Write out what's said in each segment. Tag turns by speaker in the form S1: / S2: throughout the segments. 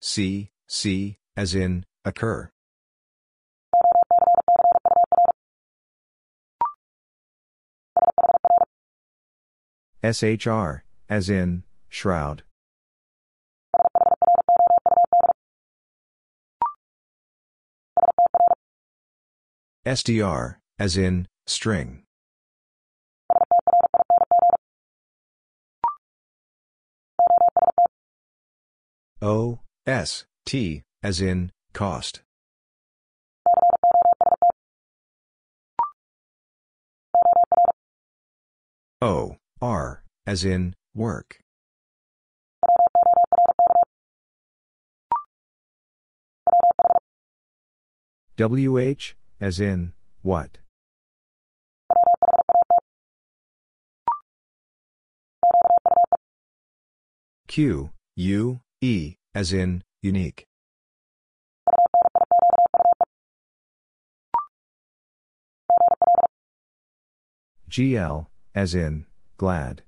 S1: C, C, as in, occur. SHR, as in, shroud. STR, as in, string. O, S, T, as in, cost. O, R, as in, work. WH, as in, what? Q, U, E, as in, unique. GL, as in, glad.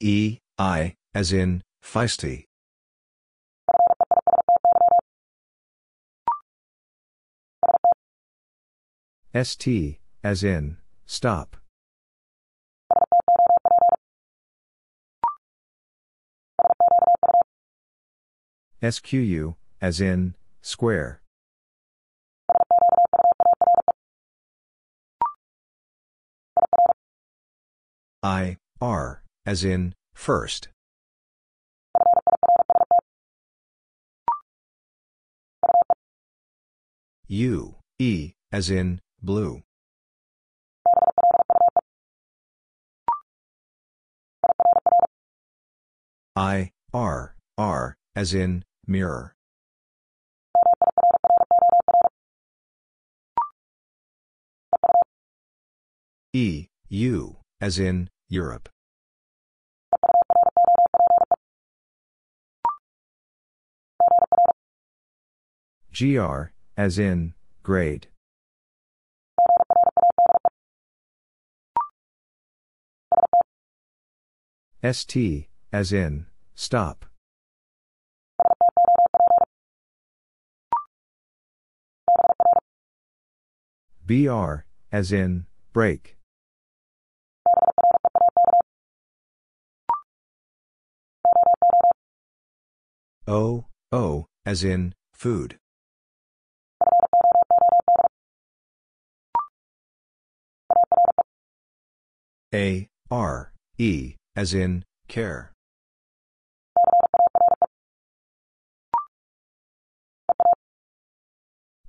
S1: E, I, as in, feisty. ST, as in, stop. SQU, as in, square. I, R, as in, first. U, E, as in, blue. I, R, R, as in, mirror. E, U, as in, Europe. GR, as in, grade. ST, as in, stop. BR, as in, break. O, O, as in, food. A, R, E, as in, care.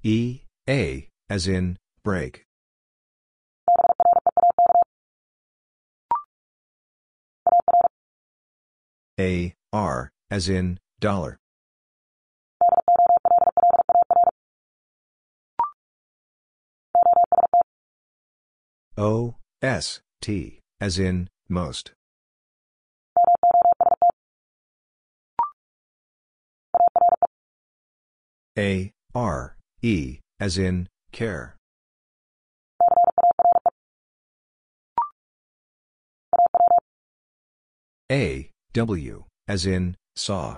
S1: E, A, as in, break. A, R, as in, dollar. O, S, T, as in, most. A, R, E, as in, care. A, W, as in, saw.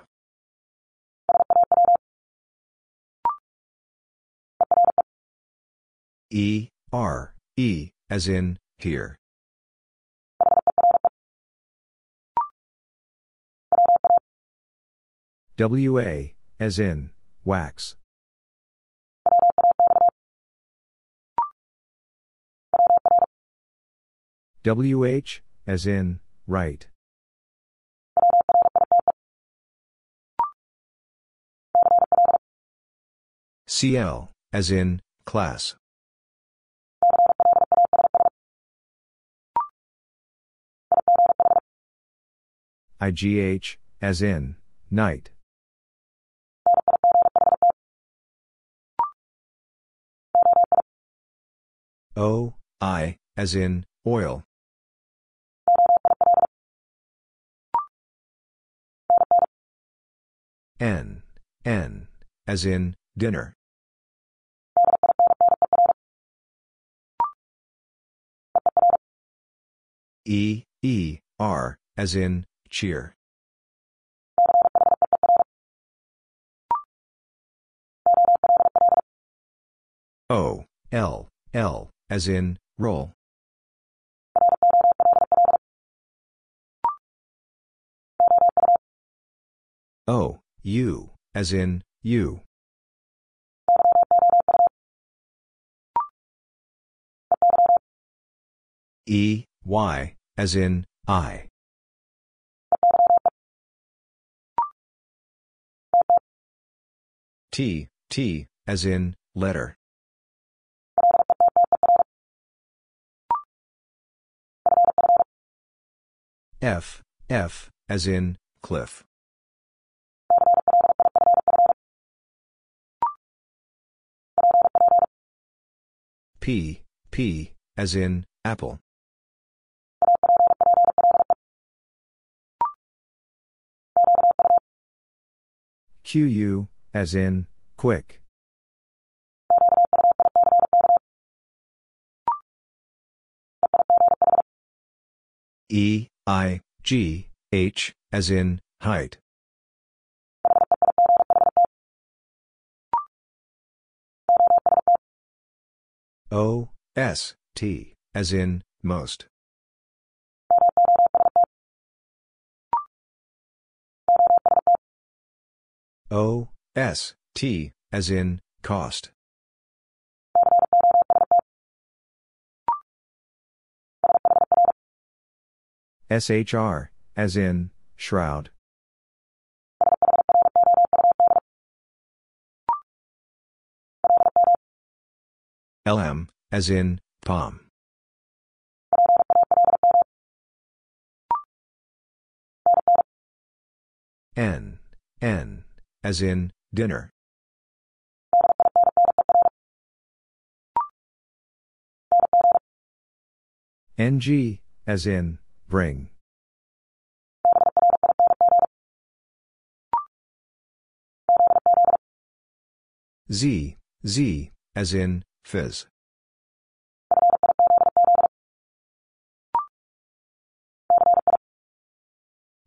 S1: E, R, E, as in, here. WA, as in, wax. WH, as in, right. CL, as in, class. IGH, as in, night. O, I, as in, oil. N, N, as in, dinner. E, E, R, as in, cheer. O, L, L, as in, roll. O, U, as in, you. E, Y, as in, eye. T, T, as in, letter. F, F, as in, cliff. P, P, as in, apple. QU, as in, quick. E, I, G, H, as in, height. O, S, T, as in, most. O, S, T, as in, cost. SHR, as in, shroud. LM, as in, palm. N, N, as in, dinner. NG, as in, bring. Z, Z, as in, fizz.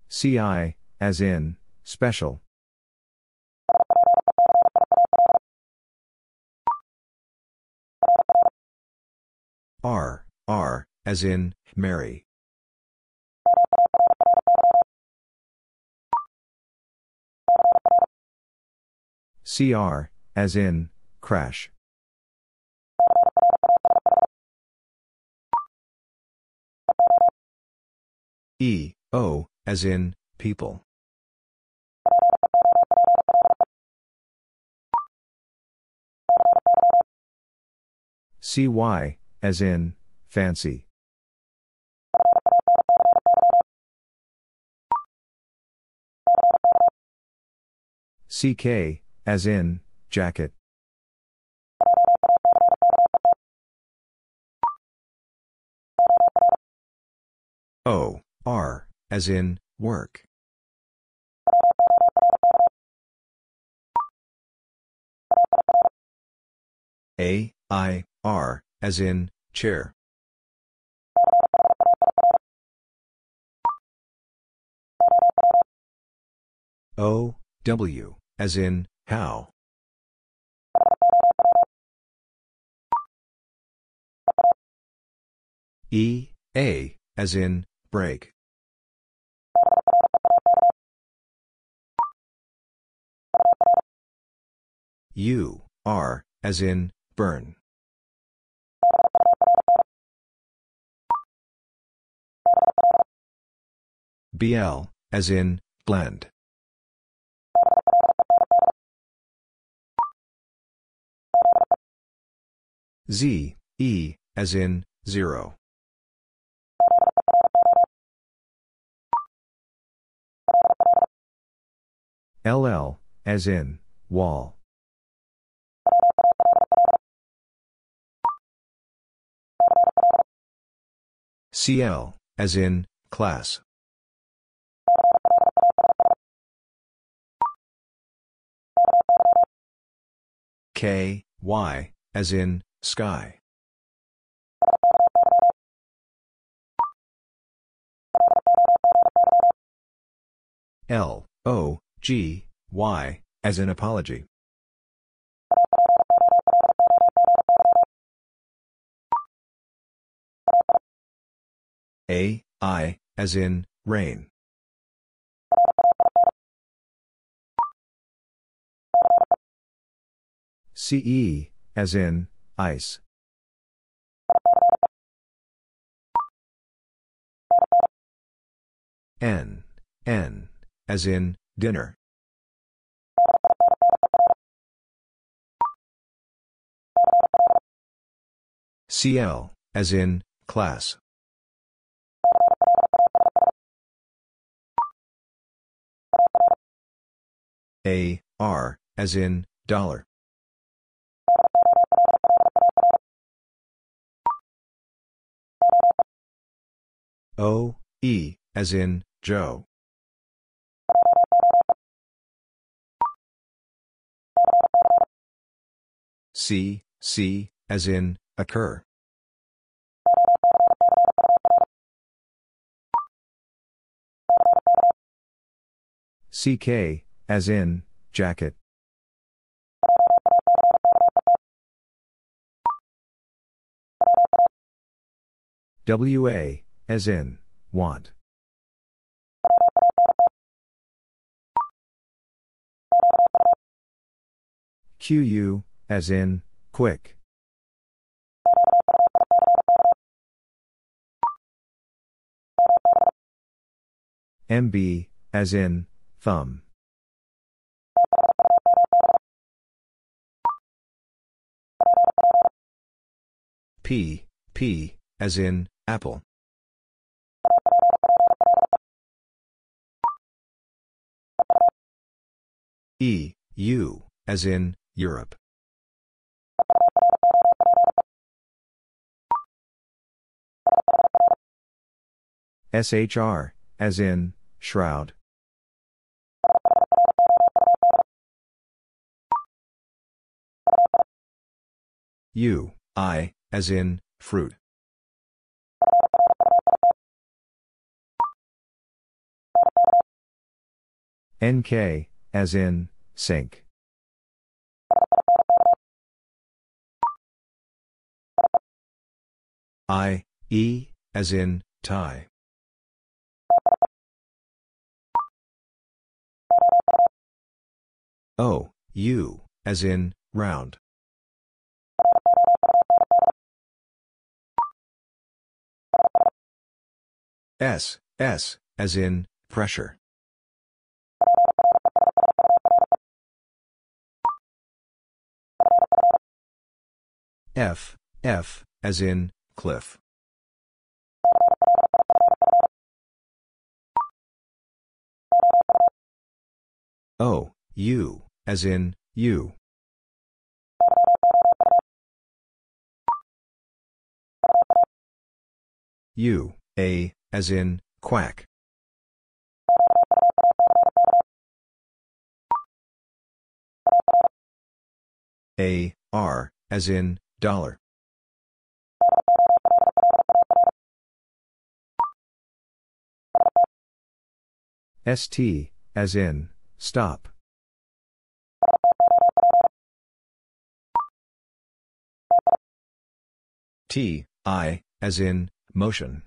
S1: CI, as in, special. R, R, as in, Mary. CR, as in, crash. E, O, as in, people. CY, as in, fancy. CK, as in, jacket. O, R, as in, work. A, I, R, as in, chair. O, W, as in, how. E, A, as in, break. U, R, as in, burn. BL, as in, blend. Z, E, as in, zero. LL, as in, wall. CL, as in, class. K, Y, as in, sky. L, O, G, Y, as in apology. A, I, as in, rain. CE, as in, ice. N, N, as in, dinner. CL, as in, class. A, R, as in, dollar. O, E, as in, Joe. C, C, as in, occur. CK, as in, jacket. WA, as in, want. QU, as in, quick. MB, as in, thumb. P, P, as in, apple. E, U, as in, Europe. SHR, as in, shroud. U, I, as in, fruit. NK, as in, sink. I, E, as in, tie. O, U, as in, round. S, S, as in, pressure. F, F, as in, cliff. O, U, as in, you. U, A, as in, quack. A, R, as in, dollar. ST, as in, stop. T, I, as in, motion.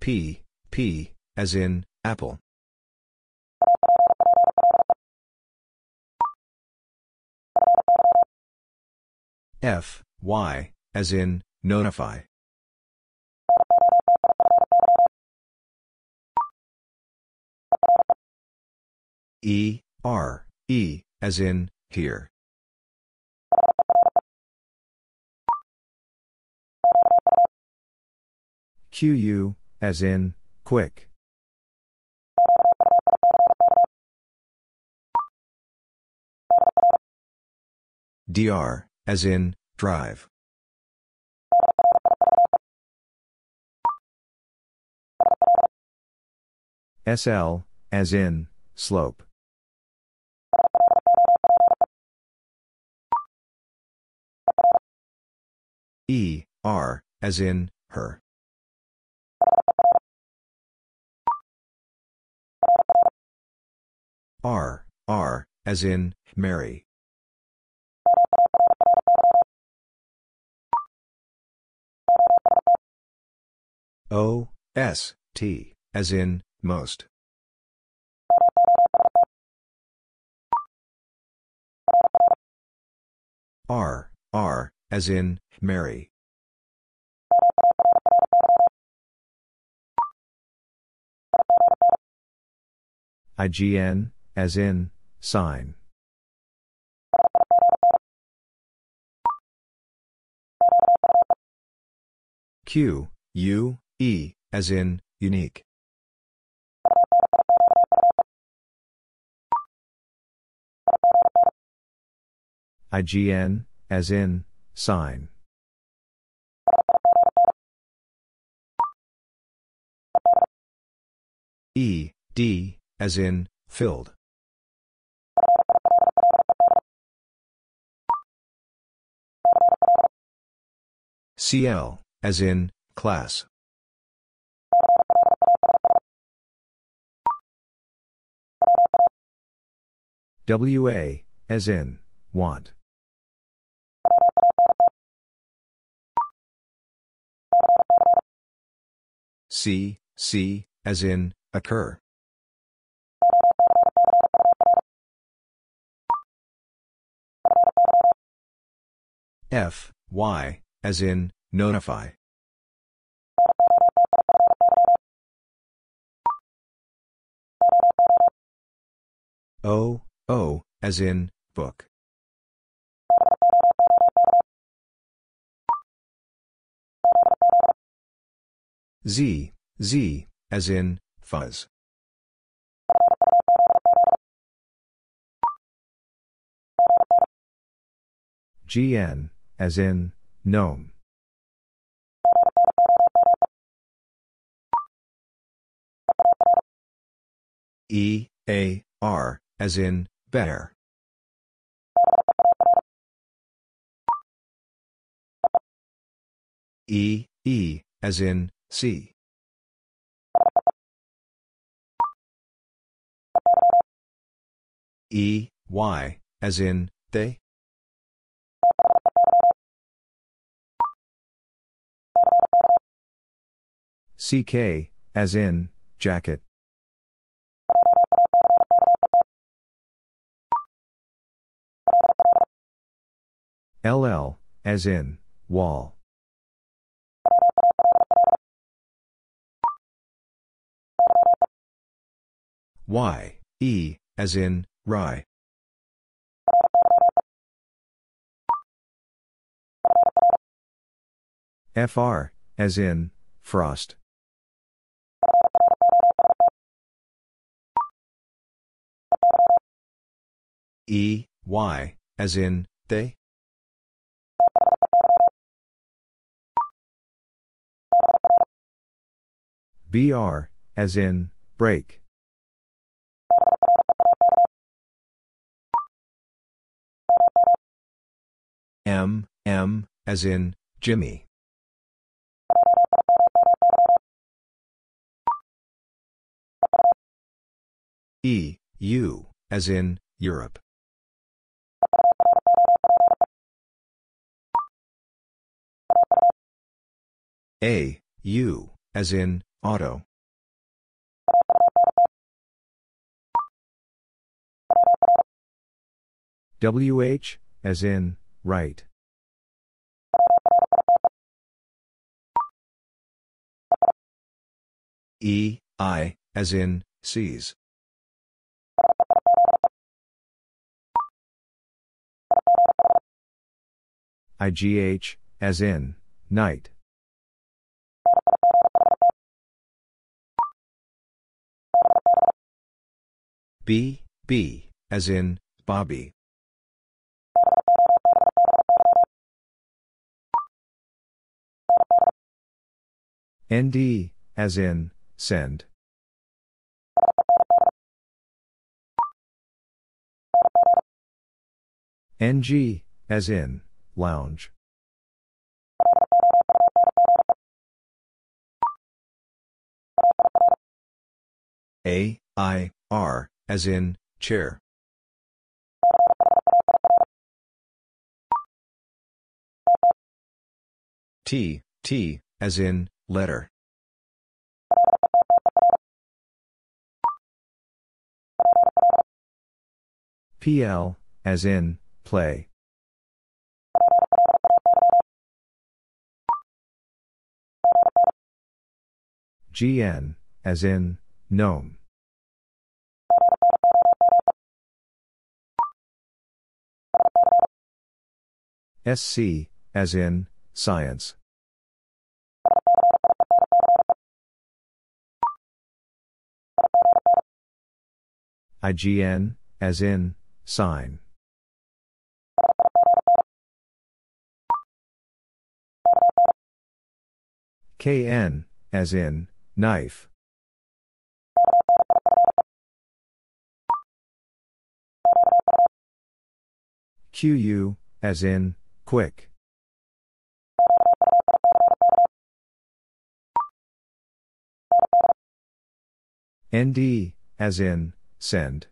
S1: P, P, as in, apple. F, Y, as in, notify. E, R, E, as in, here. QU, as in, quick. DR, as in, drive. SL, as in, slope. E, R, as in, her. R, R, as in, Mary. O, S, T, as in, most. R, R, as in, Mary. IGN, as in, sign. Q, U, E, as in, unique. IGN, as in, sign. E, D, as in, filled. CL, as in, class. WA, as in, want. C, C, as in, occur. F, Y, as in, notify. O, O, as in, book. Z, Z, as in, fuzz. GN, as in, gnome. E, A, R, as in, bear. E, E, as in, see. E, Y, as in, they? CK, as in, jacket. LL, as in, wall. Y, E, as in, rye. FR, as in, frost. E, Y, as in, they? BR, as in, break. M, M, as in, Jimmy. E, U, as in, Europe. A, U, as in, auto. WH, as in, right. E, I, as in, seize. IGH, as in, night. B, B, as in, Bobby. ND, as in, send. NG, as in, lounge. A, I, R, as in, chair. T, T, as in, letter. PL, as in, play. GN, as in, gnome. SC, as in, science. IGN, as in, sign. KN, as in, knife. QU, as in, quick. ND, as in, send.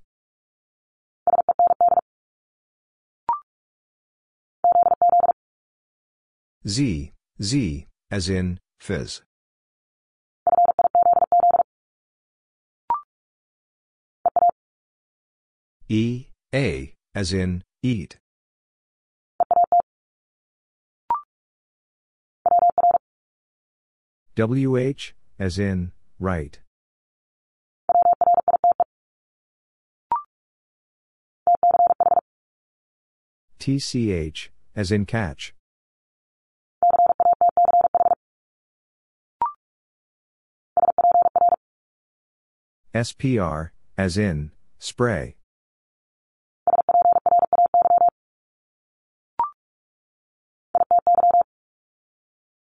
S1: Z, Z, as in, fizz. E, A, as in, eat. WH, as in, right. TCH, as in catch. SPR, as in, spray.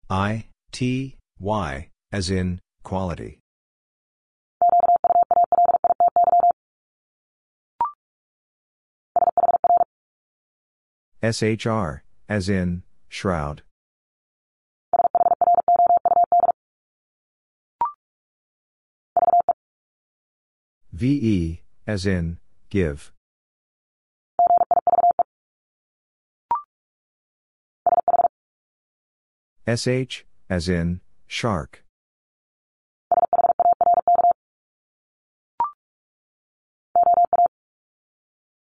S1: I, T, Y, as in, quality. SHR, as in, shroud. VE, as in, give. SH, as in, shark.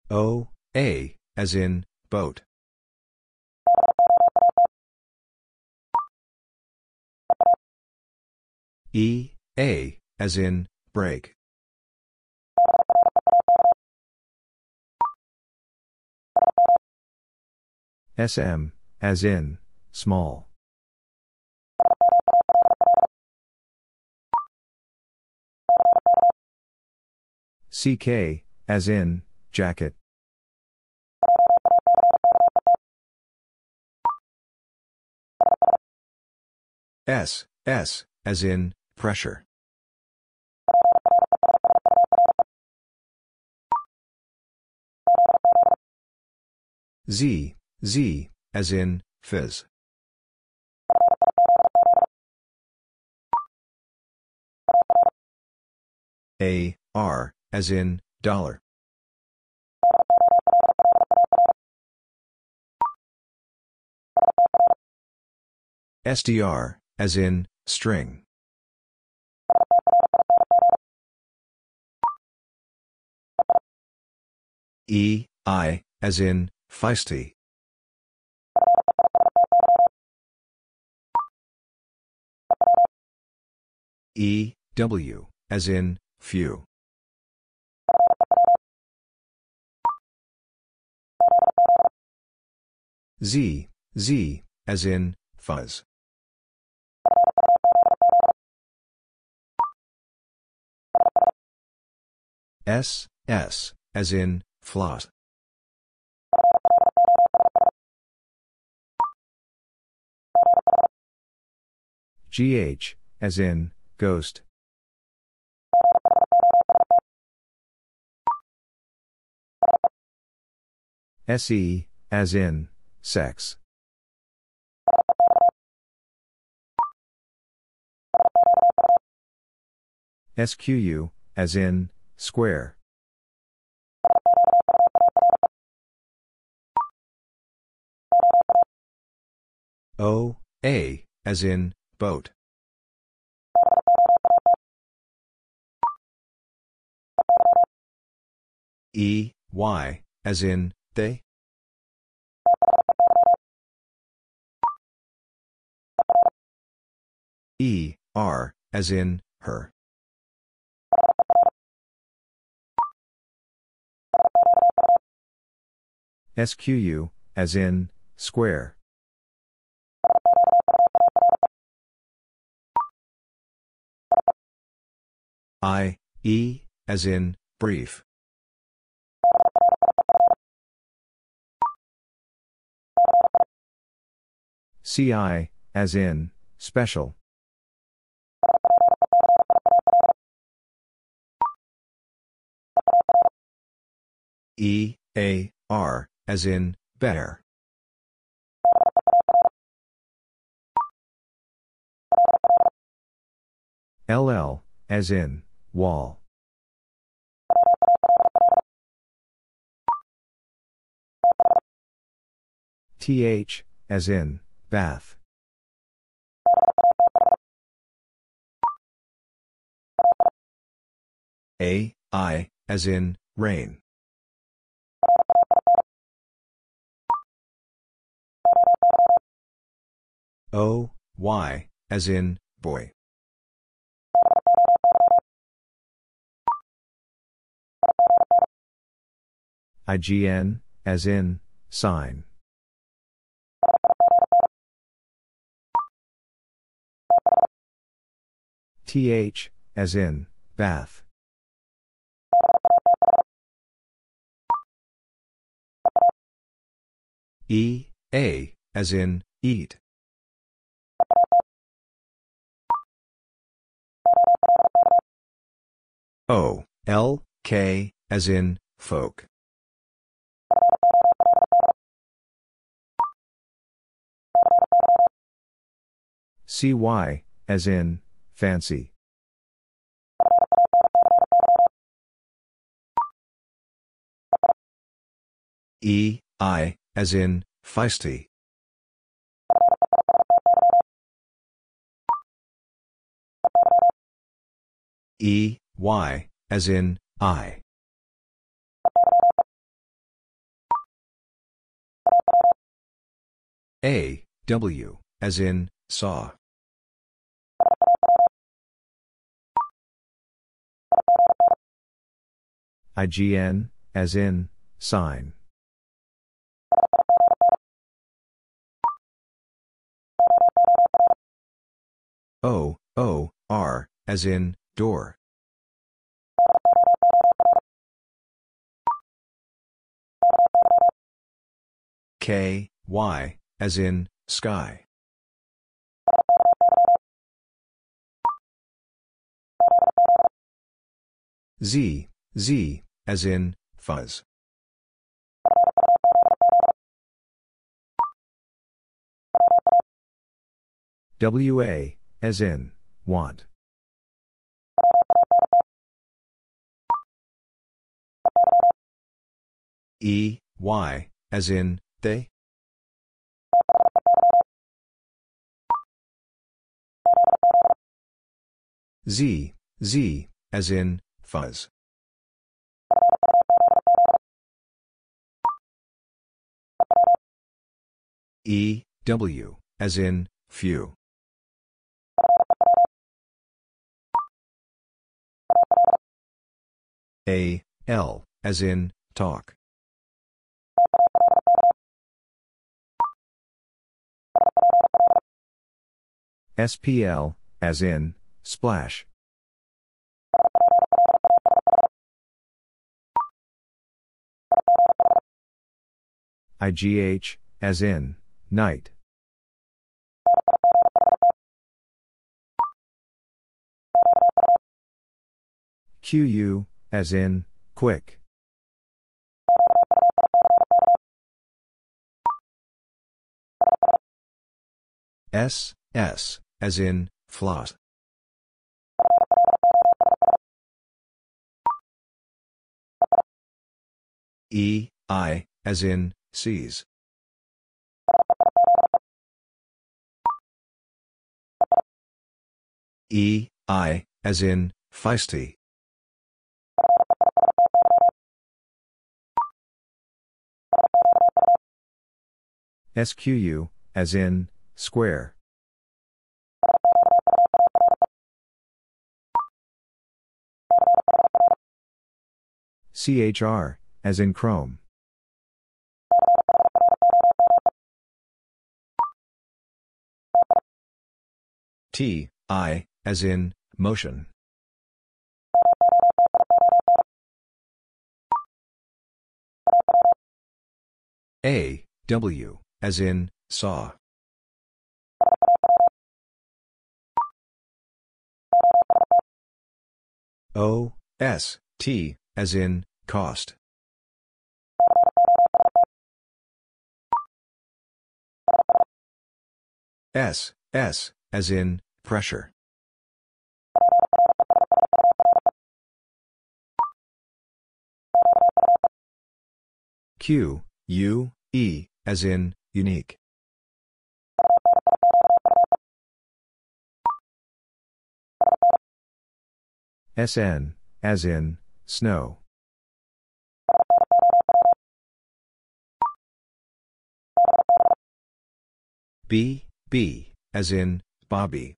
S1: O, A, as in, boat. E, A, as in, break. SM, as in, small. CK, as in, jacket. S, S, as in, pressure. Z, Z, as in, fizz. A, R, as in, dollar. STR, as in, string. E, I, as in, feisty. E, W, as in, few. Z, Z, as in, fuzz. S, S, as in, floss. GH, as in, ghost. SE, as in, sex. SQU, as in, square. O, A, as in, boat. E, Y, as in, they? E, R, as in, her. SQU, as in, square. I, E, as in, brief. CI, as in, special. E, A, R, as in, bear. LL, as in, wall. TH, as in, bath. A, I, as in, rain. O, Y, as in, boy. IGN, as in, sign. TH, as in, bath. E, A, as in, eat. O, L, K, as in, folk. CY, as in, fancy. E, I, as in, feisty. E, Y, as in, eye. A, W, as in, saw. IGN, as in, sign. O, O, R, as in, door. K, Y, as in, sky. Z, Z, as in, fuzz. WA, as in, want. E, Y, as in, they? Z, Z, as in, fuzz. E, W, as in, few. A, L, as in, talk. SPL, as in, splash. IGH, as in, night. QU, as in, quick. S, S, as in, floss. E, I, as in, seize. E, I, as in, feisty. SQU, as in, square. CHR, as in Chrome. T, I, as in, motion. A, W, as in, saw. O, S, T, as in, cost. S, S, as in, pressure. Q, U, E, as in, unique. SN, as in, snow. B, B, as in, Bobby.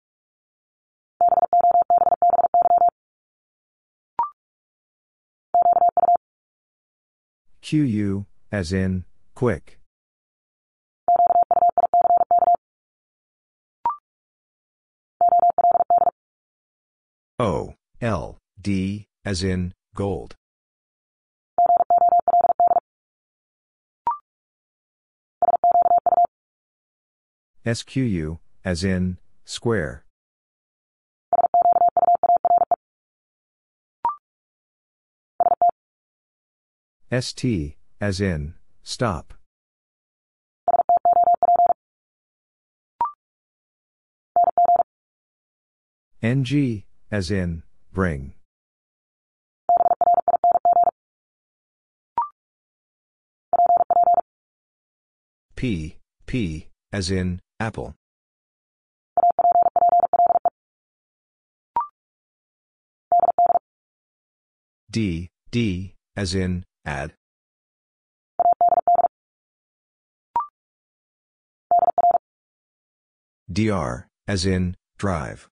S1: QU, as in, quick. O, L, D, as in, gold. SQU, as in, square. ST, as in, stop. NG, as in, bring. P, P, as in, apple. D, D, as in, add. DR, as in, drive.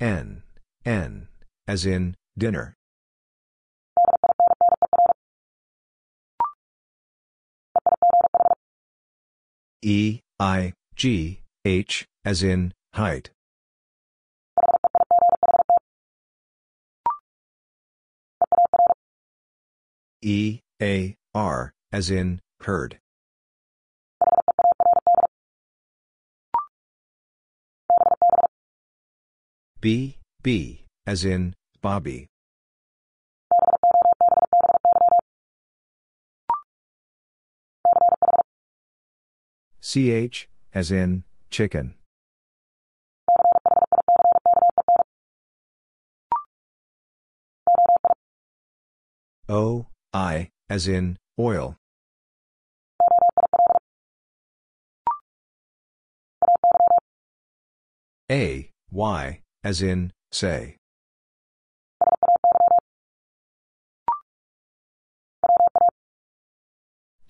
S1: N, N, as in, dinner. E, I, G, H, as in, height. E, A, R, as in, heard. B, B, as in, Bobby. CH, as in, chicken. O, I, as in, oil. A, Y, as in, say.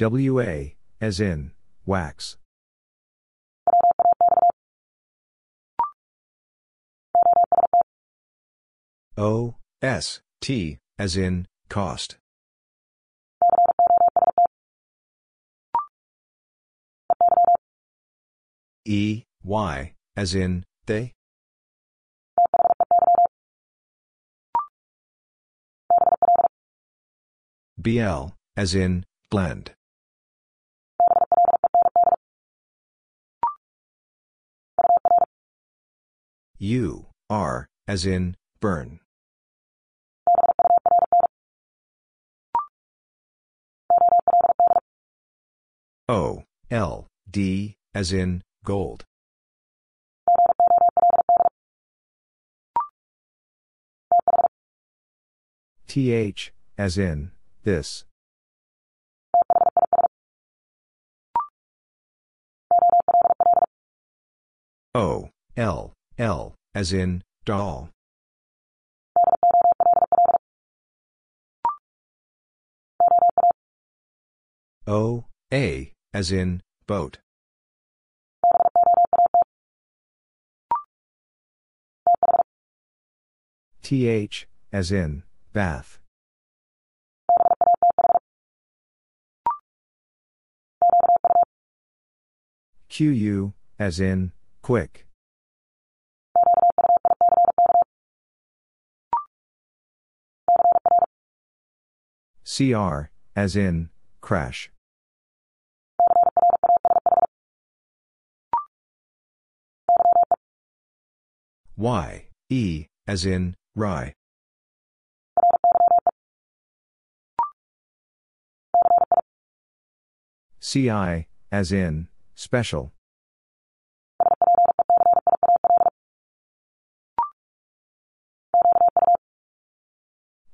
S1: WA, as in, wax. O, S, T, as in, cost. E, Y, as in, they? BL, as in, blend. U, R, as in, burn. O, L, D, as in, gold. th, as in, this. O, L, L, as in, doll. O, A, as in, boat. TH, as in, bath. QU, as in, quick. CR, as in, crash. Y, E, as in, rye. CI, as in, special.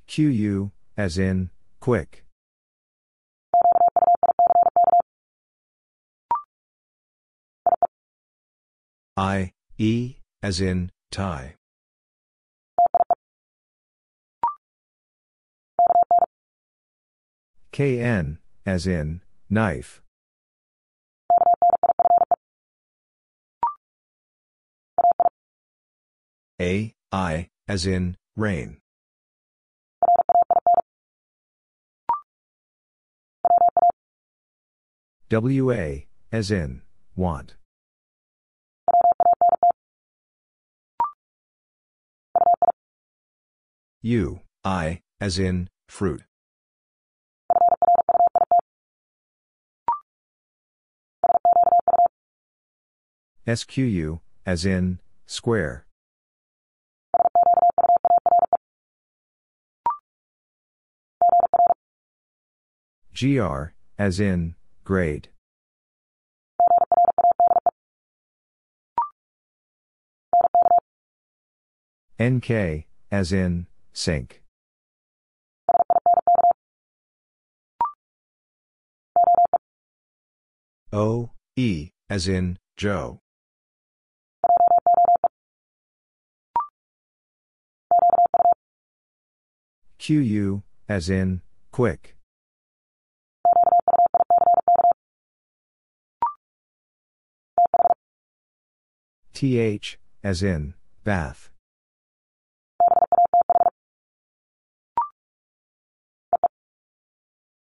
S1: QU, as in, quick. I, E, as in, tie. KN, as in, knife. A, I, as in, rain. WA, as in, want. U, I, as in, fruit. SQU, as in, square. GR, as in, grade. NK, as in, sink. O, E, as in, Joe. QU, as in, quick. TH, as in, bath.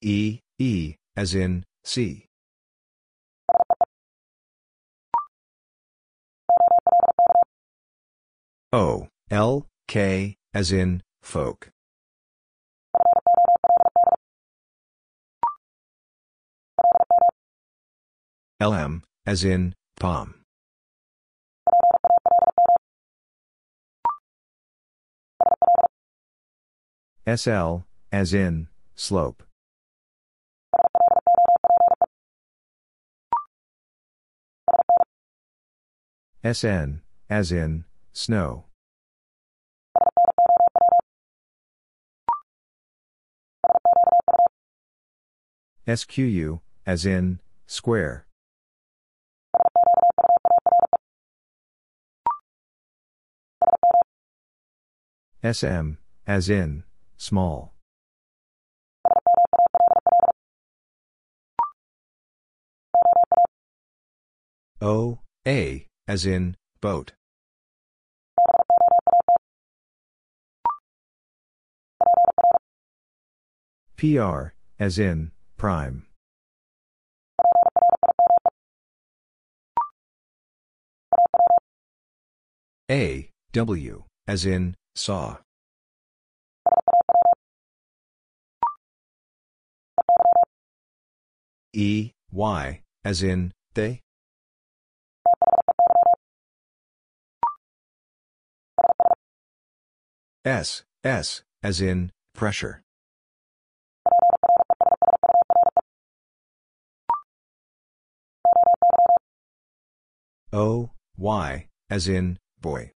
S1: E, E, as in, see. O, L, K, as in, folk. LM, as in, palm. SL, as in, slope. SN, as in, snow. SQU, as in, square. SM, as in, small. O, A, as in, boat. PR, as in, prime. A, W, as in, saw. E, Y, as in, they? S, S, as in, pressure. O, Y, as in, boy.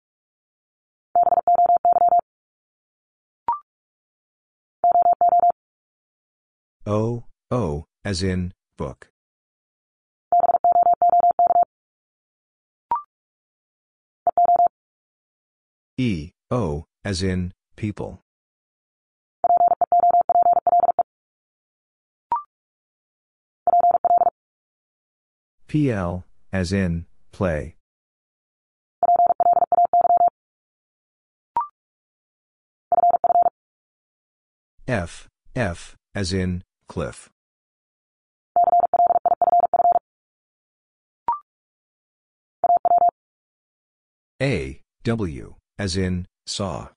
S1: O, O, as in, book. E, O, as in, people. PL, as in, play. F, F, as in, cliff. A, W, as in, saw.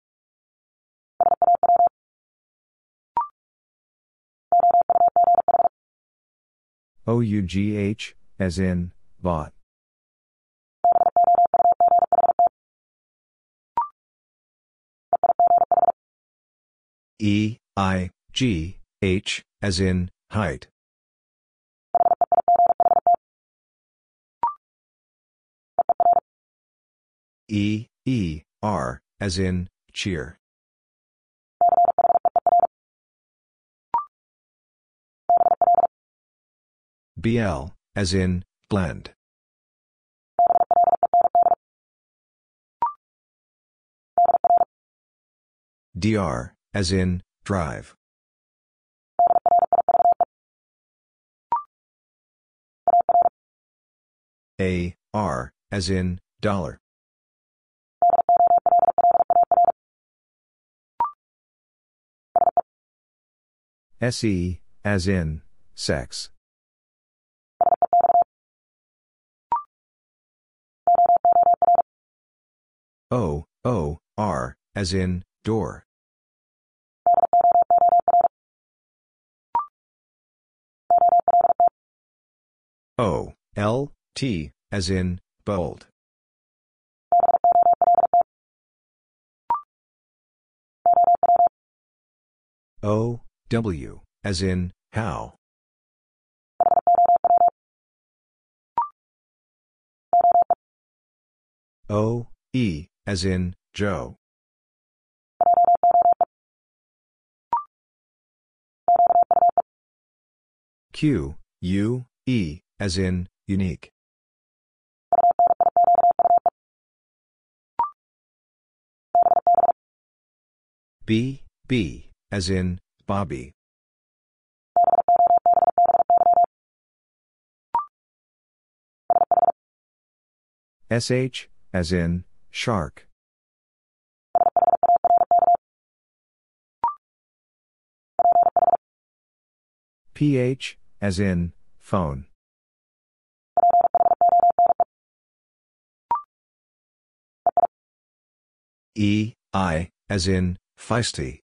S1: OUGH, as in, bought. E, I, G, H, as in, height. E, E, R, as in, cheer. BL, as in, blend. DR, as in, drive. A, R, as in, dollar. SE, as in, sex. O, O, R, as in, door. O, L, T, as in, bold. O, W, as in, how. O, E, as in, Joe. Q, U, E, as in, unique. B, B, as in, Bobby. SH, as in, shark. PH, as in, phone. E, I, as in, feisty.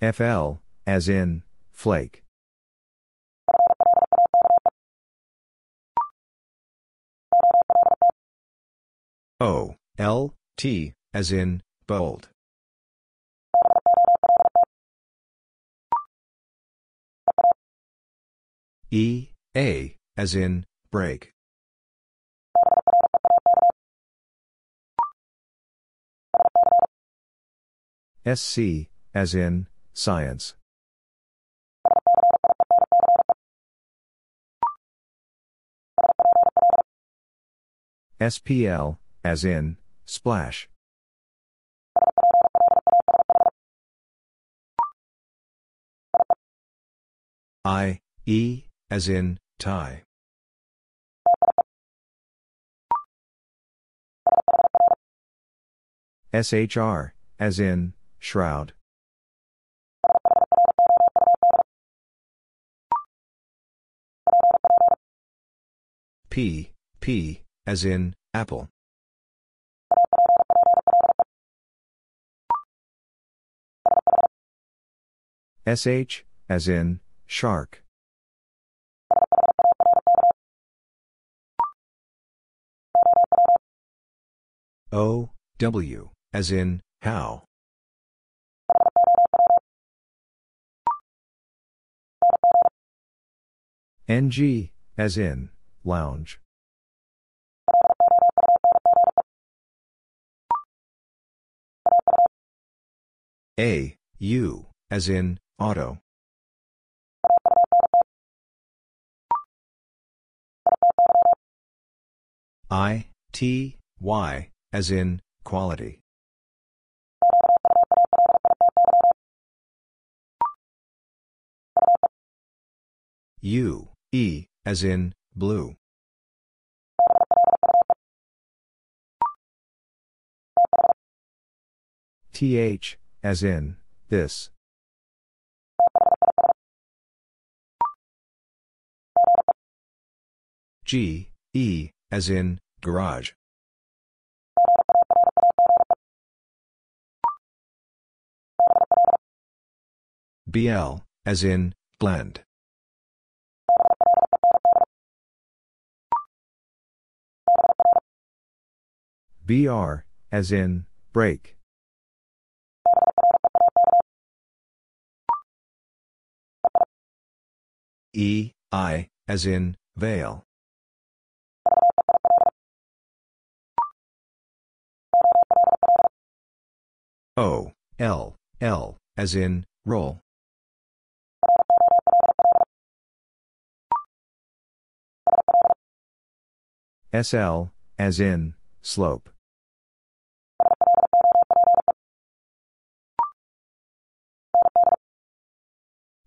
S1: FL, as in, flake. O, L, T, as in, bold. E, A, as in, break. SC, as in, science. SPL, as in, splash. I, E, as in, tie. SHR, as in, shroud. P, P, as in, apple. SH, as in, shark. O, W, as in, how. NG, as in, lounge. A, U, as in, auto. I, T, Y, as in, quality. U, E, as in, blue. TH, as in, this. G, E, as in, garage. BL, as in, blend. BR, as in, break. E, I, as in, veil. O, L, L, as in, roll. SL, as in, slope.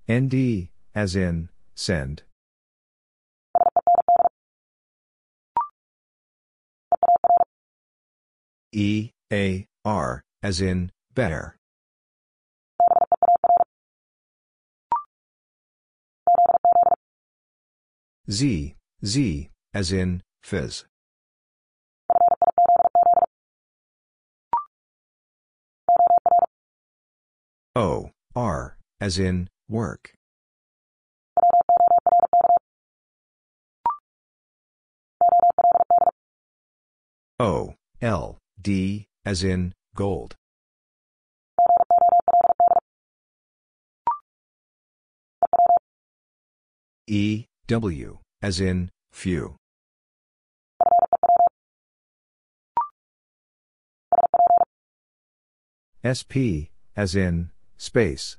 S1: ND, as in, send. E, A, R, as in, bear. Z, Z, as in, fizz. O, R, as in, work. O, L, D, as in, gold. E, W, as in, few. SP, as in, space.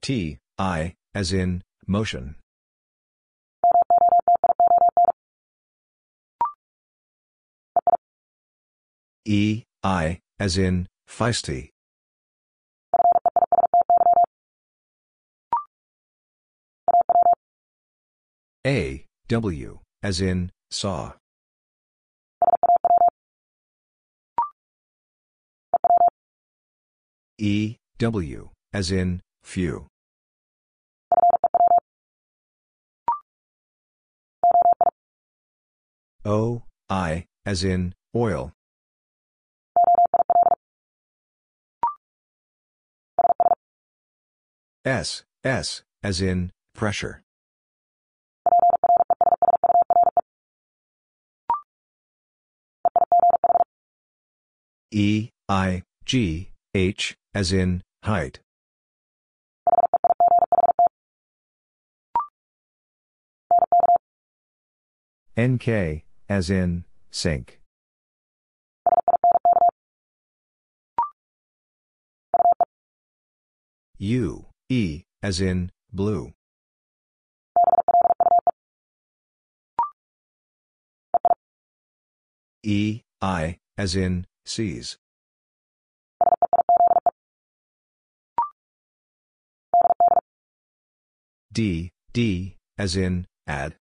S1: T, I, as in, motion. E, I, as in, feisty. A, W, as in, saw. E, W, as in, few. O, I, as in, oil. S, S, as in, pressure. E, I, G, H, as in, height. NK, as in, sink. U, E, as in, blue. E, I, as in, seize. D, D, as in, add.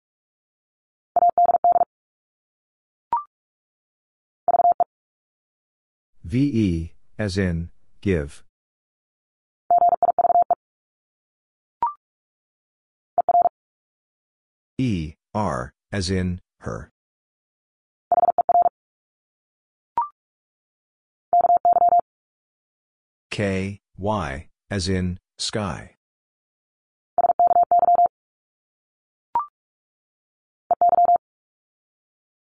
S1: VE, as in, give. E, R, as in, her. K, Y, as in, sky.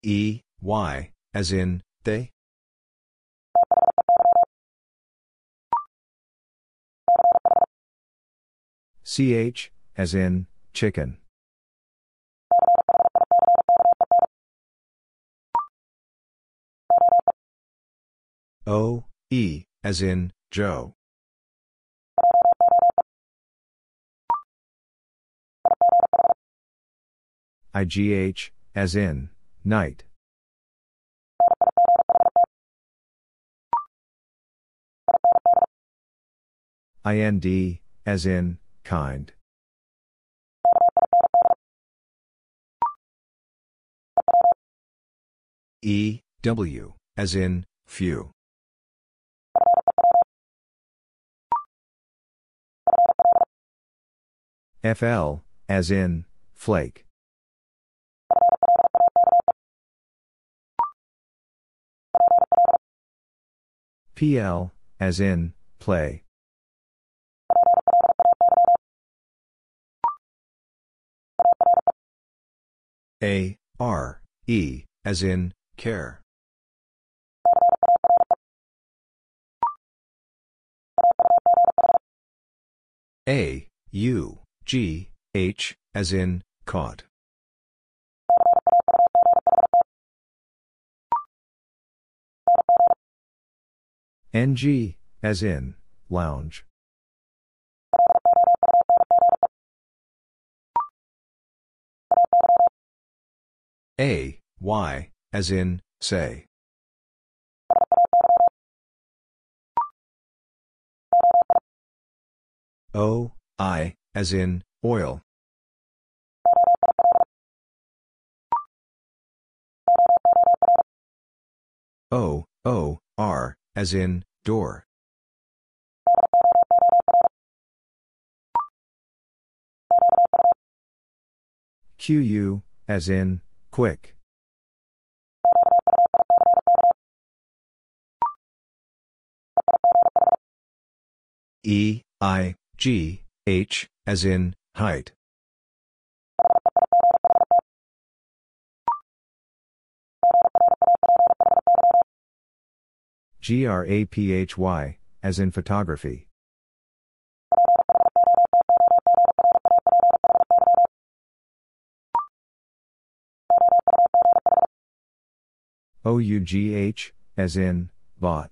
S1: E, Y, as in, they? CH, as in, chicken. O, E, as in, Joe. IGH, as in, night. IND, as in, kind. E, W, as in, few. FL, as in, flake. PL, as in, play. A, R, E, as in, care. A, U, G, H, as in, caught. NG, as in, lounge. A, Y, as in, say. O, I, as in, oil. O, O, R, as in, door. QU, as in, quick. E, I, G, H, as in, height. GRAPHY, as in photography. OUGH, as in, bought.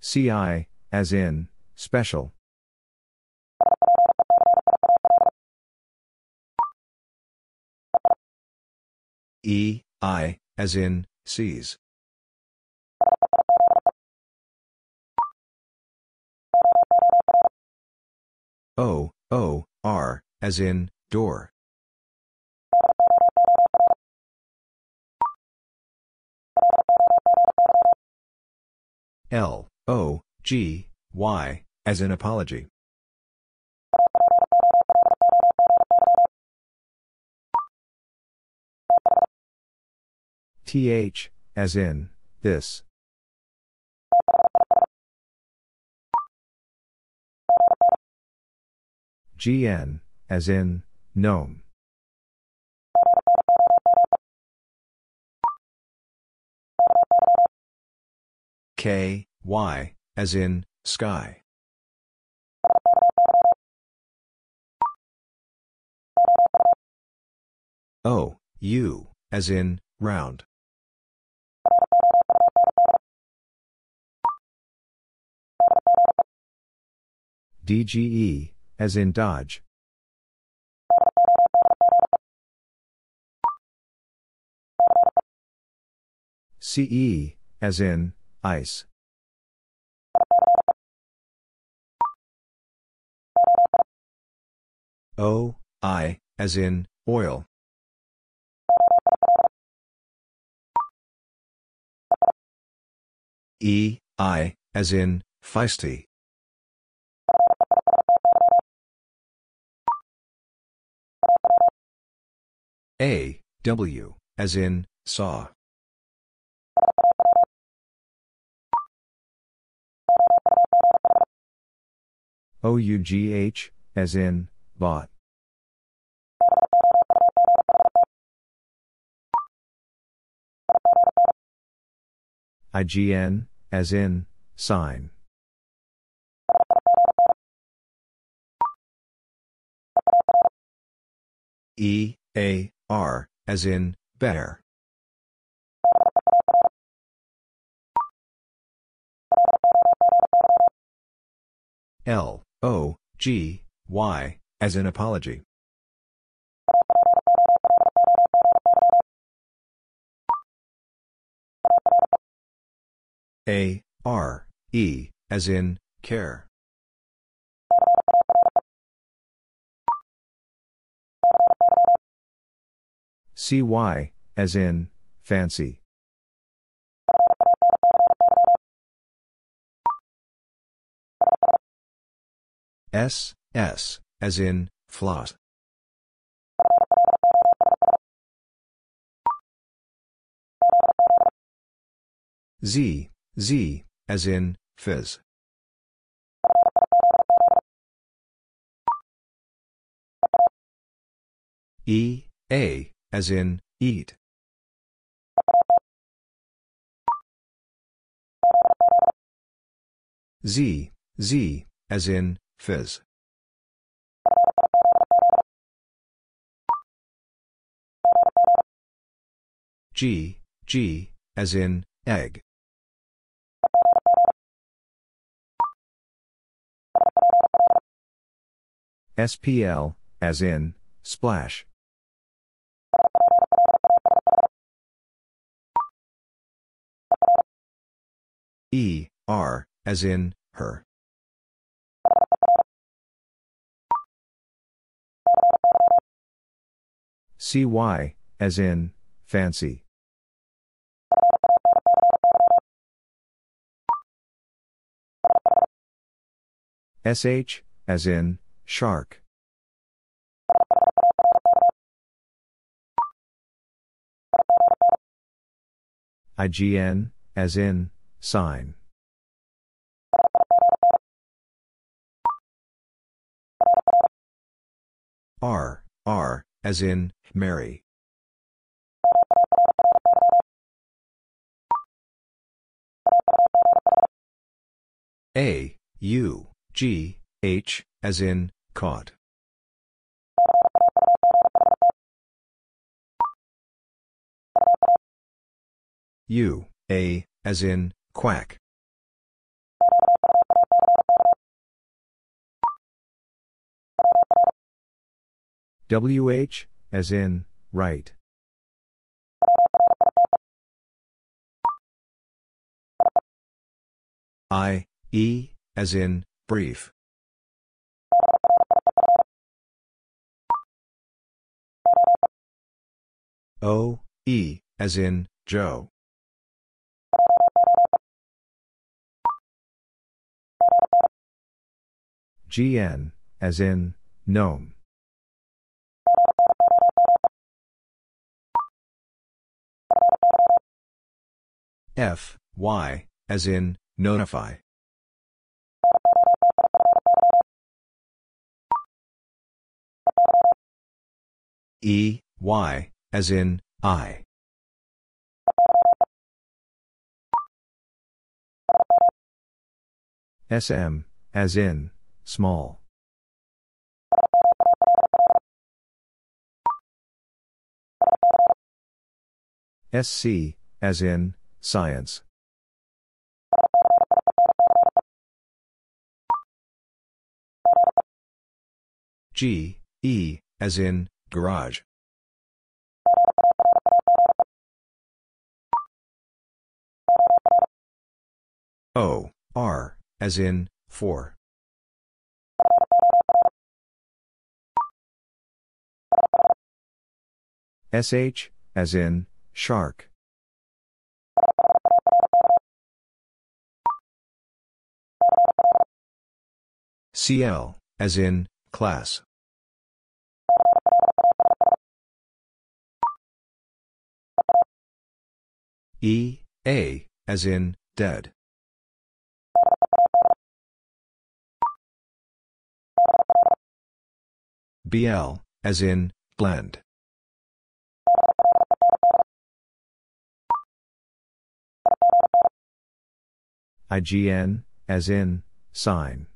S1: CI, as in, special. E, I, as in, seize. O, O, R, as in, door. L, O, G, Y, as in apology. TH, as in, this. GN, as in, gnome. K, Y, as in, sky. O, U, as in, round. DGE, as in Dodge. CE, as in, ice. O, I, as in, oil. E, I, as in, feisty. A, W, as in, saw. OUGH, as in, bought. IGN, as in, sign. E, A, R, as in, bear. L, O, G, Y, as in apology. A, R, E, as in, care. CY, as in, fancy. S, S, as in, floss. Z, Z, as in, fizz. E, A, as in, eat. Z, Z, as in, fizz. G, G, as in, egg. SPL, as in, splash. E, R, as in, her. CY, as in, fancy. SH, as in, shark. IGN, as in, sign. R, R, as in, Mary. A, U, G, H, as in, caught. U, A, as in, quack. WH, as in, right. I, E, as in, brief. O, E, as in, Joe. GN, as in, gnome. F, Y, as in, notify. E, Y, as in, eye. SM, as in, small. SC, as in, science. G, E, as in, garage. O, R, as in, for. SH, as in, shark. CL, as in, class. E, A, as in, dead. BL, as in, blend. IGN, as in, sign.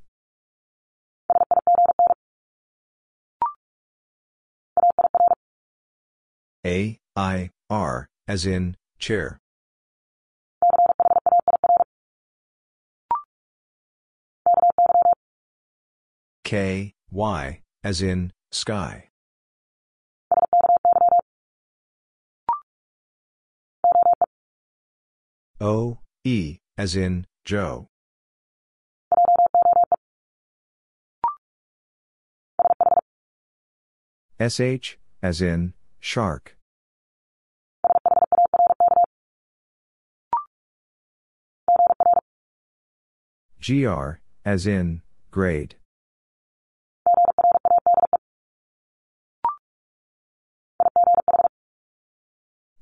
S1: A, I, R, as in, chair. K, Y, as in, sky. O, E, as in, Joe. SH, as in, shark. GR, as in, grade.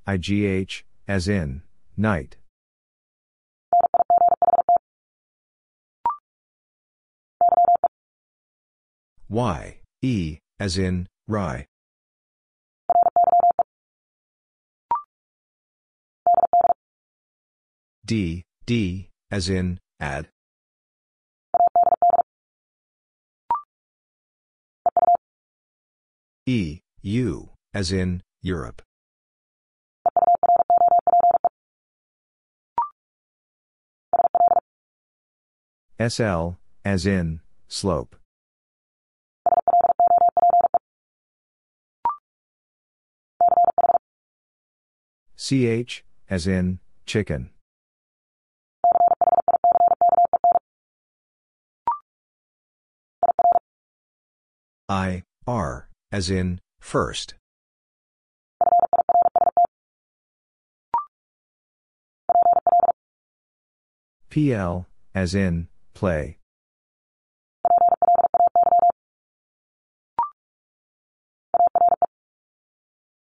S1: IGH, as in, night. Y, E, as in, rye. D, D, as in, add. E, U, as in, Europe. SL, as in, slope. CH, as in, chicken. I, R, as in, first. PL, as in, play.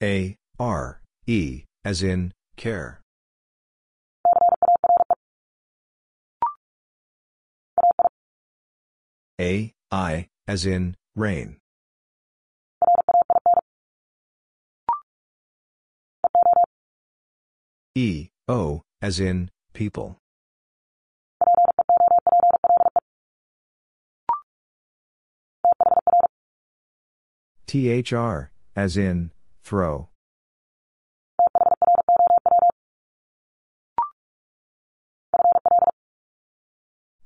S1: A, R, E, as in, care. A, I, as in, rain. E, O, as in, people. THR, as in, throw.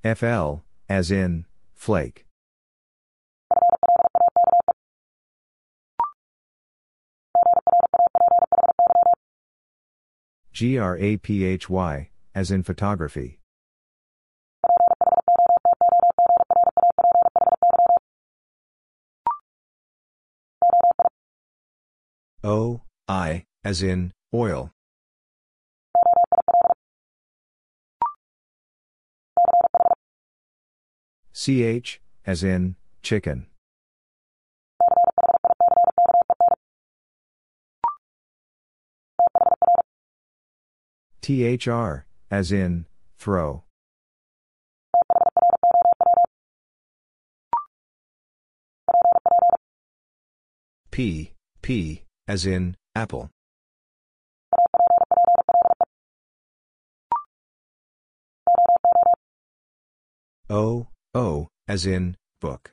S1: FL, as in, flake. GRAPHY, as in photography. O, I, as in, oil. CH, as in, chicken. THR, as in, throw. P, P, as in, apple. O, O, as in, book.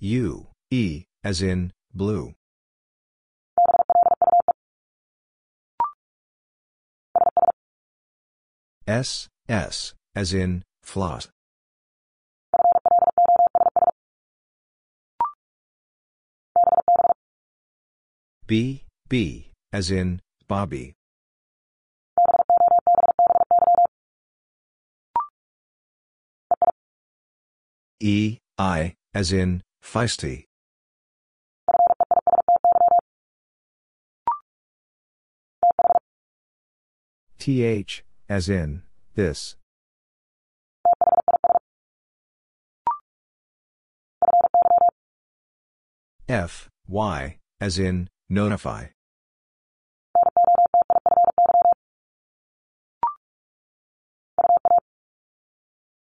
S1: U, E, as in, blue. S, S, as in, floss. B, B, as in, Bobby. E, I, as in, feisty. TH, as in, this. F, Y, as in, notify.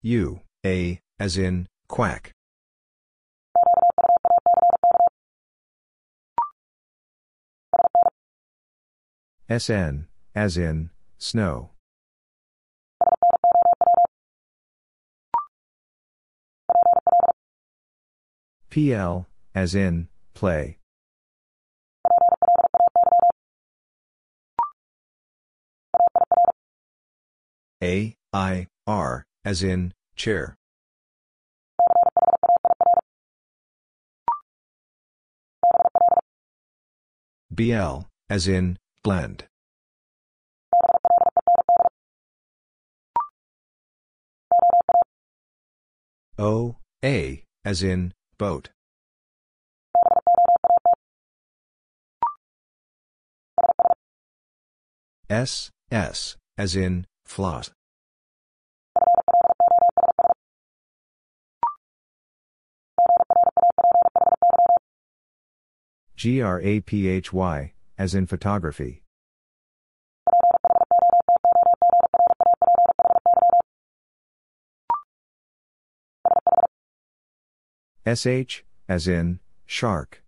S1: U, A, as in, quack. SN, as in, snow. PL, as in, play. A, I, R, as in, chair. BL, as in, blend. O, A, as in, boat. S, S, as in, floss. GRAPHY, as in photography. SH, as in, shark.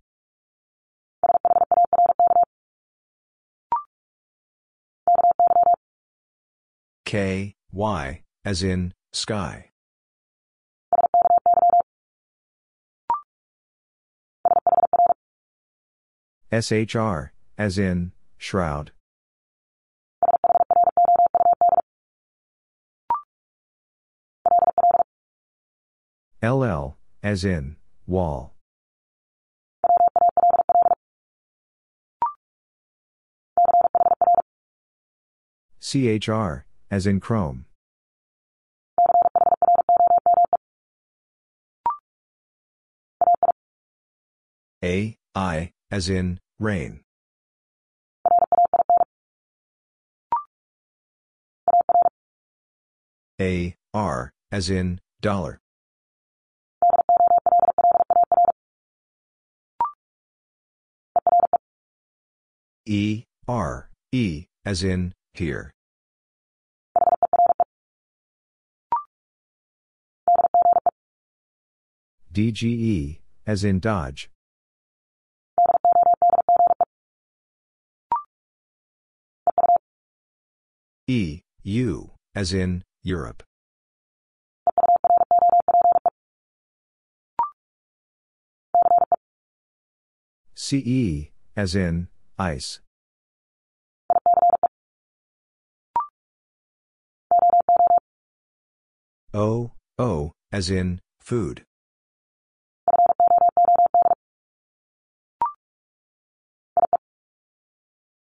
S1: K, Y, as in, sky. SHR, as in, shroud. LL, as in, wall. CHR, as in chrome. A, I, as in, rain. A, R, as in, dollar. E, R, E, as in, here. DGE, as in Dodge. E, U, as in, Europe. CE, as in, ice. O, O, as in, food.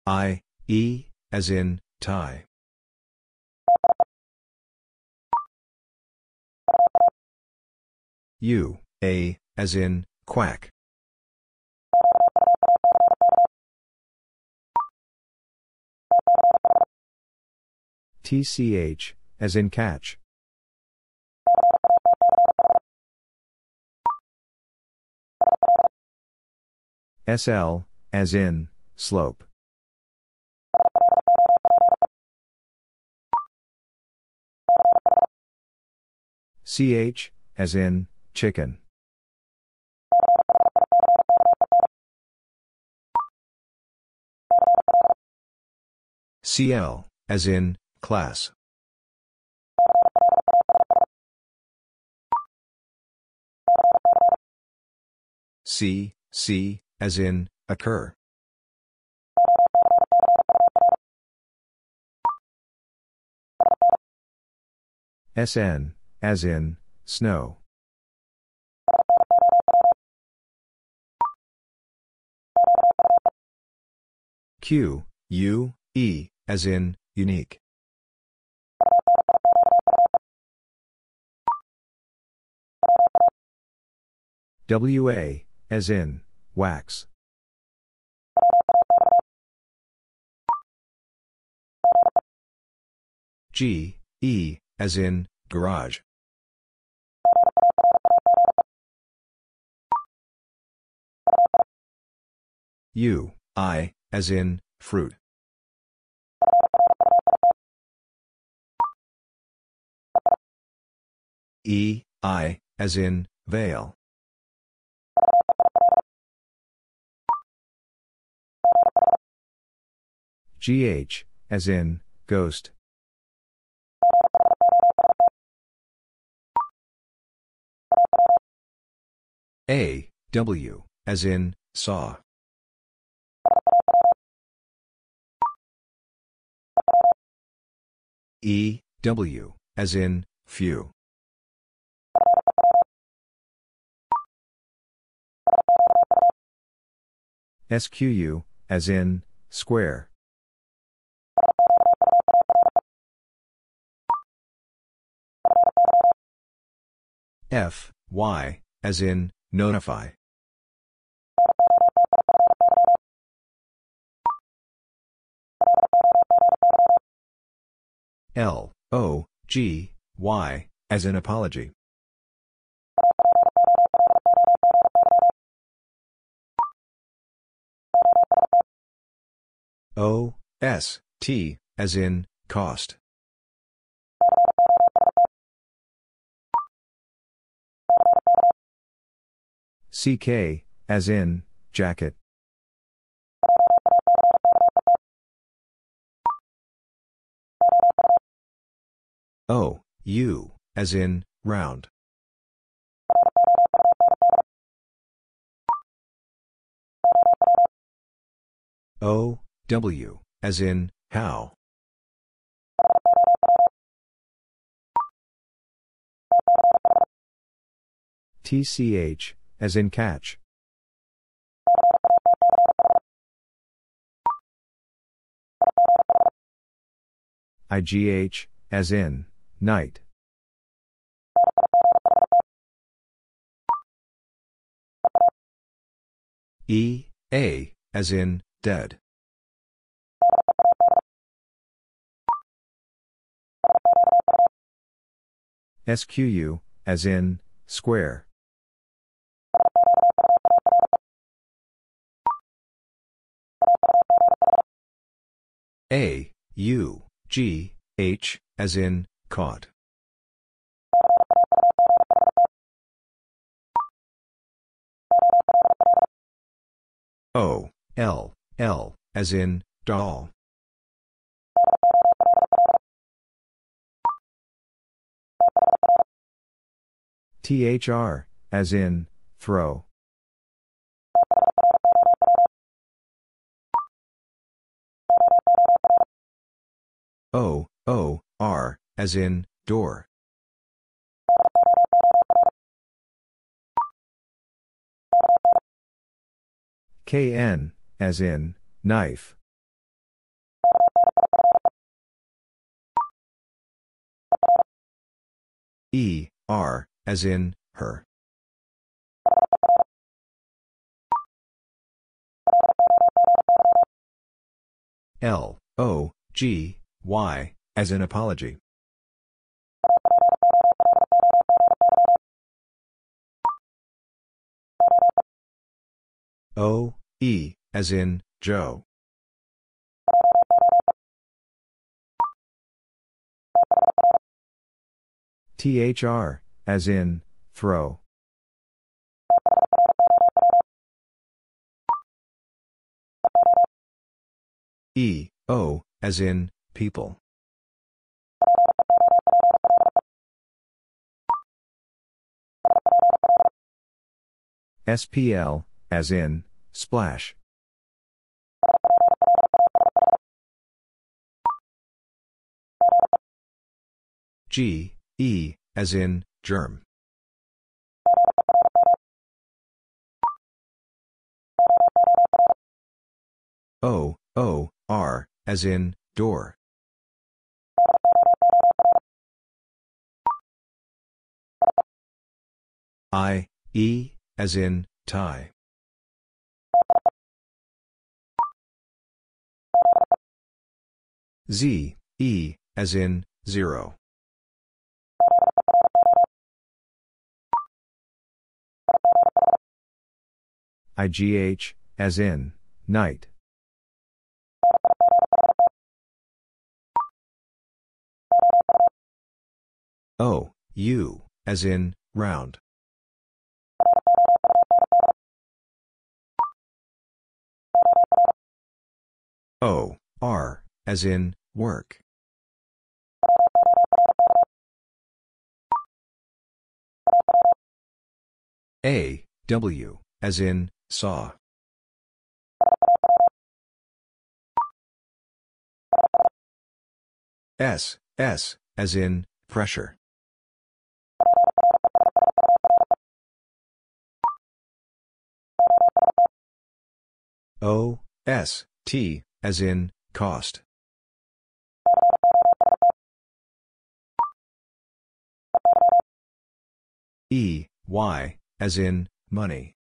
S1: I, E, as in, tie. U, A, as in, quack. TCH, as in catch. SL, as in, slope. CH, as in, chicken. CL, as in, class. C, C, as in, occur. SN, as in, snow. Q, U, E, as in, unique. WA, as in, wax. G, E, as in, garage. U, I, as in, fruit. E, I, as in, veil. GH, as in, ghost. A, W, as in, saw. E, W, as in, few. SQU, as in, square. F, Y, as in, notify. L, O, G, Y, as in apology. O, S, T, as in, cost. CK, as in, jacket. O, U, as in, round. O, W, as in, how. TCH, as in catch. IGH, as in, night. E, A, as in, dead. SQU, as in, square. A, U, G, H, as in, caught. O, L, L, as in, doll. THR, as in, throw. O, O, R, as in, door. KN, as in, knife. E, R, as in, her. L, O, G, Y, as in apology. O, E, as in, Joe. THR, as in, throw. E, O, as in, people. SPL, as in, splash. G, E, as in, germ. O, O, R, as in, door. I, E, as in, tie. Z, E, as in, zero. IGH, as in, night. O, U, as in, round. O, R, as in, work. A, W, as in, saw. S, S, as in, pressure. O, S, T, as in, cost. E, Y, as in, money.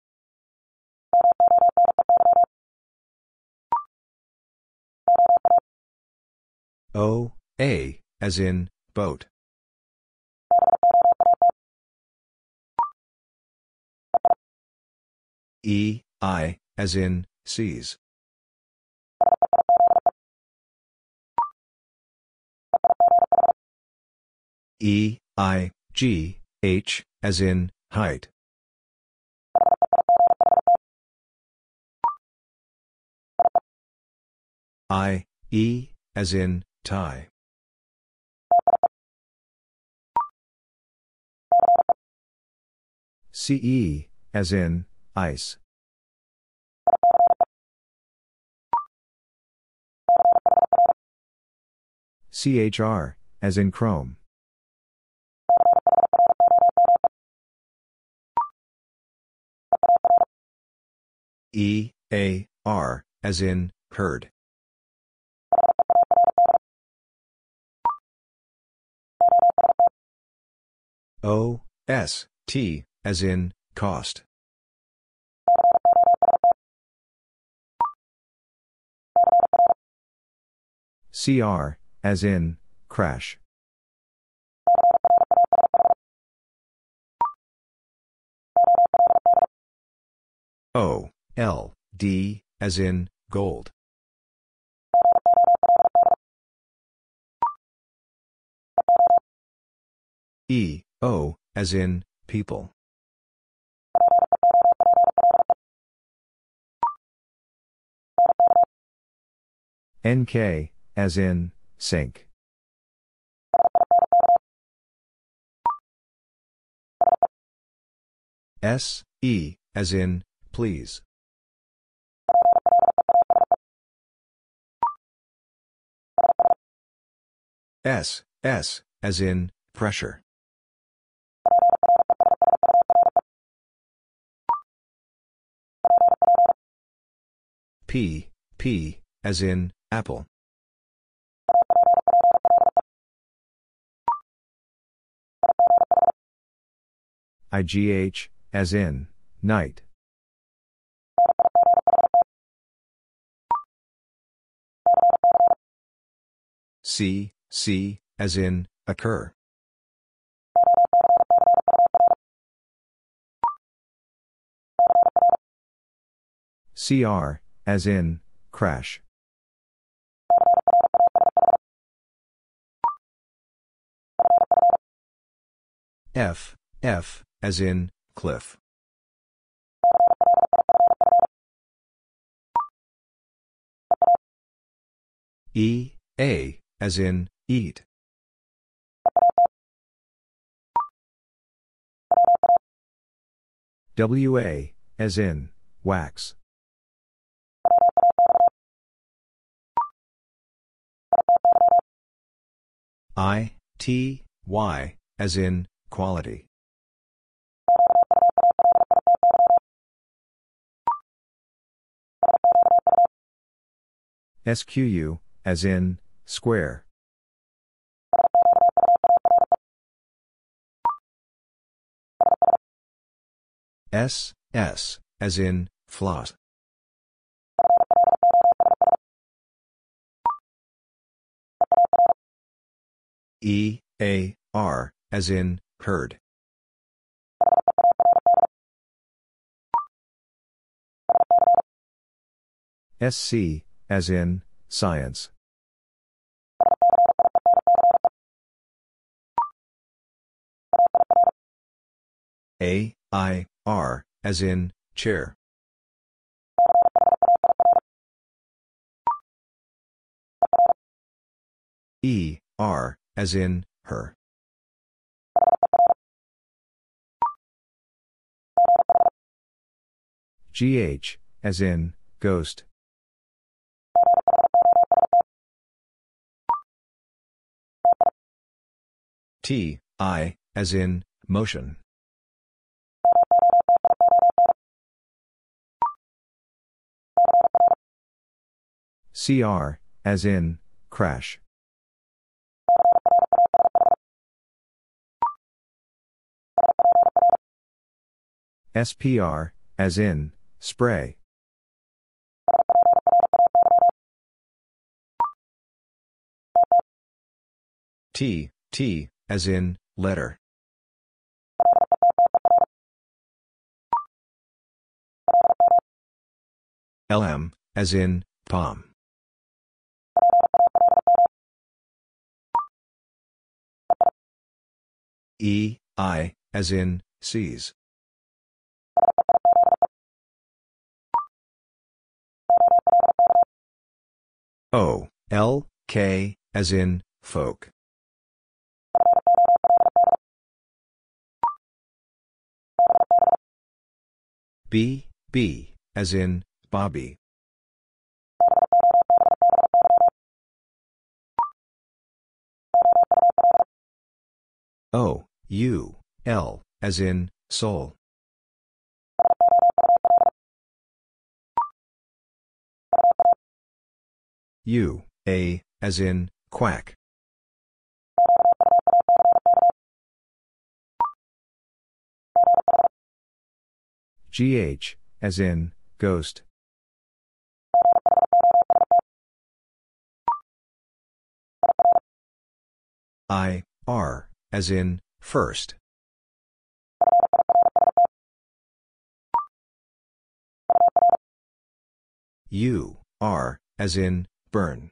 S1: O, A, as in, boat. E, I, as in, seize. E, I, G, H, as in, height. I, E, as in, tie. CE, as in, ice. CHR, as in chrome. E, A, R, as in, heard. O, S, T, as in, cost. CR, as in, crash. O, L, D, as in, gold. E, O, as in, people. NK, as in, sink. S, E, as in, please. S, S, as in, pressure. P, P, as in, apple. IGH, as in, night. C, C, as in, occur. CR, as in, crash. F, F, as in, cliff. E, A, as in, eat. WA, as in, wax. I, T, Y, as in, quality. SQU, as in, square. S, S, as in, floss. E, A, R, as in, heard. SC, as in, science. A, I, R, as in, chair. E, R, as in, her. GH, as in, ghost. T, I, as in, motion. CR, as in, crash. SPR, as in, spray. T, T, as in, letter. LM, as in, palm. E, I, as in, seize. O, L, K, as in, folk. B, B, as in, Bobby. O, U, L, as in, soul. U, A, as in, quack. GH, as in, ghost. I, R, as in, first. U, R, as in, burn.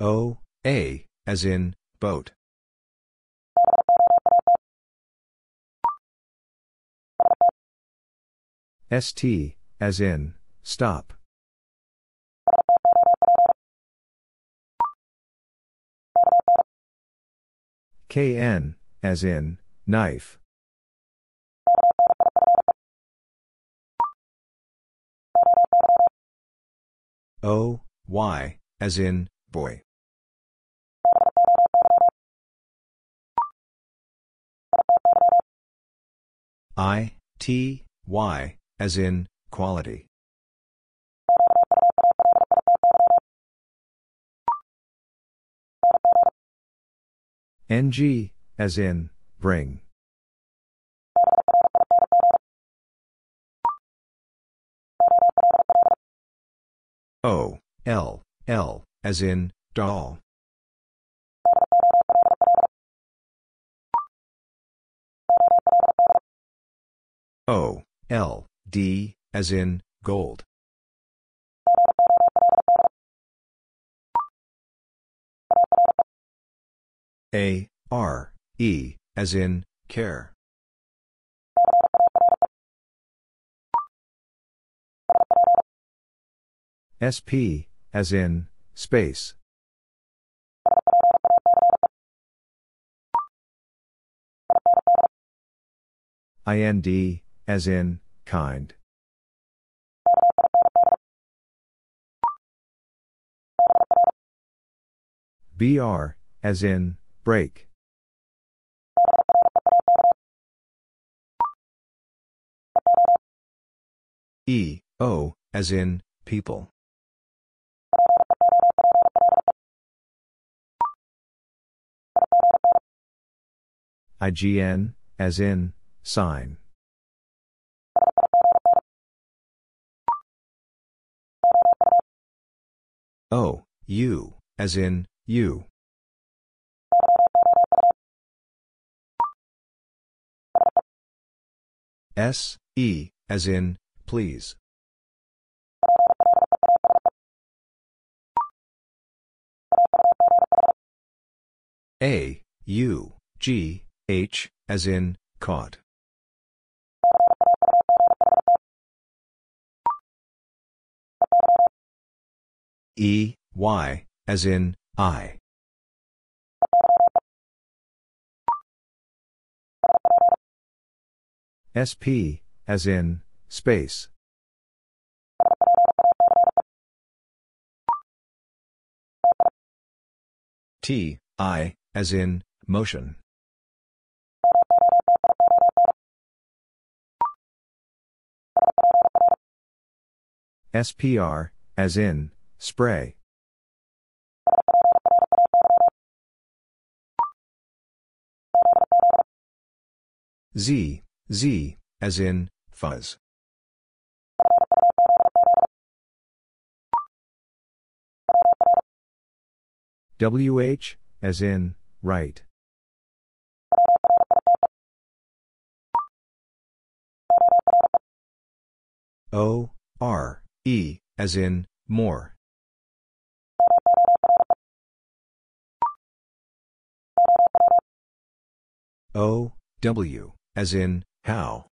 S1: O, A, as in, boat. ST, as in, stop. KN, as in, knife. O, Y, as in, boy. I, T, Y, as in, quality. NG, as in, bring. O, L, L, as in, doll. O, L, D, as in, gold. A, R, E, as in, care. SP, as in, space. IND, as in, kind. BR, as in, break. E, O, as in, people. IGN, as in, sign. O, U, as in, you. S, E, as in, please. A, U, G, H, as in, caught. E, Y, as in, eye. SP, as in, space. T, I, as in, motion. SPR, as in, spray. Z, Z, as in, fuzz. WH, as in, right. O, R, E, as in, more. O, W, as in, how.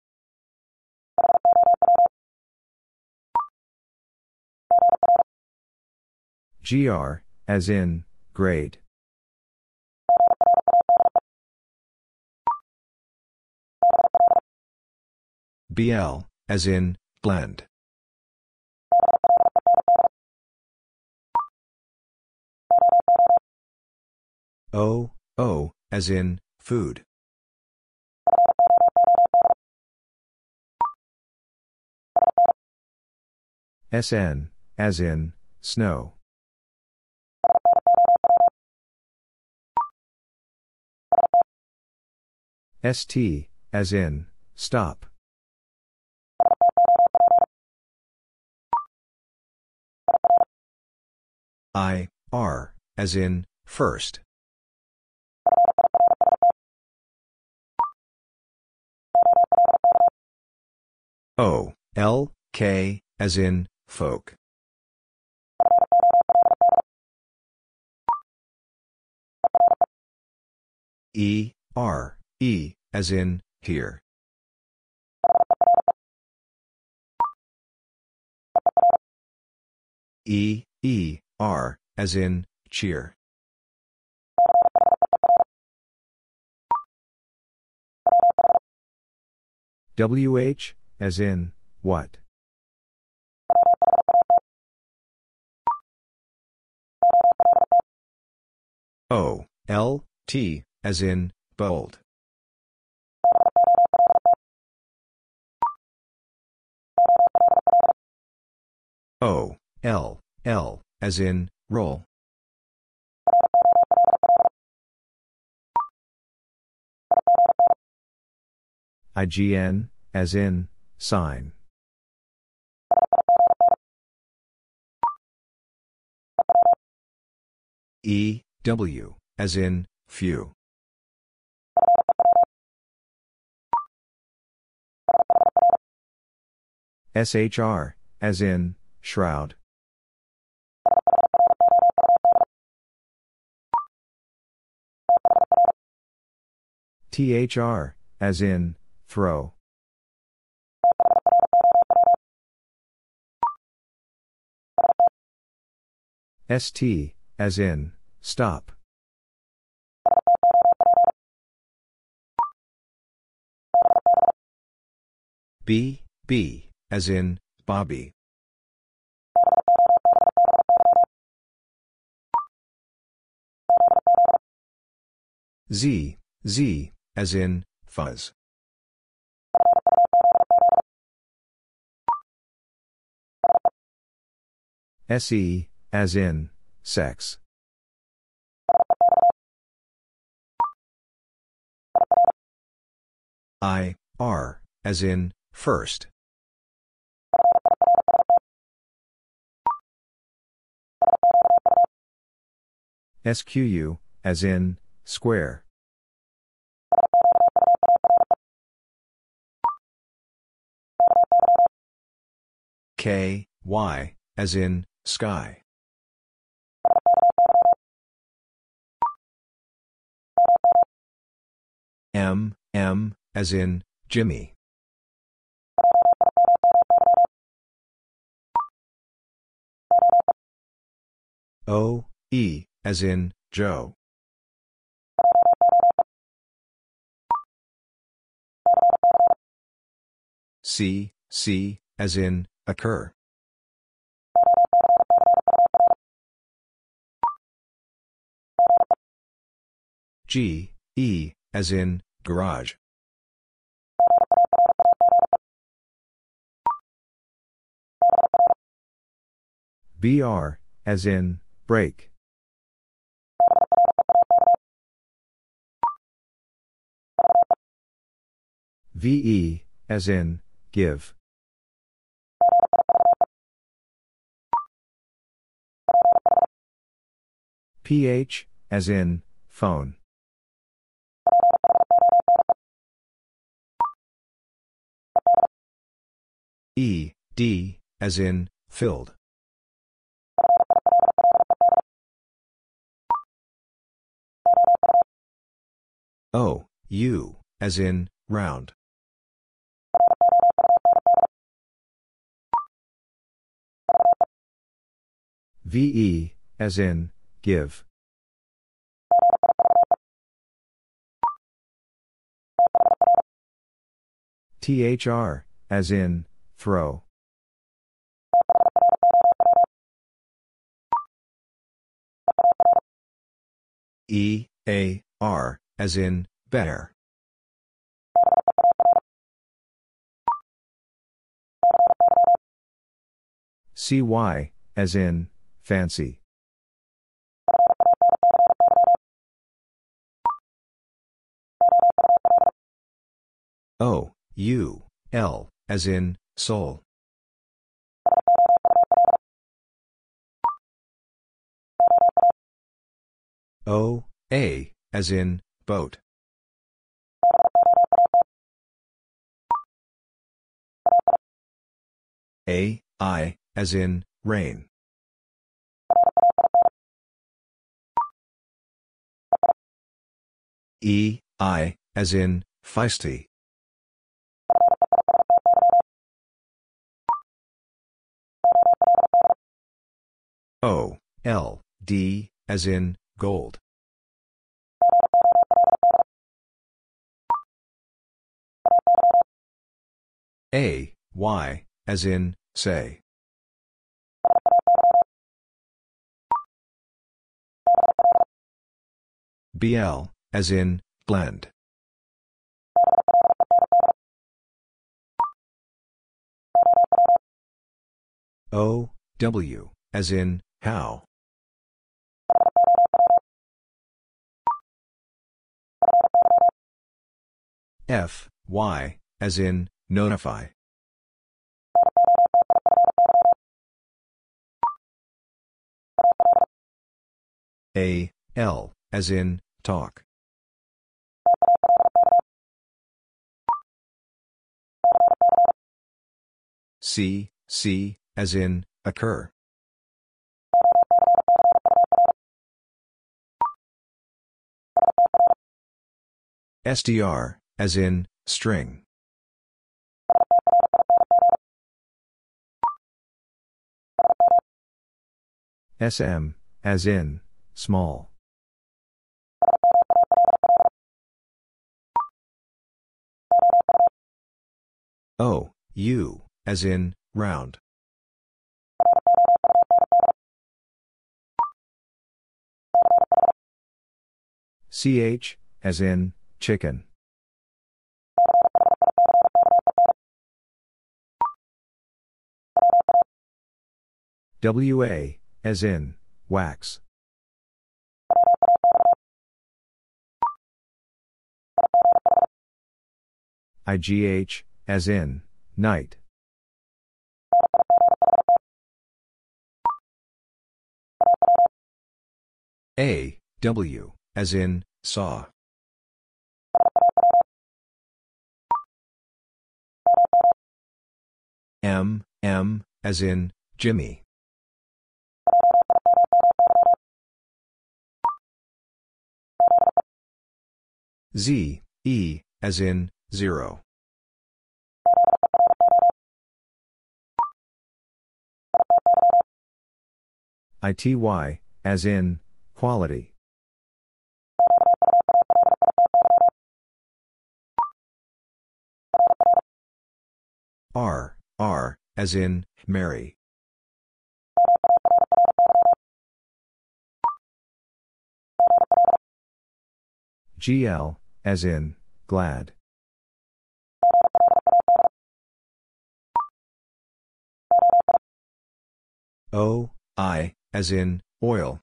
S1: GR, as in, grade. BL, as in, blend. O, O, as in, food. SN, as in, snow. ST, as in, stop. I, R, as in, first. O, L, K, as in, folk. E, R, E, as in, here. E, E, R, as in, cheer. WH, as in, what? O, L, T, as in, bold. O, L, L, as in, roll. IGN, as in, sign. E, W, as in, few. SHR, as in, shroud. THR, as in, throw. ST, as in, stop. B, B, as in, Bobby. Z, Z, as in, fuzz. SE, as in, sex. I, R, as in, first. SQU, as in, square. K, Y, as in, sky. M, M, as in, Jimmy. O, E, as in, Joe. C, C, as in, occur. G, E, as in, garage. BR, as in, break. VE, as in, give. PH, as in, phone. E, D, as in, filled. Oh, o, U, as in, round. VE, as in, give. THR, as in, throw. E, A, R, as in, bear. CY, as in, fancy. O, U, L, as in, soul. O, A, as in, boat. A, I, as in, rain. E, I, as in, feisty. O, L, D, as in, gold. A, Y, as in, say. BL, as in, blend. O, W, as in, how. F, Y, as in, notify. A, L, as in, talk. C, C, as in, occur. STR, as in, string. SM, as in, small. O, U, as in, round. CH, as in, chicken. WA, as in, wax. IGH, as in, night. A, W, as in, saw. M, M, as in, Jimmy. Z, E, as in, zero. ITY, as in, quality. R, R, as in, Mary. GL, as in, glad. O, I, as in, oil.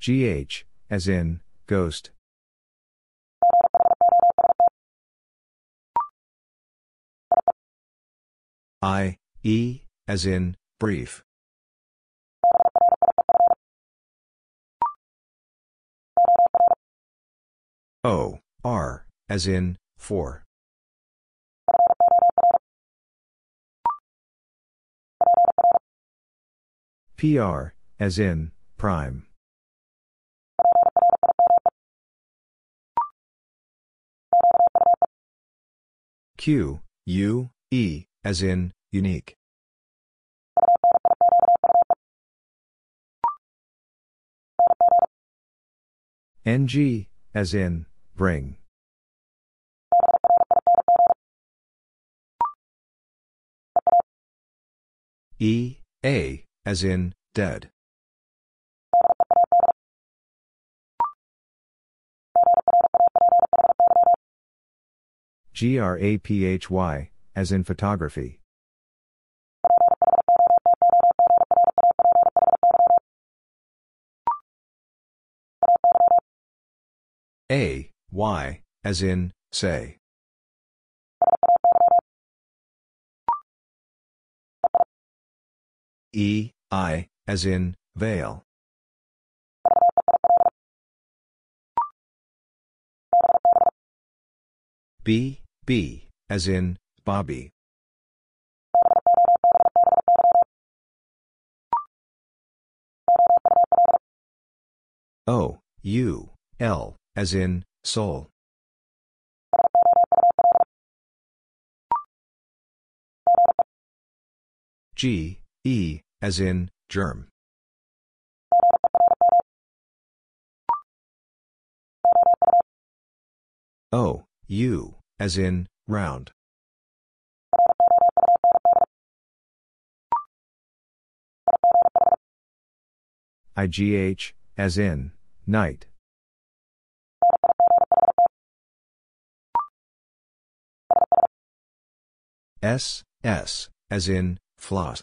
S1: GH, as in, ghost. I, E, as in, brief. O, R, as in, 4. PR, as in, prime. Q, U, E, as in, unique. NG, as in, bring. E, A, as in, dead. GRAPHY, as in photography. A, Y, as in, say. E, I, as in, veil. B, B, as in, Bobby. O, U, L, as in, soul. G, E, as in, germ. O, U, as in, round. IGH, as in, night. S, S, as in, floss.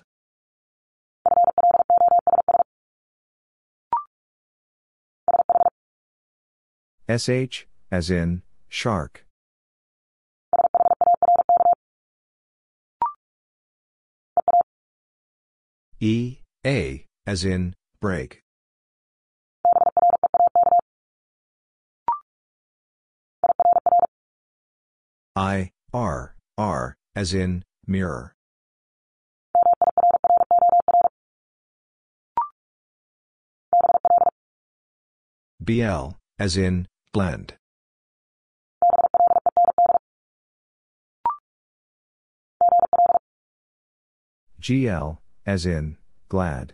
S1: SH, as in, shark. E, A, as in, break. I, R, R, as in, mirror. BL, as in, blend. GL, as in, glad.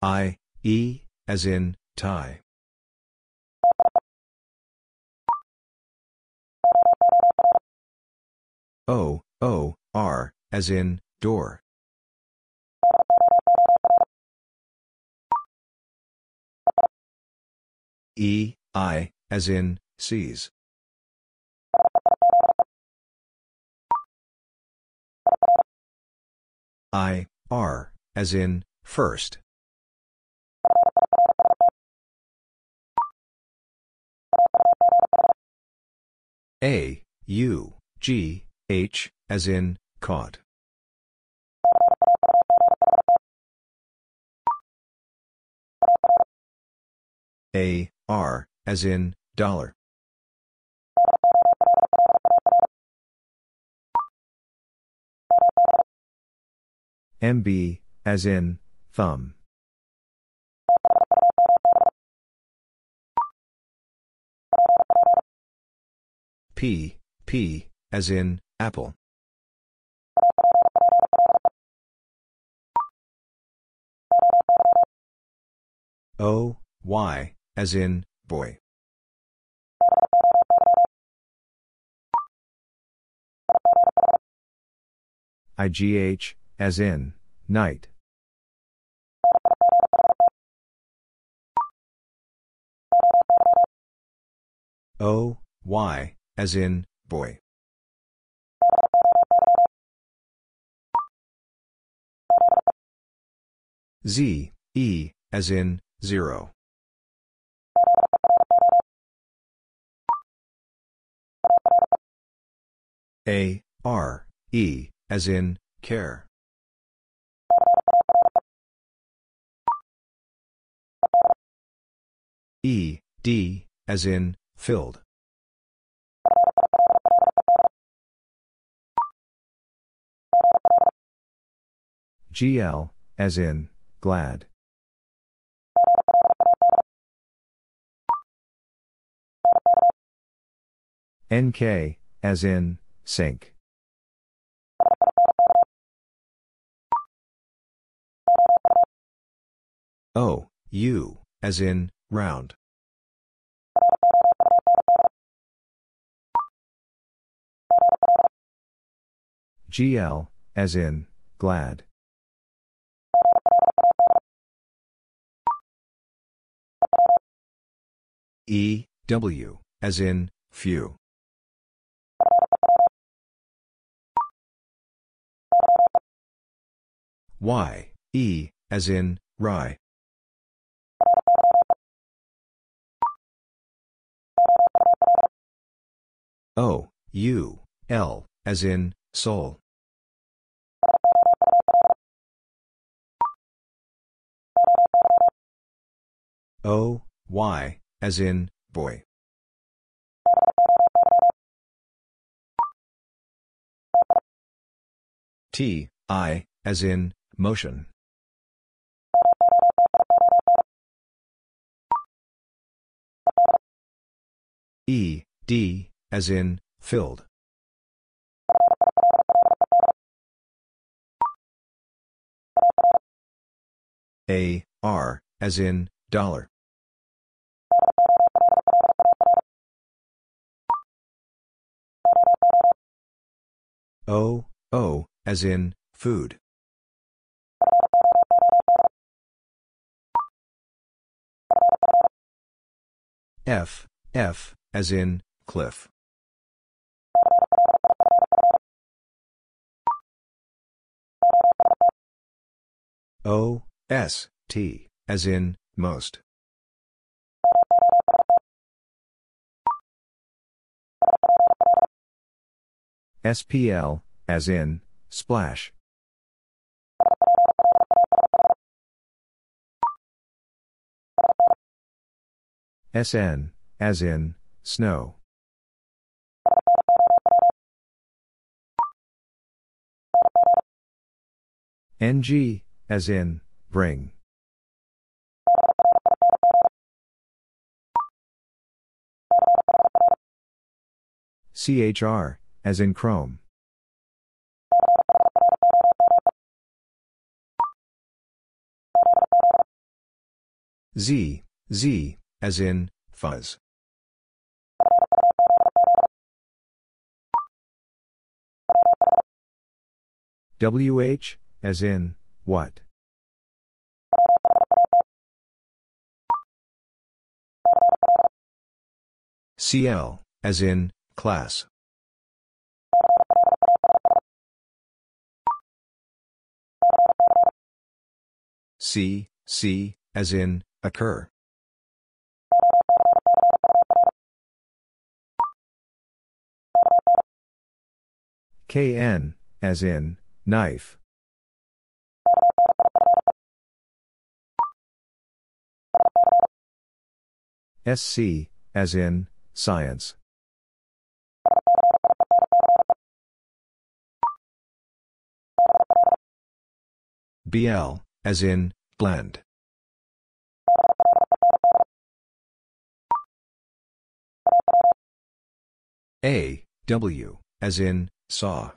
S1: I, E, as in, tie. O, O, R, as in, door. E, I, as in, seize. I, R, as in, first. A, U, G, H, as in, caught. A, R, as in, dollar. MB, as in, thumb. P, P, as in, apple. O, Y, as in, boy. IGH, as in, night. O, Y, as in, boy. Z, E, as in, zero. A, R, E, as in, care. E, D, as in, filled. GL, as in, glad. NK, as in, sink. O, U, as in, round. GL, as in, glad. E, W, as in, few. Y, E, as in, rye. O, U, L, as in, soul. O, Y, as in, boy. T, I, as in, motion. E, D, as in, filled. A, R, as in, dollar. O, O, as in, food. F, F, as in, cliff. O, S, T, as in, most. SPL, as in, splash. SN, as in, snow. NG, as in, bring. CHR, as in chrome. Z, Z, as in, fuzz. WH, as in, what? CL, as in, class. C, C, as in, occur. KN, as in, knife. SC, as in, science. BL, as in, blend. A, W, as in, saw.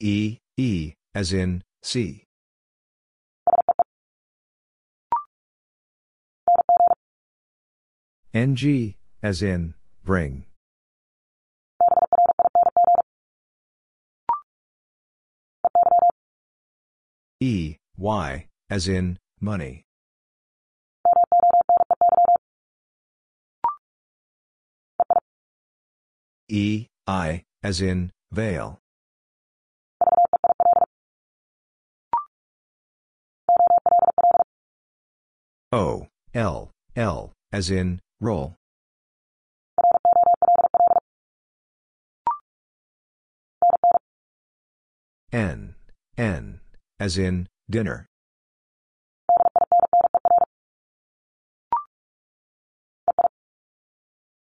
S1: E, E, as in, see. NG, as in, bring. E, Y, as in, money. E, I, as in, veil. O, L, L, as in, roll. N, N, as in, dinner.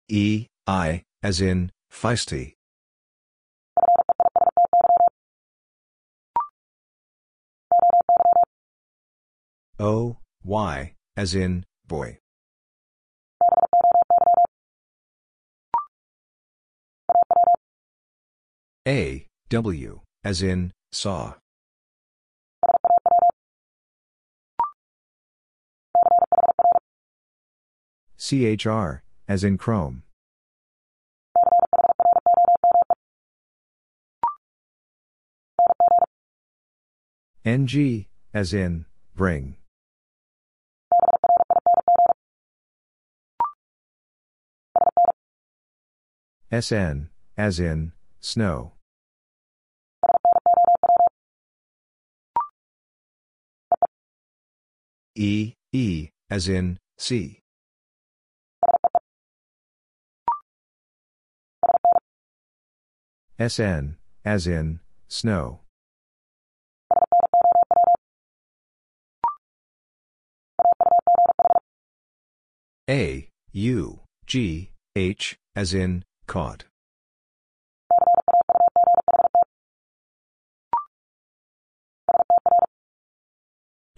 S1: E, I, as in, feisty. O, Y, as in, boy. A, W, as in, saw. CHR, as in Chrome. NG, as in, bring. SN, as in, snow. E, E, as in, see. SN, as in, snow. A, U, G, H, as in, caught.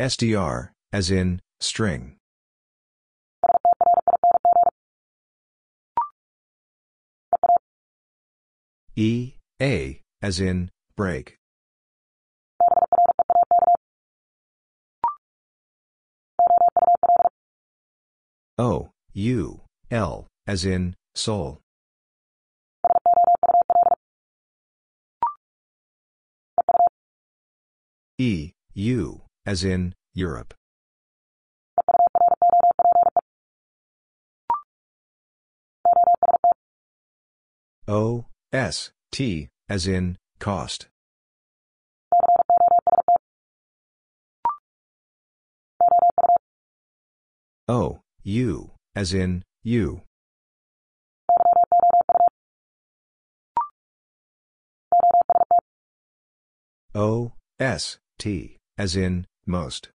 S1: STR, as in, string. E, A, as in, break. O, U, L, as in, soul. E, U, as in, Europe. O, S, T, as in, cost. O, U, as in, you. O, S, T, as in, most.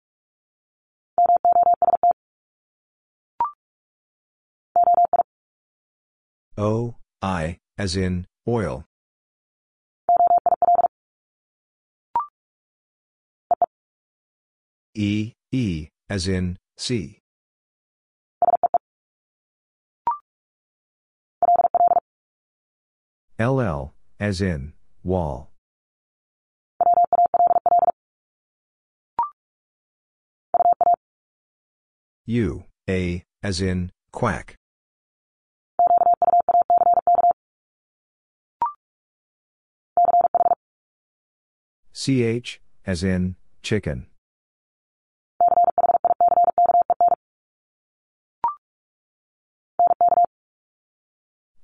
S1: O, I, as in, oil. E, E, as in, see. LL, as in, wall. U, A, as in, quack. CH, as in, chicken.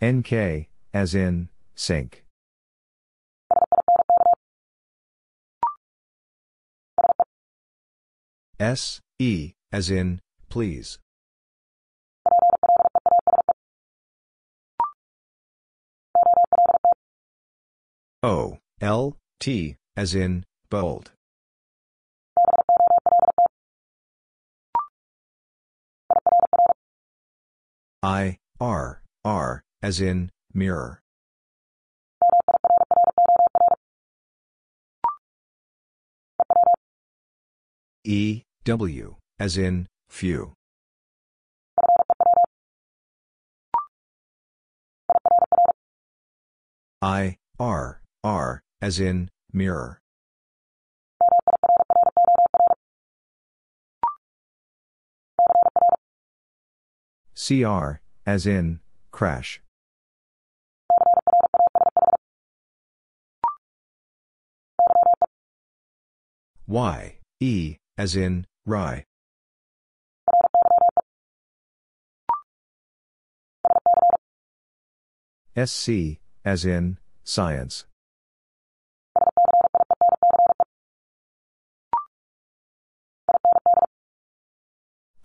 S1: NK, as in, sink. S, E, as in, please. O, L, T, as in, bold. I, R, R, as in, mirror. E, W, as in, few. I, R, R, as in, Mirror. CR, as in, crash. Y, E, as in, rye. SC, as in, science.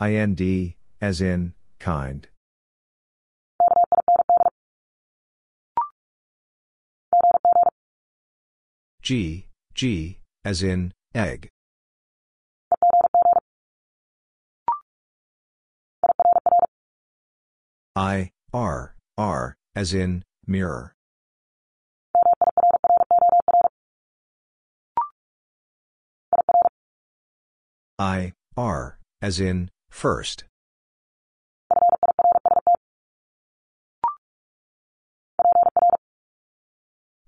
S1: IND, as in, kind. G, G, as in, egg. I, R, R, as in, mirror. I, R, as in, first.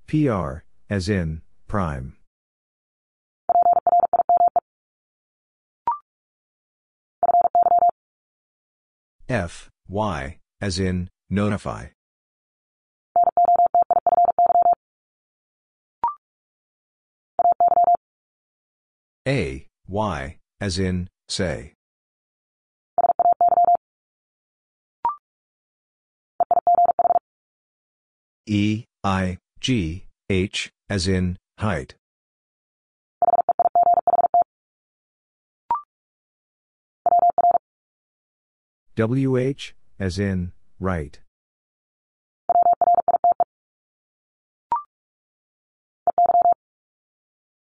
S1: PR, as in, prime. F, Y, as in, notify. A, Y, as in, say. E, eye, G, H, as in, height. WH, as in, right.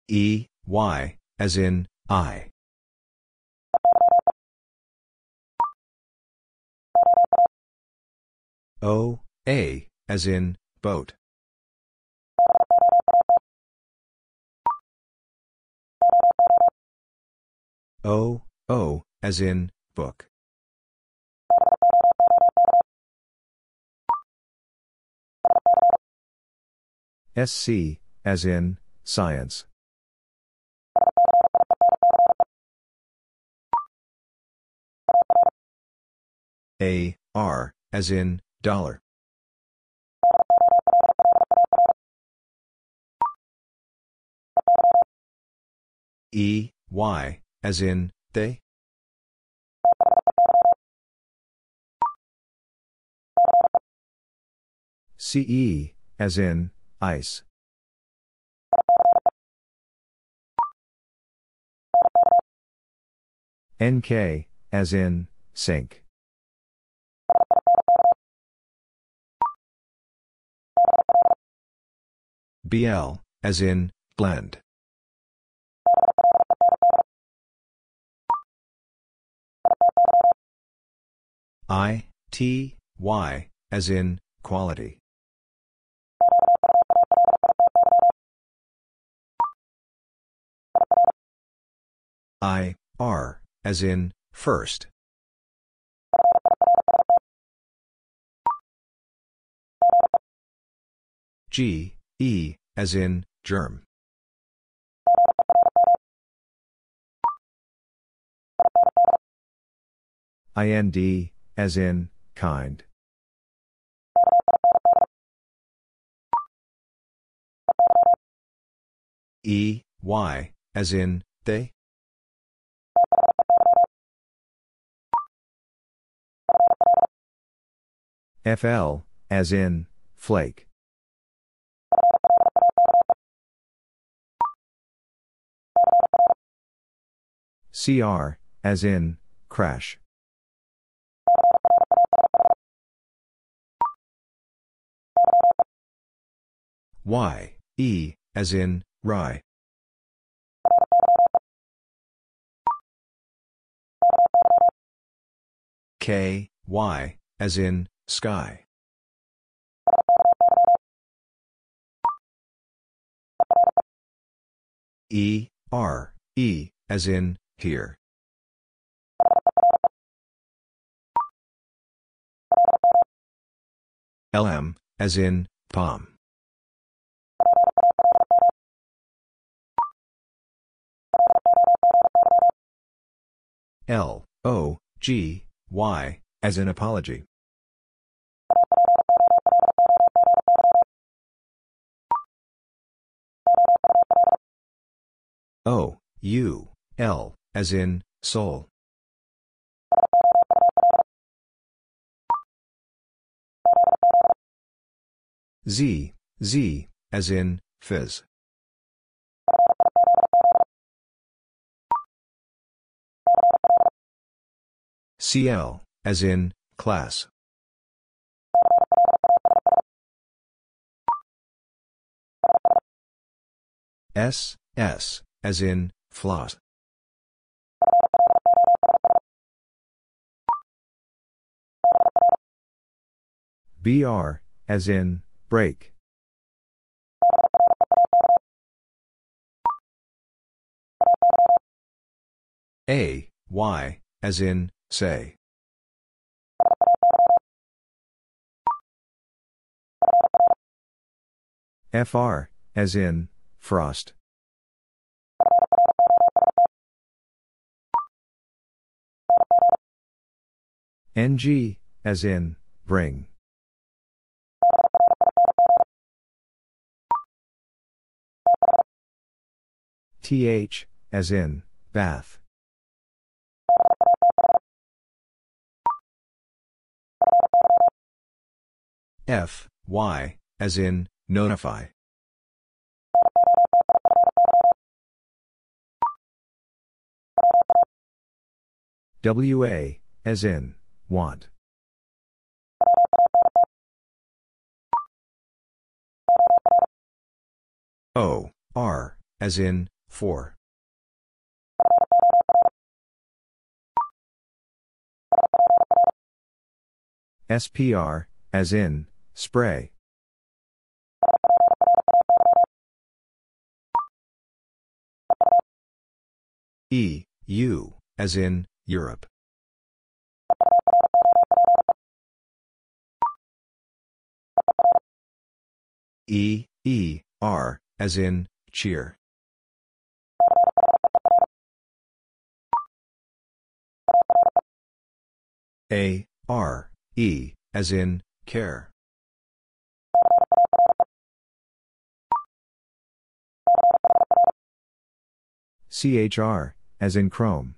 S1: E, Y, as in, I. O, A, as in, boat. O, O, as in, book. SC, as in, science. A, R, as in, dollar. E, Y, as in, they? CE, as in, ice. NK, as in, sink. BL, as in, blend. I, T, Y, as in, quality. I, R, as in, first. G, E, as in, germ. IND, as in, kind. E, Y, as in, they? FL, as in, flake. CR, as in, crash. Y, E, as in, rye. K, Y, as in, sky. E, R, E, as in, here. LM, as in, palm. L, O, G, Y, as in apology. O, U, L, as in, soul. Z, Z, as in, fizz. CL, as in, class. S, S, as in, floss. BR, as in, break. A, Y, as in, say. FR, as in, frost. NG, as in, bring. TH, as in, bath. F, Y, as in, notify. WA, as in, want. O, R, as in, for. SPR, as in, spray. E, U, as in, Europe. E, E, R, as in, cheer. A, R, E, as in, care. CHR, as in Chrome.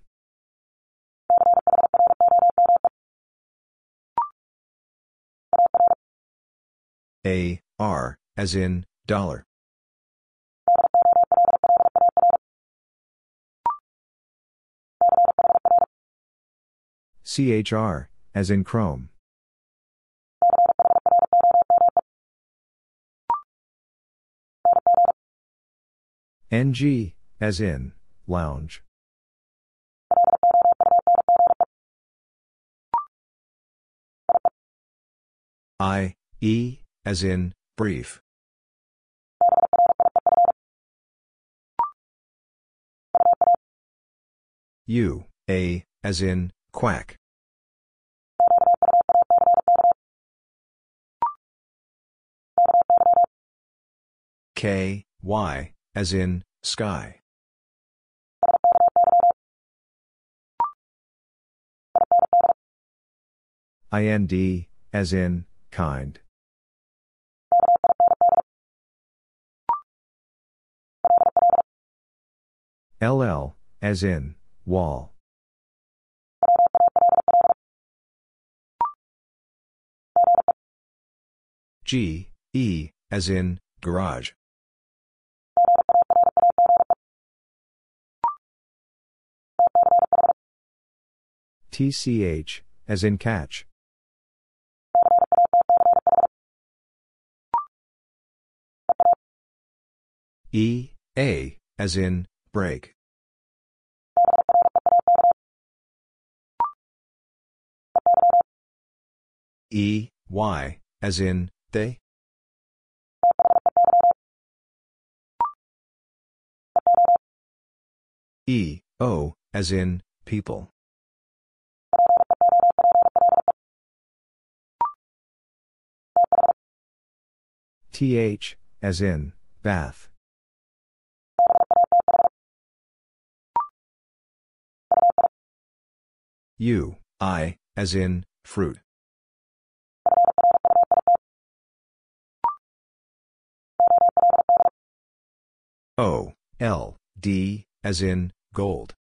S1: A, R, as in, dollar. CHR, as in Chrome. NG, as in, lounge. I, E, as in, brief. U, A, as in, quack. K, Y, as in, sky. IND, as in, kind. LL, as in, wall. G, E, as in, garage. TCH, as in catch. E, A, as in, break. E, Y, as in, they? E, O, as in, people. TH, as in, bath. U, I, as in, fruit. O, L, D, as in, gold.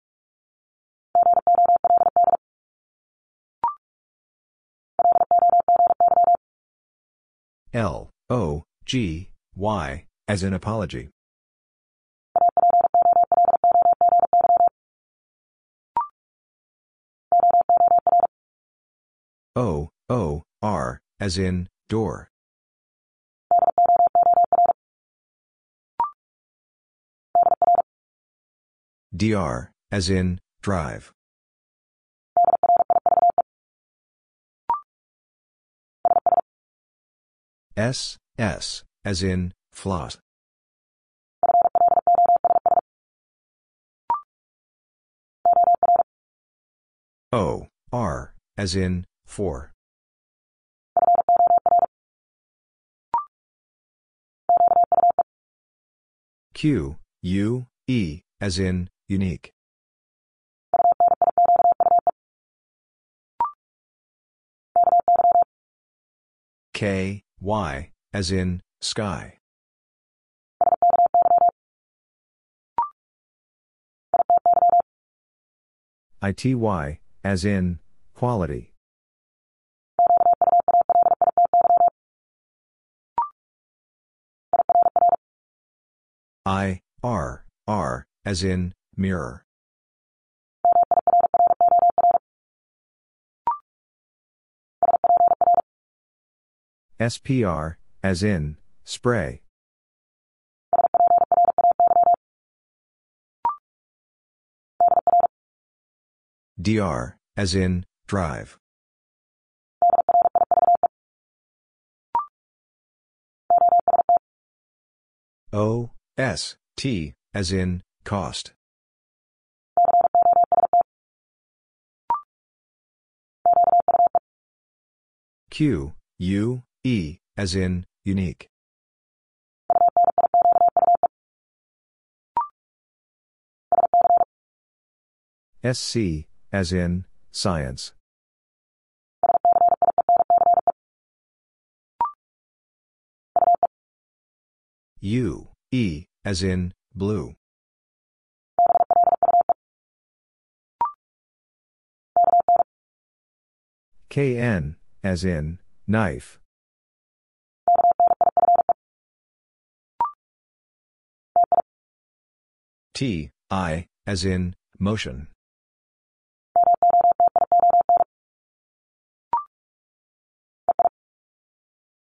S1: L, O, G, Y, as in apology. O, O, R, as in, door. DR, as in, drive. S, S, as in, floss. O, R, as in, for. Q, U, E, as in, unique. K, Y, as in, sky. ITY, as in, quality. I, R, R, as in, mirror. SPR, as in, spray. DR, as in, drive. O, S, T, as in, cost. Q, U, E, as in, unique. SC, as in, science. U, E, as in, blue. KN, as in, knife. T, I, as in, motion.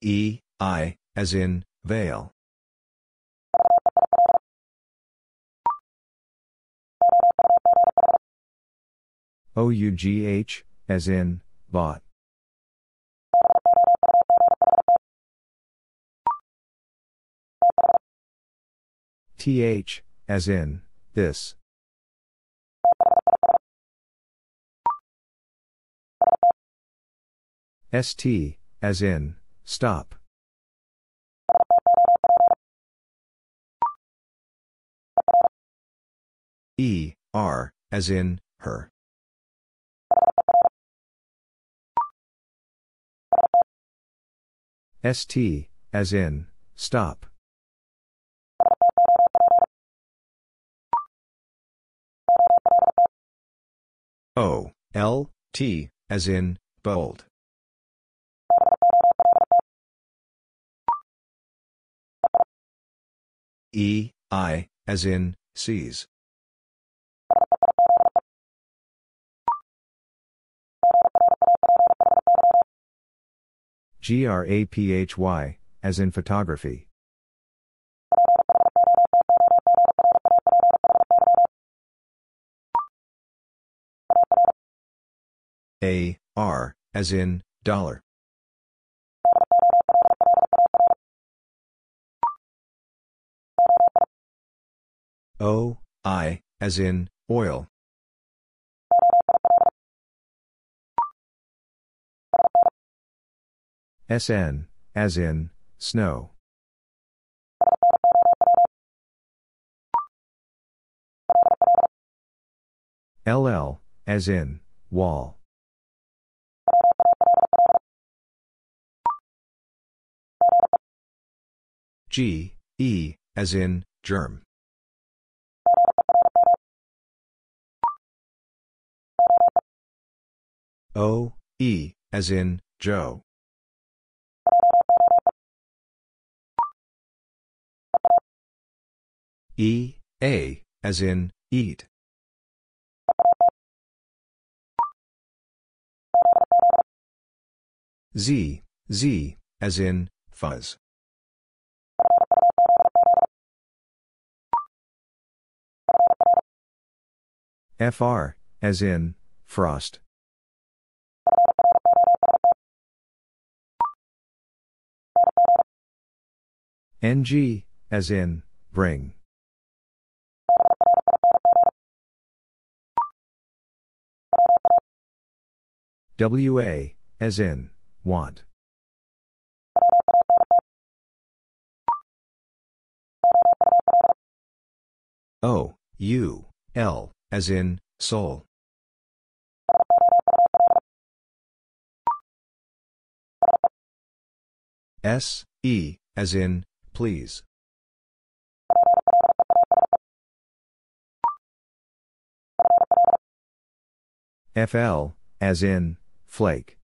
S1: E, I, as in, veil. OUGH, as in, bought. TH, as in, this. ST, as in, stop. E, R, as in, her. ST, as in, stop. O, L, T, as in, bold. E, I, as in, seize. GRAPHY, as in photography. A, R, as in, dollar. O, I, as in, oil. SN, as in, snow. LL, as in, wall. G, E, as in, germ. O, E, as in, Joe. E, A, as in, eat. Z, Z, as in, fuzz. FR, as in, frost. NG, as in, bring. WA, as in, want. O, U, L, as in, soul. S, E, as in, please. FL, as in, flake.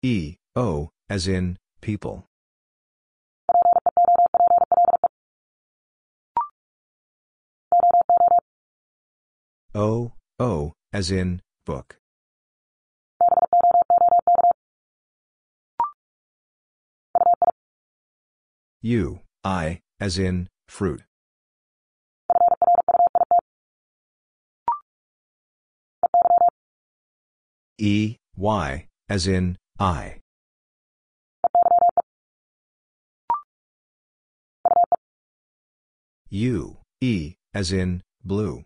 S1: E, O, as in, people. O, O, as in, book. U, I, as in, fruit. E, Y, as in, eye. U, E, as in, blue.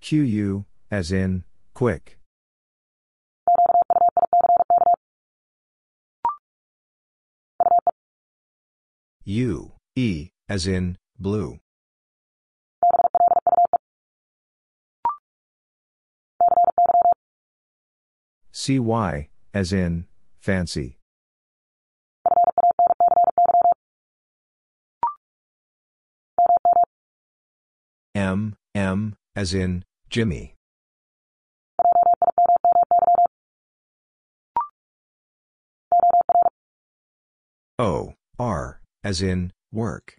S1: QU, as in, quick. U, E, as in, blue. CY, as in, fancy. M, M, as in, Jimmy. O, R, as in, work.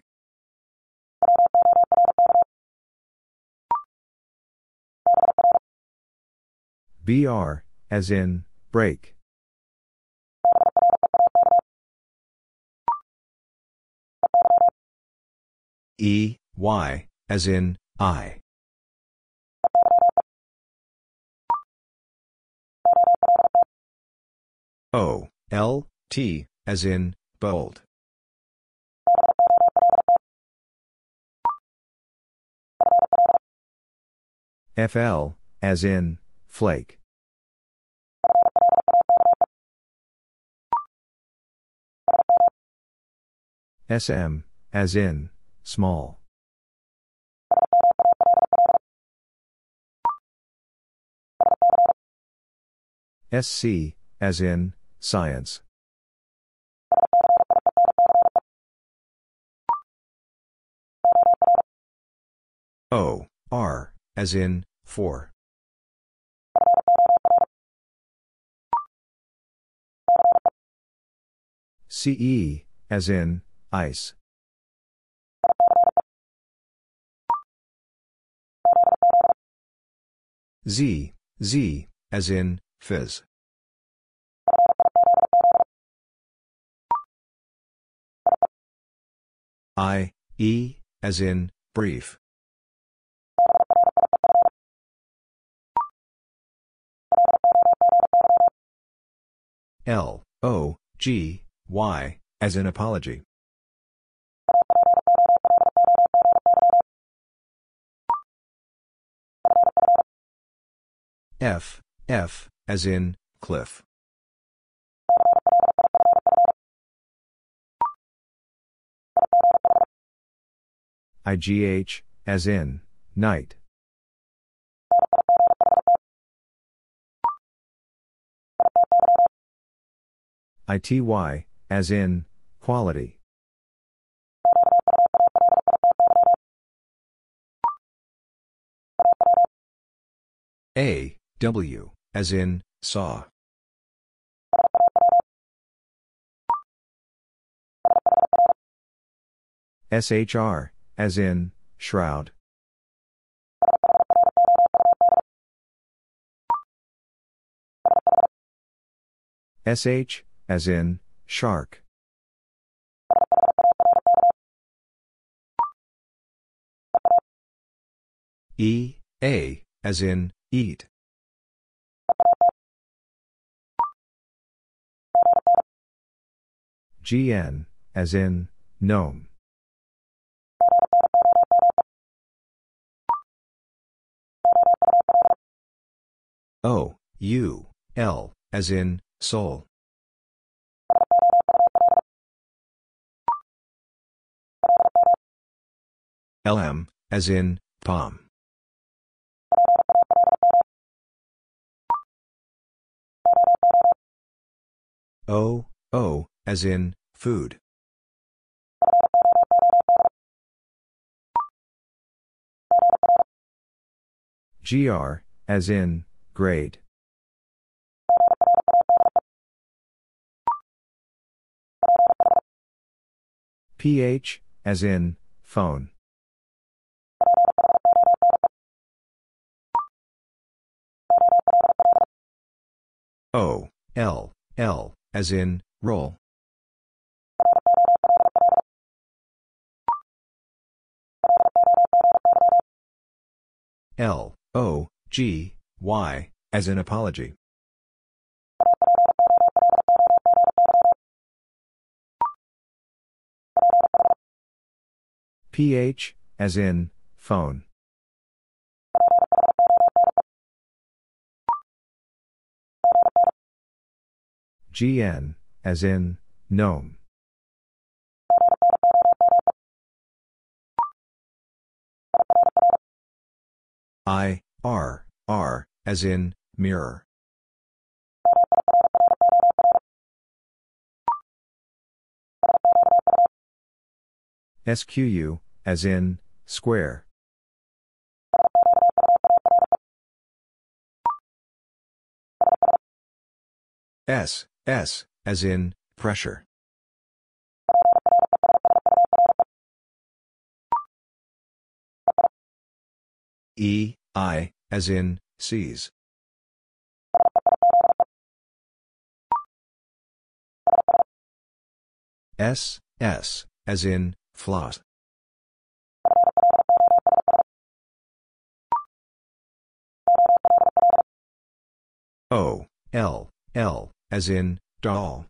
S1: BR, as in, break. E, Y, as in, eye. O, L, T, as in, bold. FL, as in, flake. SM, as in, small. SC, as in, science. O, R, as in, for. CE, as in, ice. Z, Z, as in, fizz. I, E, as in, brief. L, O, G, Y, as in apology. F, F, as in, cliff. IGH, as in, night. ITY, as in, quality. A, W, as in, saw. SHR, as in, shroud. SH, as in, shark. E, A, as in, eat. GN, as in, gnome. O, U, L, as in, soul. LM, as in, palm. O, O, as in, food. GR, as in, grade. PH, as in, phone. O, L, L, as in, roll. L, O, G, Y, as in apology. PH, as in, phone. GN, as in, gnome. I, R, R, as in, mirror. SQU, as in, square. S, S, as in, pressure. E, I, as in, seize. S, S, as in, floss. O, L, L, as in, doll.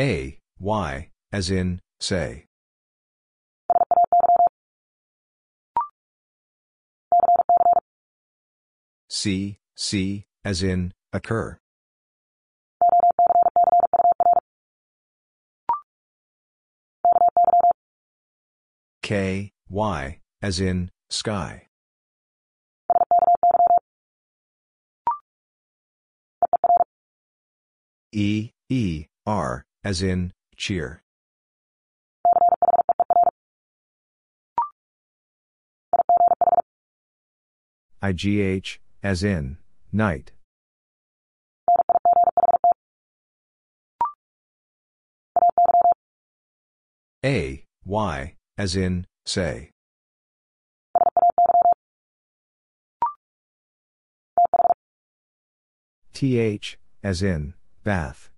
S1: A, Y, as in, say. C, C, as in, occur. K, Y, as in, sky. E, E, R, as in, cheer. IGH, as in, night. A, Y, as in, say. TH, as in, bath.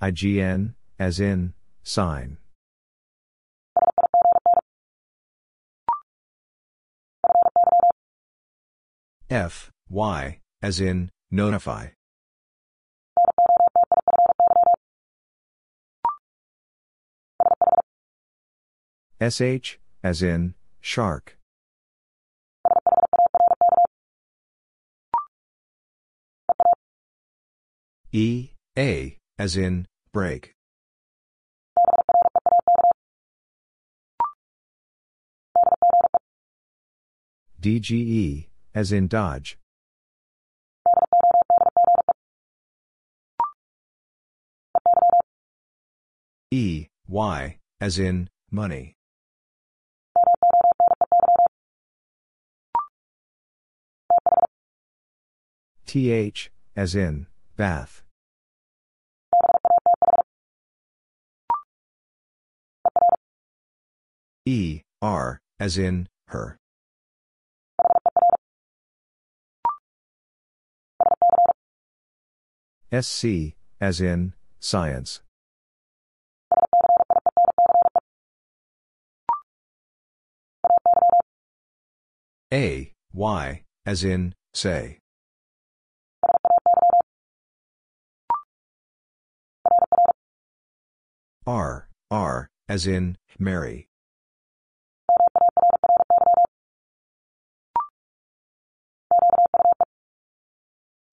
S1: IGN, as in, sign. F, Y, as in, notify. SH, as in, shark. E, A, as in, break. DGE, as in Dodge. E, Y, as in, money. TH, as in, bath. E, R, as in, her. SC, as in, science. A, Y, as in, say. R, R, as in, Mary.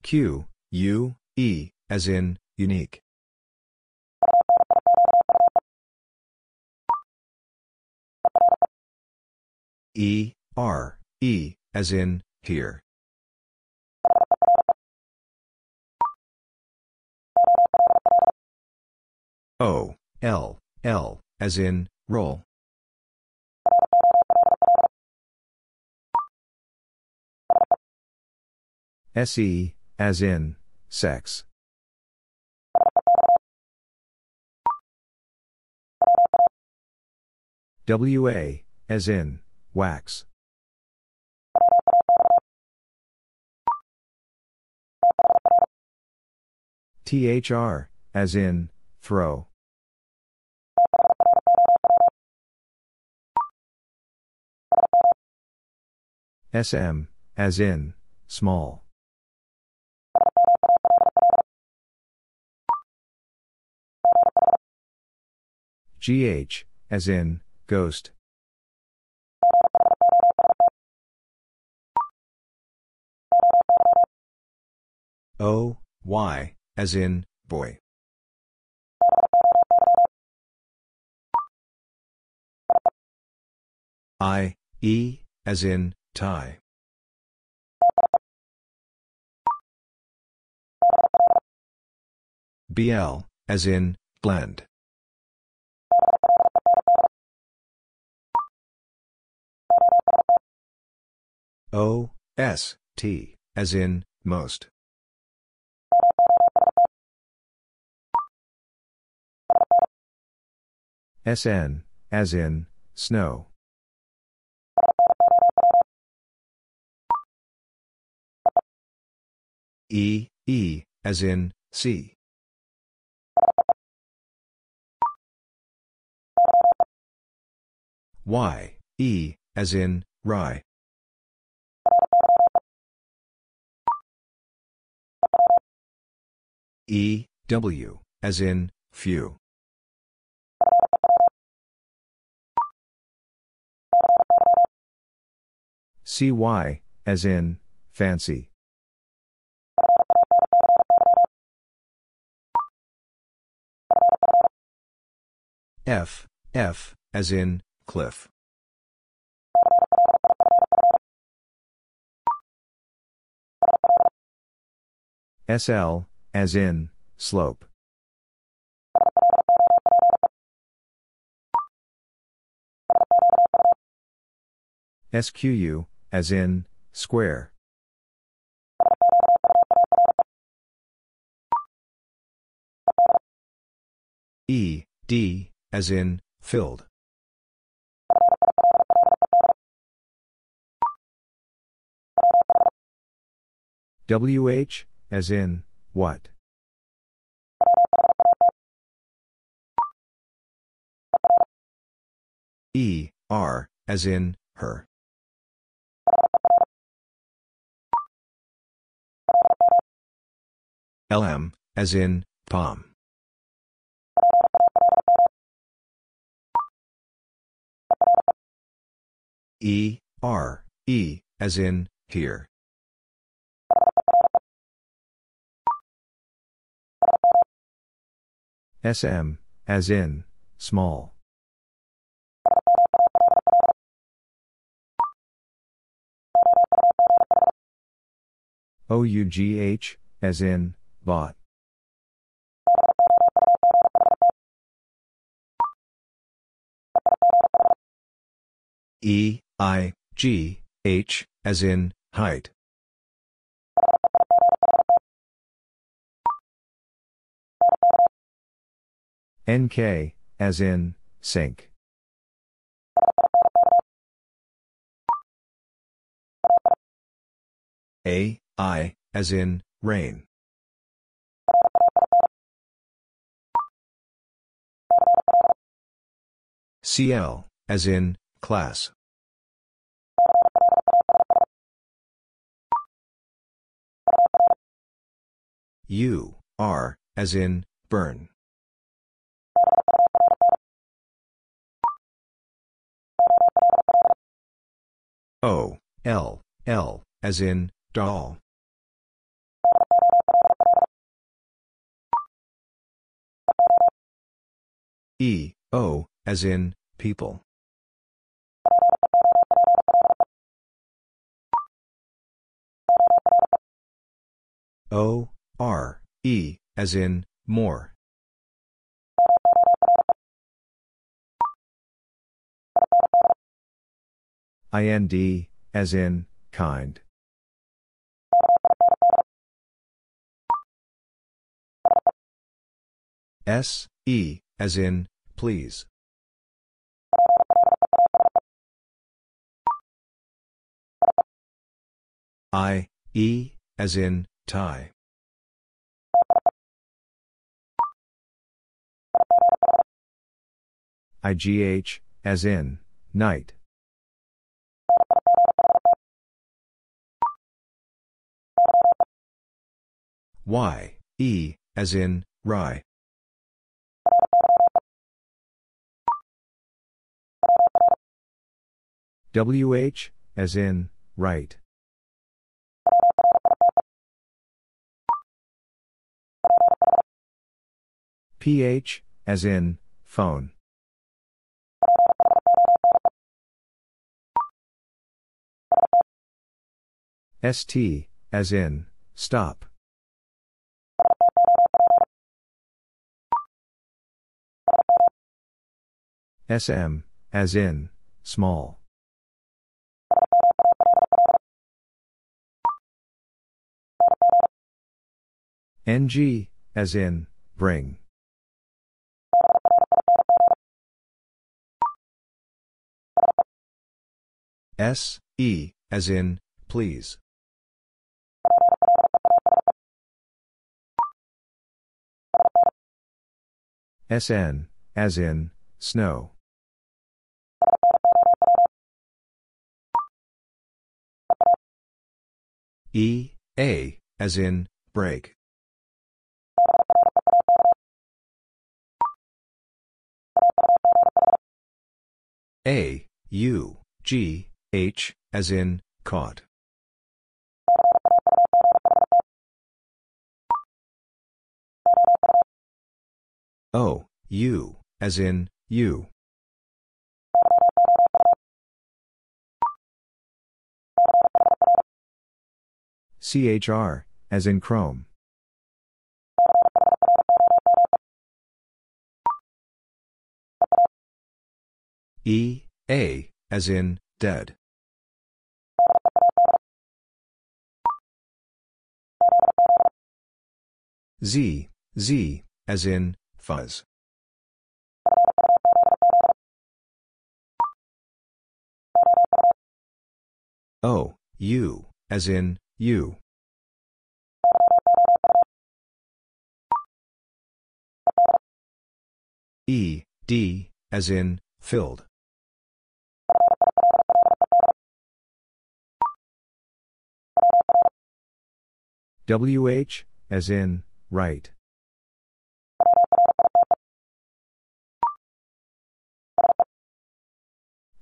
S1: Q, U, E, as in, unique. E, R, E, as in, here. O, L, L, as in, roll. SE, as in, sex. WA, as in, wax. THR, as in, throw. SM, as in, small. GH, as in, ghost. O, Y, as in, boy. I, E, as in, tie. BL, as in, blend. O, S, T, as in, most. SN, as in, snow. E, E, as in, see. Y, E, as in, rye. E, W, as in, few. CY, as in, fancy. F, F, as in, cliff. SL, as in, slope. SQU, as in, square. E, D, as in, filled. WH, as in, what? E, R, as in, her. LM, as in, palm. E, R, E, as in, here. SM, as in, small. OUGH, as in, bought. E, I, G, H, as in, height. NK, as in, sink. A, I, as in, rain. CL, as in, class. U, R, as in, burn. O, L, L, as in, doll. E, O, as in, people. O, R, E, as in, more. IND, as in, kind. S, E, as in, please. I, E, as in, tie. IGH, as in, night. Y, E, as in, rye. WH, as in, right. PH, as in, phone. ST, as in, stop. SM, as in, small. NG, as in, bring. S, E, as in, please. SN, as in, snow. E, A, as in, break. A, U, G, H, as in, caught. O, U, as in, you. CHR, as in Chrome. E, A, as in, dead. Z, Z, as in, fuzz. Oh, o, U, as in, you. E, D, as in, filled. WH, as in, right.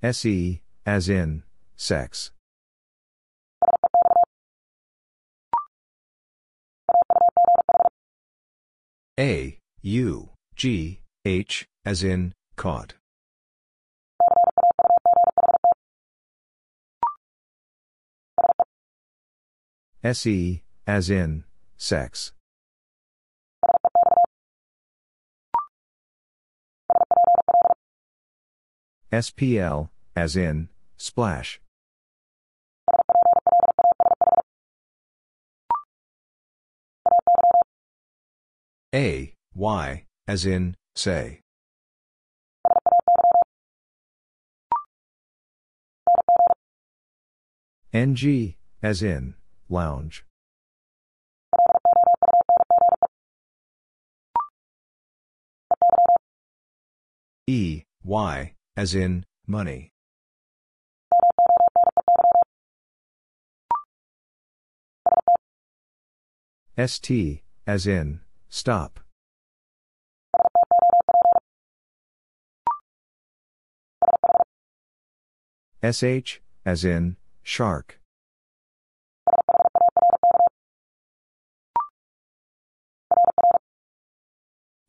S1: SE, as in, sex. A, U, G, H, as in, caught. SE, as in, sex. SPL, as in, splash. A, Y, as in, say. NG, as in, lounge. E, Y, as in, money. ST, as in, stop. SH, as in, shark.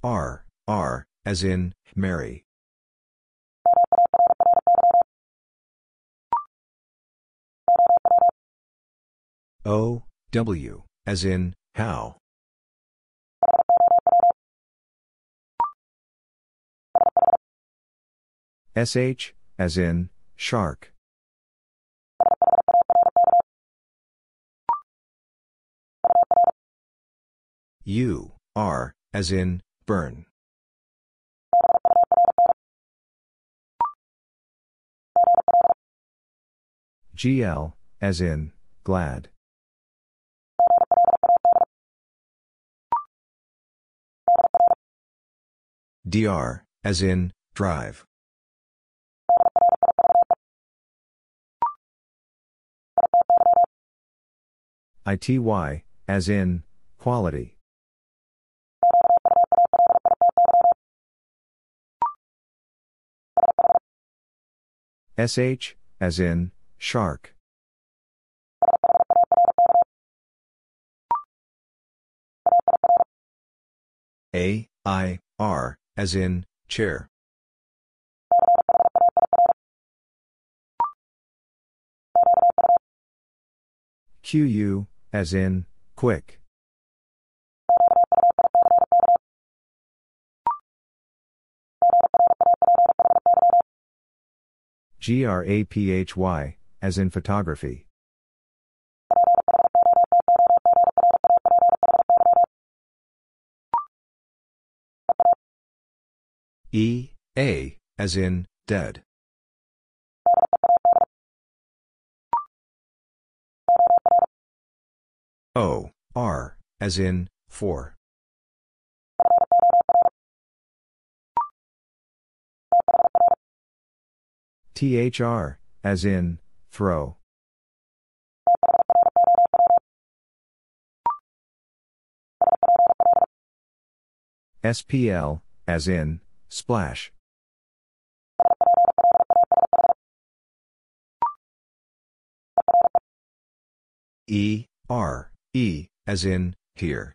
S1: R, R, as in, Mary. O, W, as in, how. SH, as in, shark. U, R, as in, burn. GL, as in, glad. DR, as in, drive. ITY, as in, quality. SH, as in, shark. A, I, R, as in, chair. QU, as in, quick. GRAPHY, as in photography. E, A, as in, dead. O, R, as in, for. THR, as in, throw. SPL, as in, splash. E, R, E, as in, here.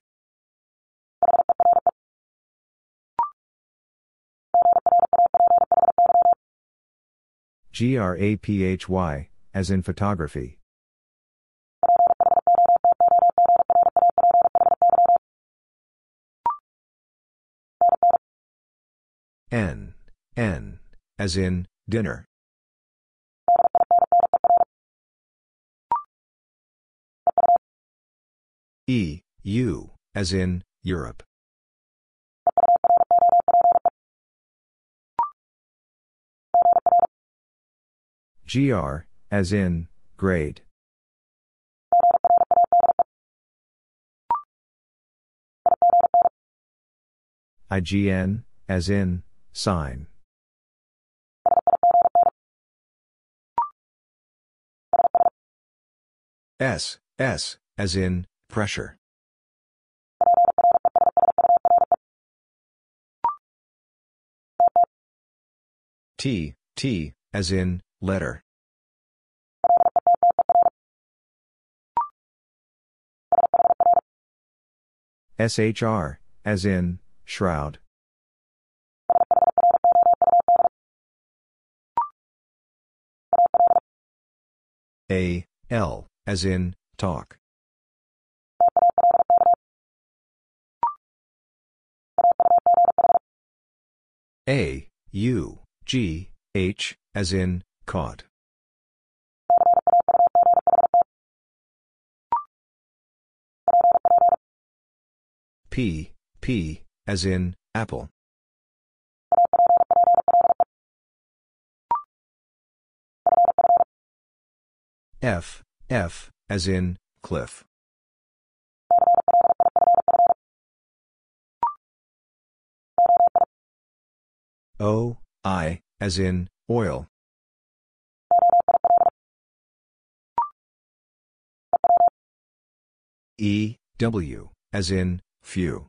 S1: GRAPHY, as in photography. N, N, as in, dinner. E, U, as in, Europe. GR, as in, grade. IGN, as in, sign. S, S, as in, Pressure. T, T, as in, letter. SHR, as in, shroud. A, L, as in, talk. A, U, G, H, as in, caught. P, P, as in, apple. F, F, as in, cliff. O, I, as in, oil. E, W, as in, few.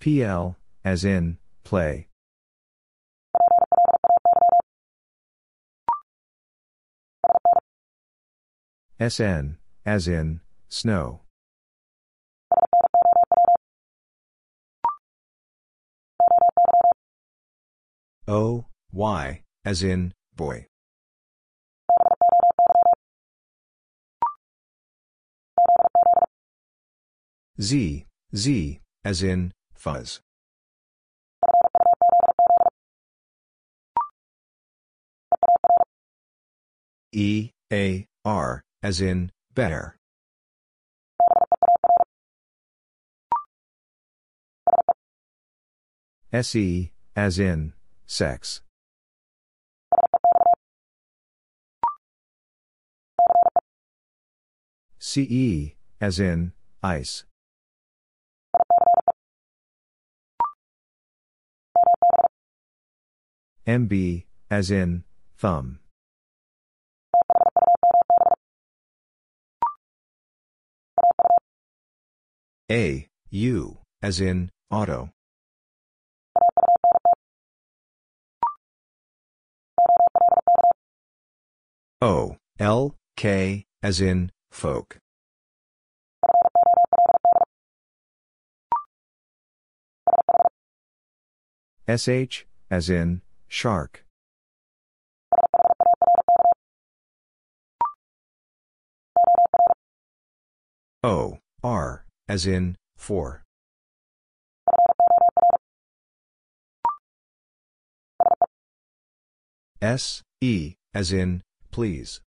S1: PL, as in, play. SN, as in, snow. O, Y, as in, boy. Z, Z, as in, fuzz. E, A, R, as in, bear. SE, as in, sex. CE, as in, ice. MB, as in, thumb. A, U, as in, auto. O, L, K, as in, folk. SH, as in, shark. O, R, as in, for. S, E, as in, please.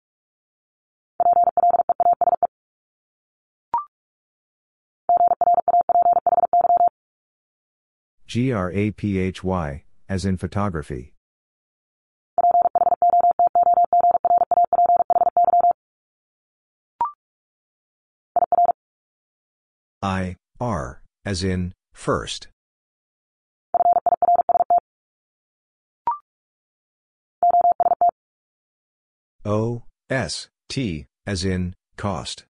S1: GRAPHY, as in photography. I, R, as in, first. O, S, T, as in, cost.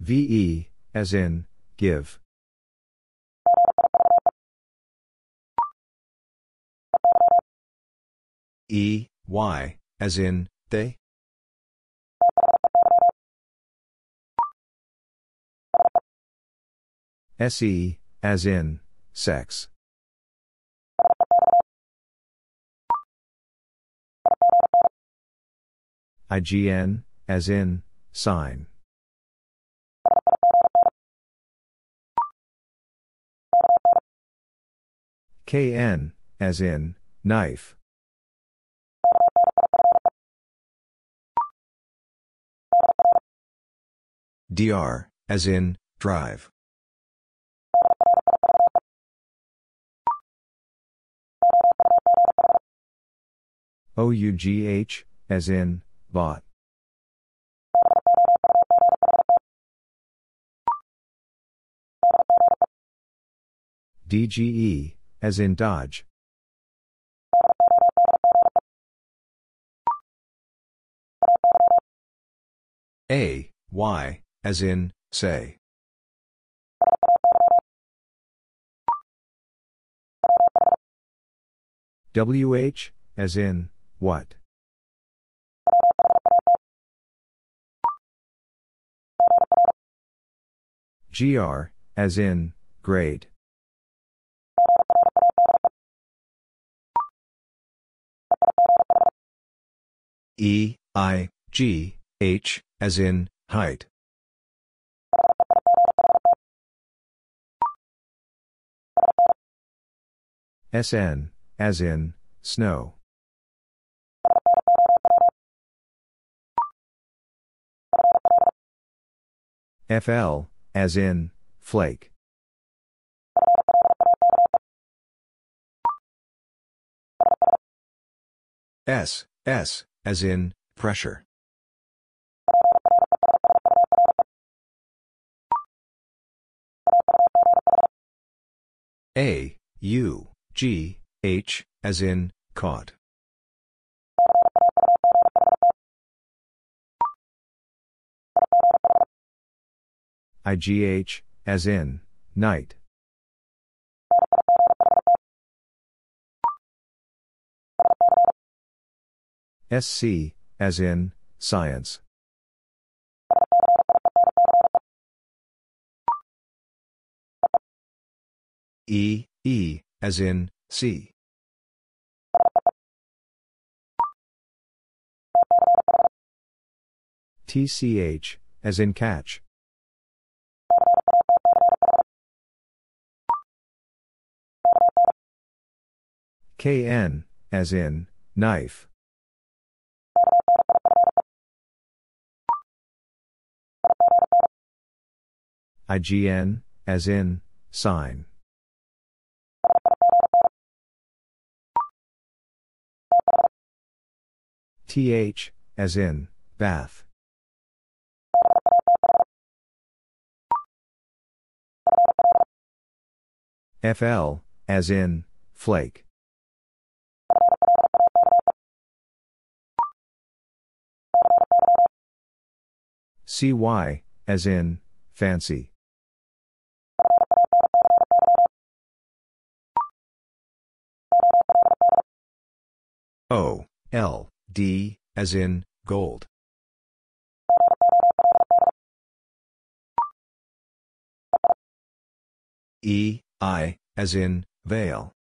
S1: VE, as in, give. E, Y, as in, they? SE, as in, sex. IGN, as in, sign. KN, as in, knife. DR, as in, drive. OUGH, as in, bought. DGE, as in Dodge. A, Y, as in, say. WH, as in, what? GR, as in, grade. E, I, G, H, as in, height. SN, as in, snow. FL, as in, flake. S, S, as in, pressure. A, U, G, H, as in, caught. IGH, as in, night. SC, as in, science. E, E, as in, see. TCH, as in catch. KN, as in, knife. IGN, as in, sign. TH, as in, bath. FL, as in, flake. CY, as in, fancy. O, L, D, as in, gold. E, I, as in, veil.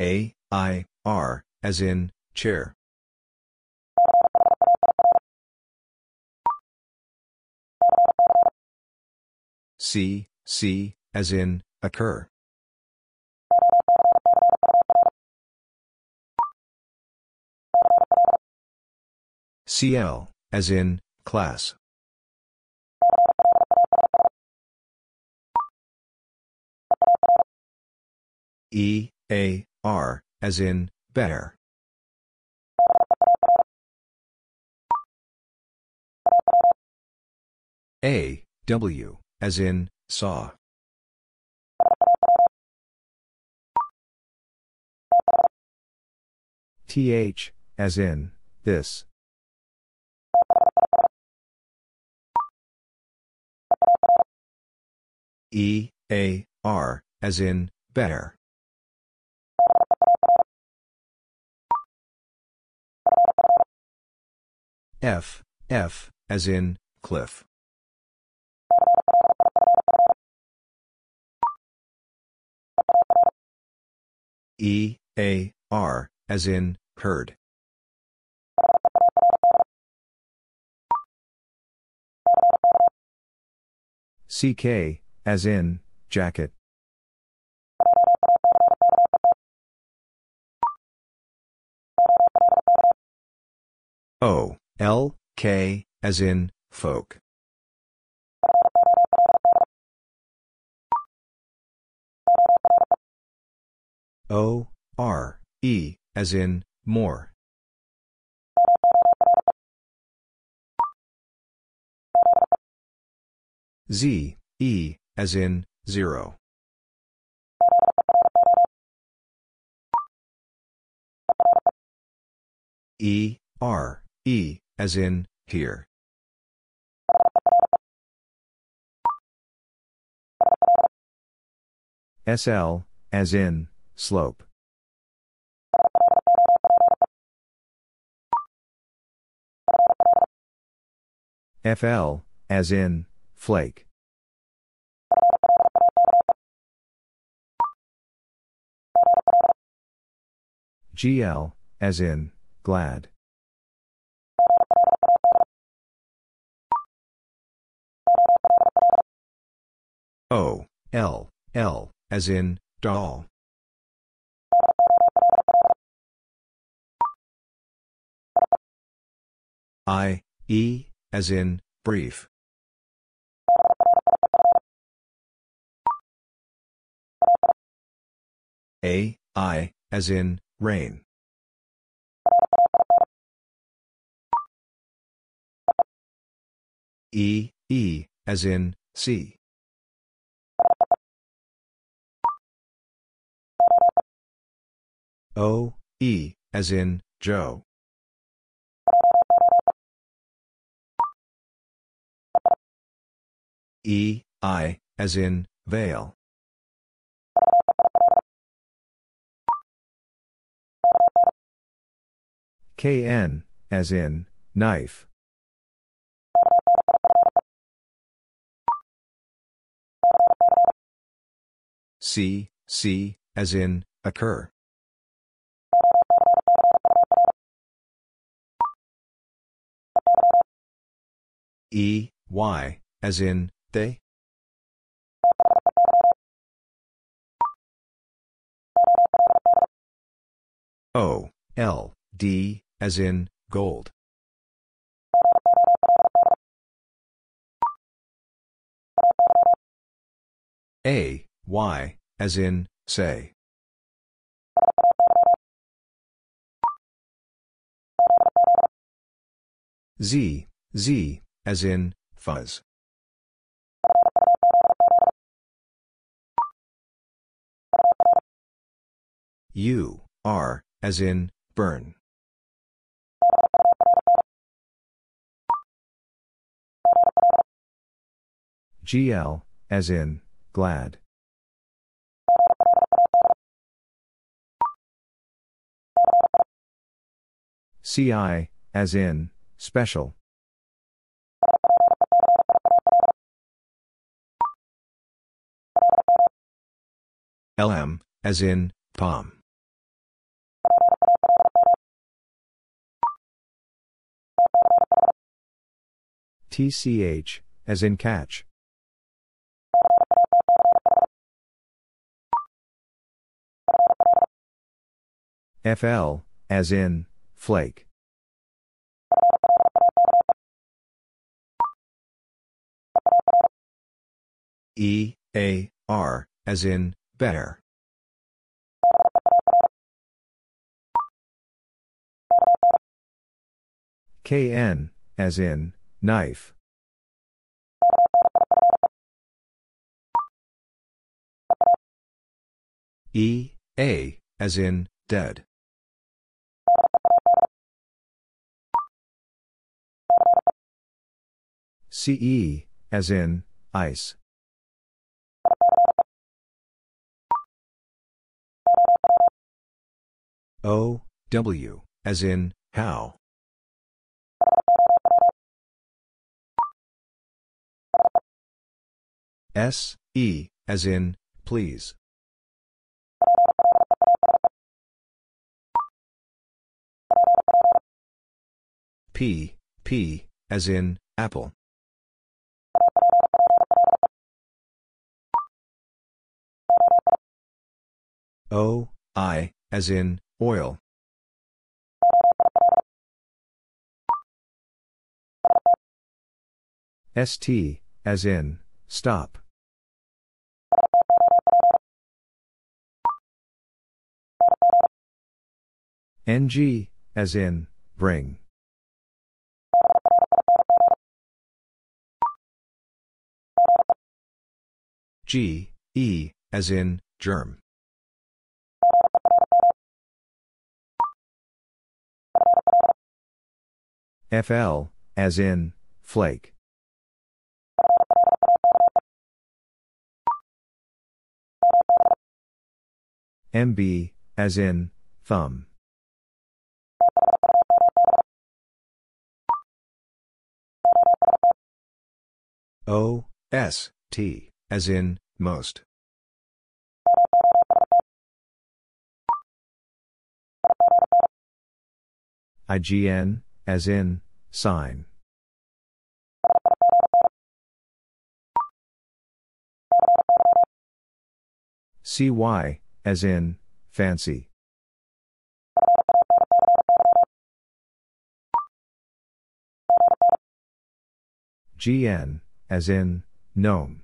S1: A, I, R, as in, chair. C, C, as in, occur. CL, as in, class. E, A, R, as in, bear. A, W, as in, saw. TH, as in, this. E, A, R, as in, better. F, F, as in, cliff. E, A, R, as in, heard. CK, as in, jacket. O, L, K, as in, folk. O, R, E, as in, more. Z, E, as in, zero. E, R, E, as in, here. SL, as in, slope. FL, as in, flake. GL, as in, glad. O, L, L, as in, doll. I, E, as in, brief. A, I, as in, rain. E, E, as in, see. O, E, as in, Joe. E, I, as in, veil. KN, as in, knife. C, C, as in, occur. E, Y, as in, they? O, L, D, as in, gold. A, Y, as in, say. Z, Z, as in, fuzz. U, R, as in, burn. GL, as in, glad. CI, as in, special. LM, as in, palm. TCH, as in catch. FL, as in, flake. E, A, R, as in, bear. KN, as in, knife. E, A, as in, dead. CE, as in, ice. O, W, as in, how. S, E, as in, please. P, P, as in, apple. O, I, as in, oil. ST, as in, stop. NG, as in, bring. G, E, as in, germ. FL, as in, flake. MB, as in, thumb. O, S, T, as in, most. IGN, as in, sign. CY, as in, fancy. GN, as in, gnome.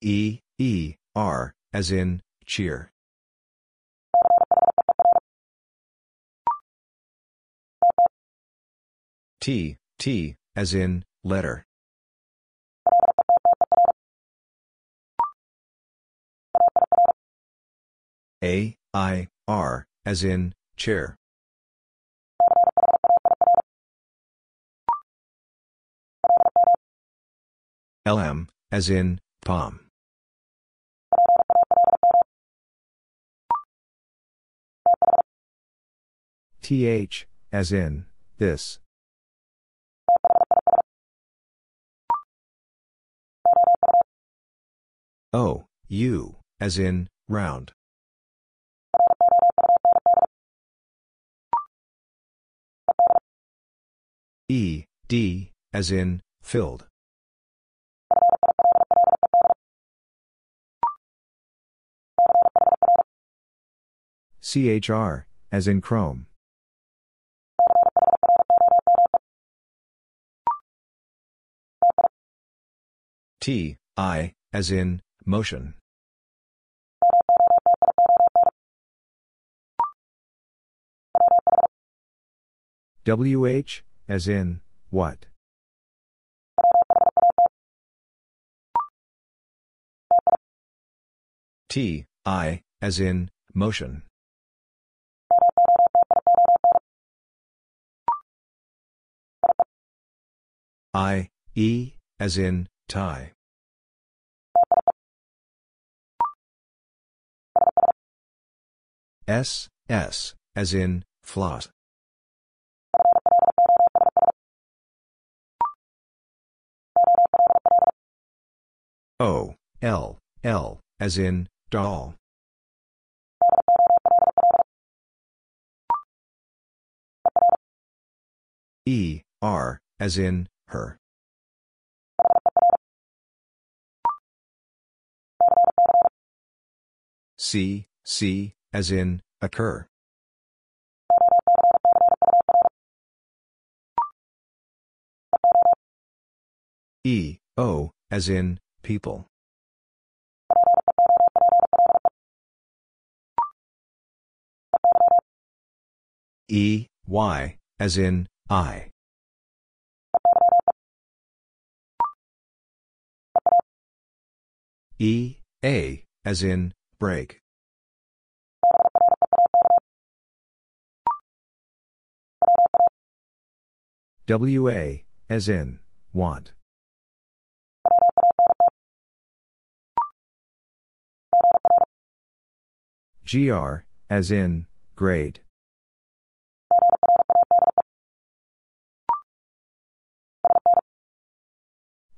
S1: E, E, R, as in, cheer. T, T, as in, letter. A, I, R, as in, chair. LM, as in, palm. TH, as in, this. O, U, as in, round. E, D, as in, filled. CHR, as in chrome. T, I, as in, motion. WH, as in, what? T, I, as in, motion. I, E, as in, tie. S, S, as in, floss. O, L, L, as in, doll. E, R, as in, her. C, C, as in, occur. E, O, as in, people. E, Y, as in, eye. E, A, as in, break. WA, as in, want. GR, as in, grade.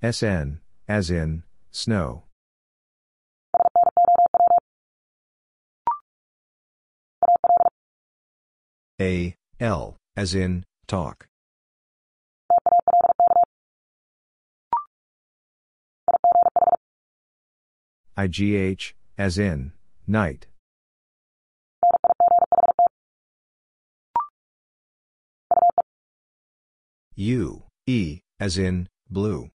S1: SN, as in, snow. A, L, as in, talk. IGH, as in, night. U, E, as in, blue.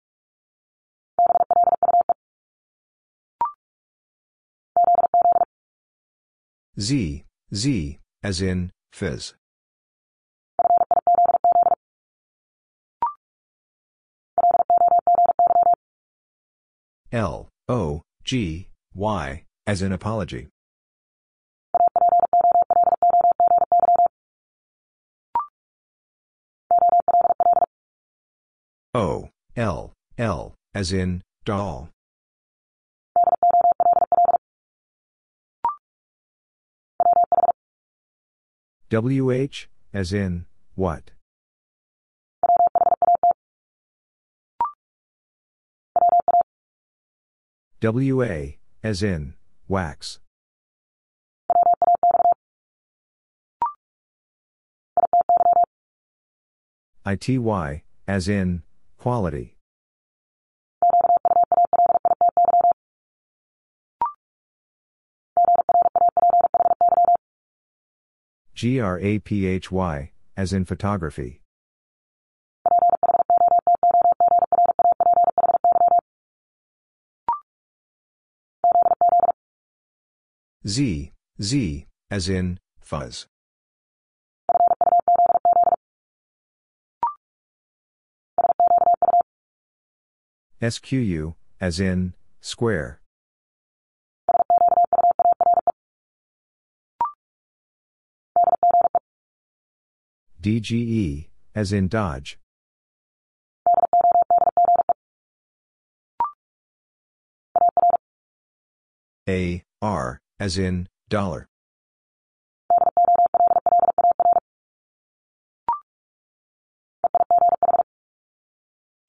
S1: Z, Z, as in, fizz. L, O, G, Y, as in apology. O, L, L, as in, doll. WH, as in, what? WA, as in, wax. ITY, as in, quality. GRAPHY, as in photography. Z, Z, as in, fuzz. SQU, as in, square. DGE, as in Dodge. A, R, as in, dollar.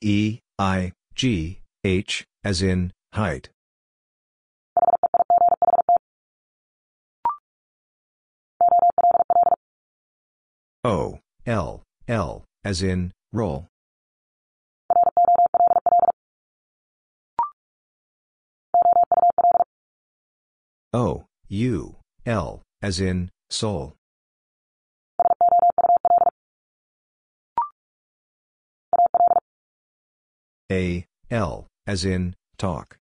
S1: E, I, G, H, as in, height. O, L, L, as in, roll. O, U, L, as in, soul. A, L, as in, talk.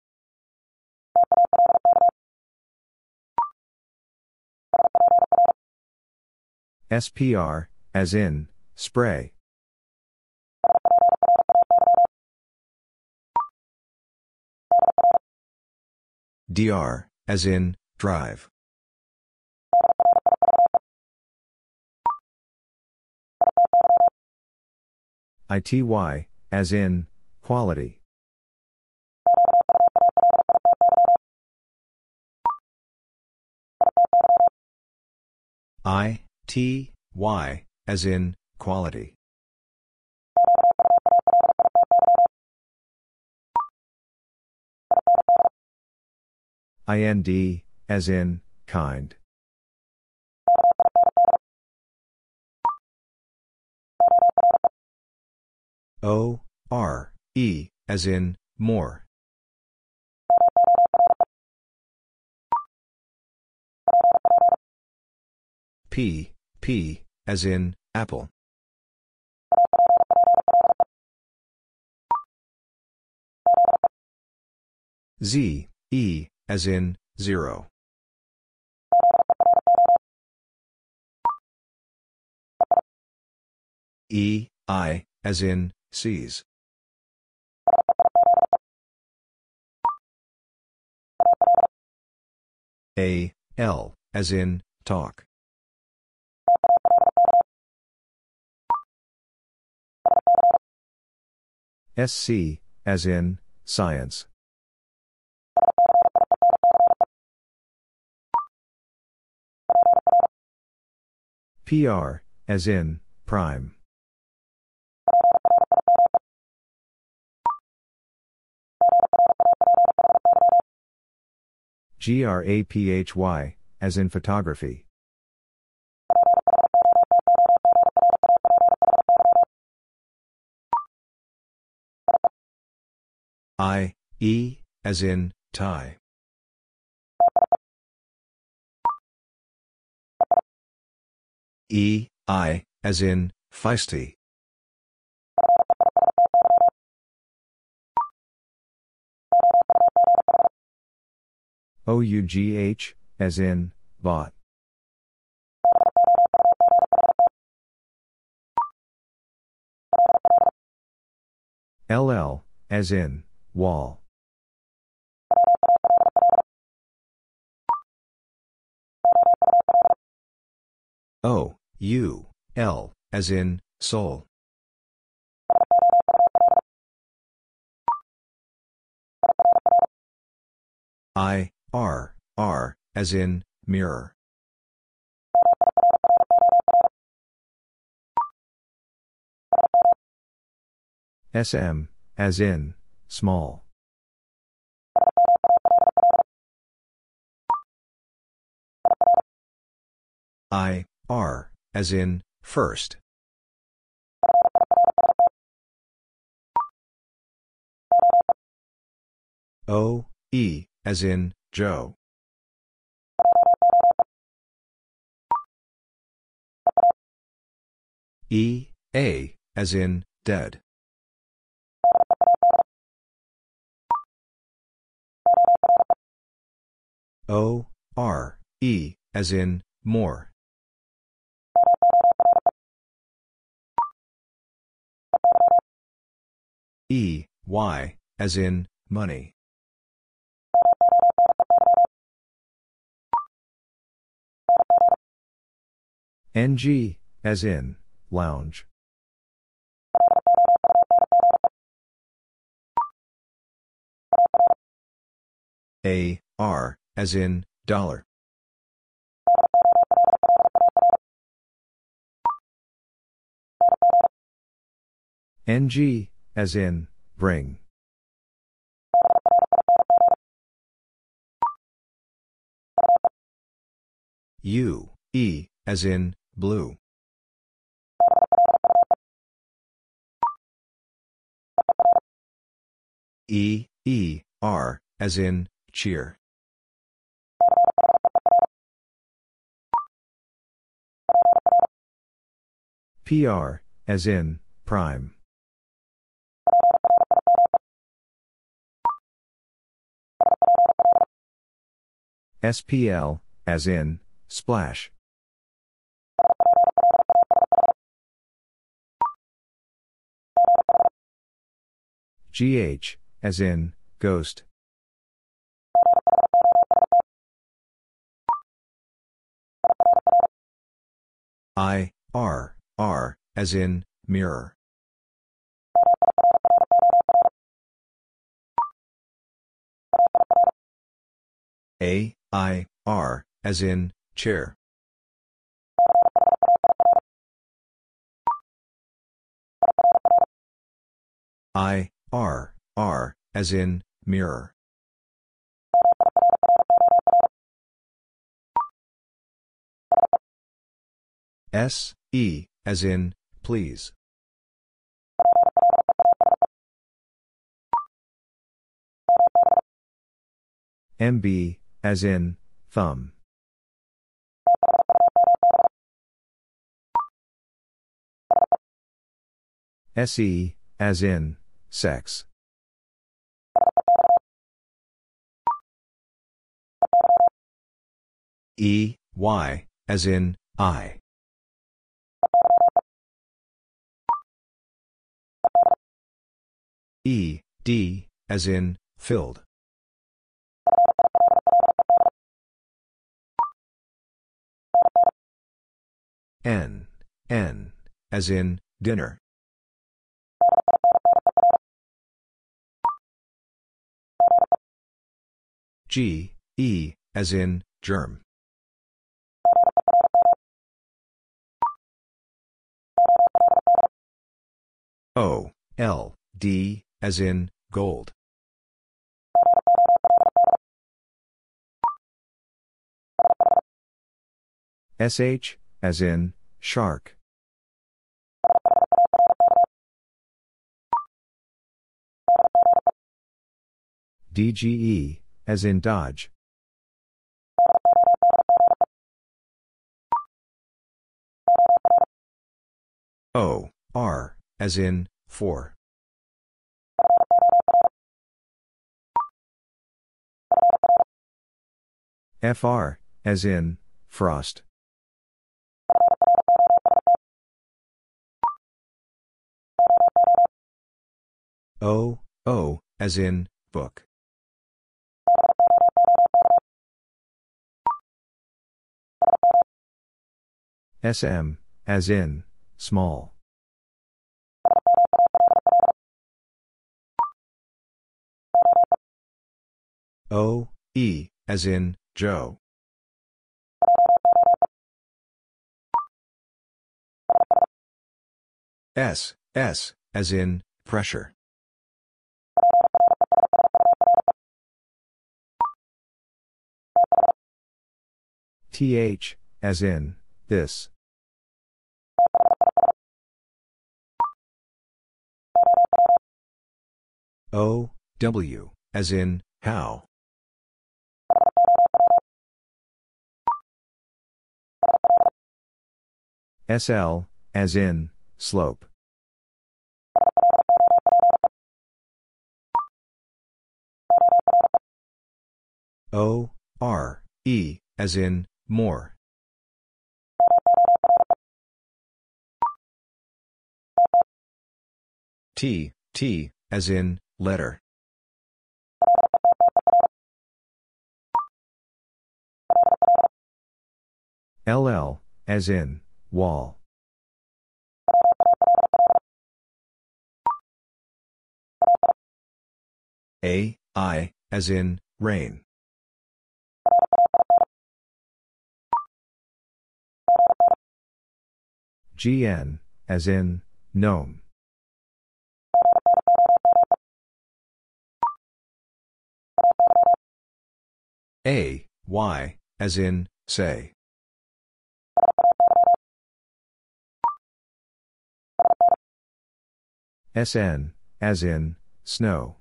S1: SPR, as in, spray. DR, as in, drive. ITY, as in, quality. I, T, Y, as in, quality. IND, as in, kind. O, R, E, as in, more. P, P, as in, apple. Z, E, as in, zero. E, I, as in, seize. A, L, as in, talk. SC, as in, science. PR, as in, prime. GRAPHY, as in photography. I, E, as in, tie. E, I, as in, feisty. OUGH, as in, bought. LL, as in, Wall. O, U, L, as in, soul. I, R, R, as in, mirror. SM, as in, small. I, R, as in, first. O, E, as in, Joe. E, A, as in, dead. O, R, E, as in, more. E, Y, as in, money. NG, as in, lounge. A, R, as in, dollar. NG, as in, bring. U, E, as in, blue. E, E, R, as in, cheer. PR, as in, prime. SPL, as in, splash. GH, as in, ghost. I, R, R, as in, mirror. A, I, R, as in, chair. I, R, R, as in, mirror. S, E, as in, please. MB, as in, thumb. SE, as in, sex. E, Y, as in, eye. E, D, as in, filled. N, N, as in, dinner. G, E, as in, germ. O, L, D, as in, gold. SH, as in, shark. DGE, as in Dodge. O, R, as in, for. FR, as in, frost. O, O, as in, book. SM, as in, small. O, E, as in, Joe. S, S, as in, pressure.
S2: TH, as in, this.
S1: O, W, as in, how.
S2: SL, as in, slope.
S1: O, R, E, as in, more. T, T, as in, letter.
S2: LL, as in, wall.
S1: A, I, as in, rain.
S2: GN, as in, gnome.
S1: A, Y, as in, say.
S2: SN, as in, snow.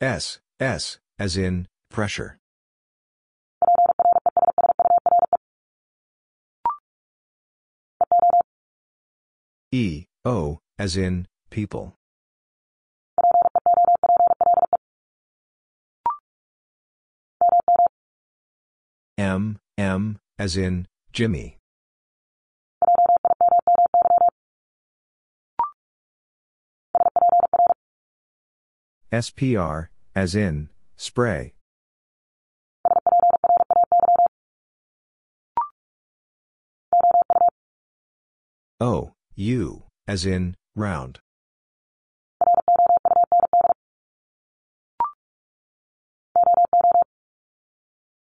S1: S, S, as in, pressure. E, O, as in, people. M, M, as in, Jimmy.
S2: SPR, as in, spray.
S1: O, U, as in, round.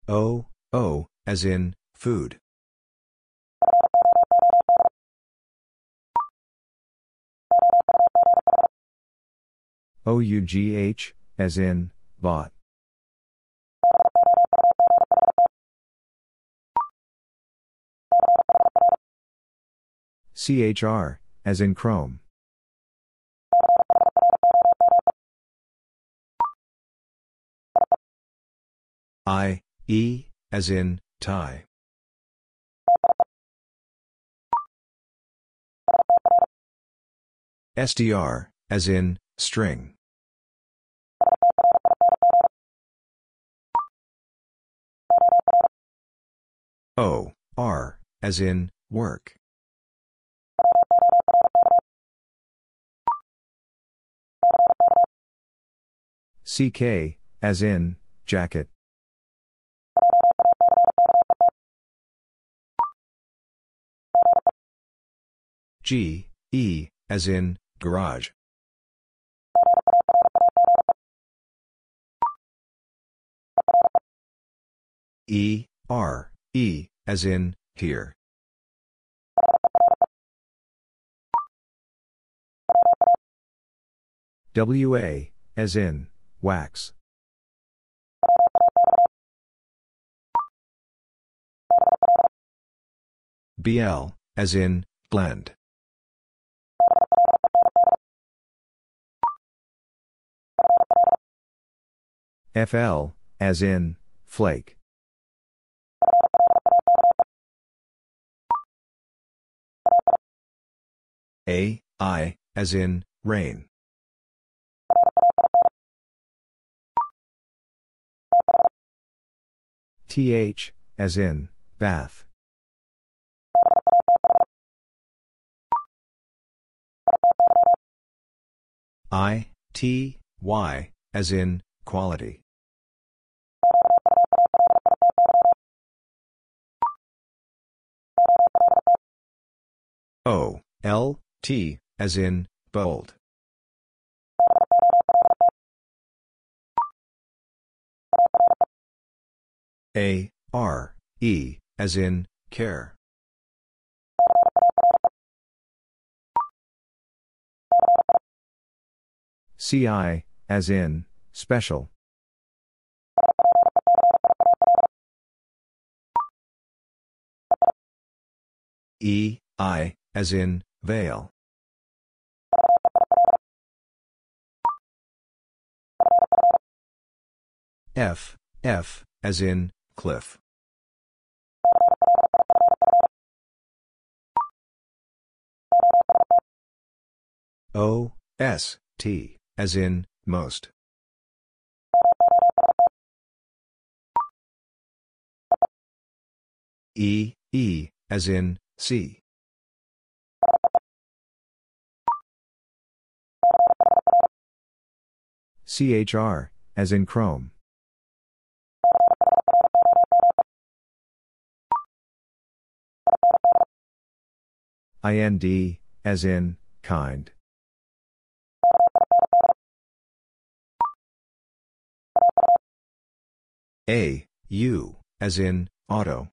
S1: O, O, as in, food.
S2: OUGH, as in, bought. CHR, as in chrome.
S1: I, E, as in, tie. STR, as in, string. O, R, as in, work.
S2: CK, as in, jacket.
S1: G, E, as in, garage. E, R, E, as in, here.
S2: WA, as in, wax.
S1: BL, as in, blend.
S2: FL, as in, flake.
S1: A, I, as in, rain.
S2: TH, as in, bath.
S1: I, T, Y, as in, quality. O, L, T, as in, bold. A, R, E, as in, care.
S2: CI, as in, special.
S1: E, I, as in, veil. F, F, as in, cliff. O, S, T, as in, most. E, E, as in, see.
S2: CHR, as in Chrome. IND, as in, kind.
S1: A, U, as in, auto.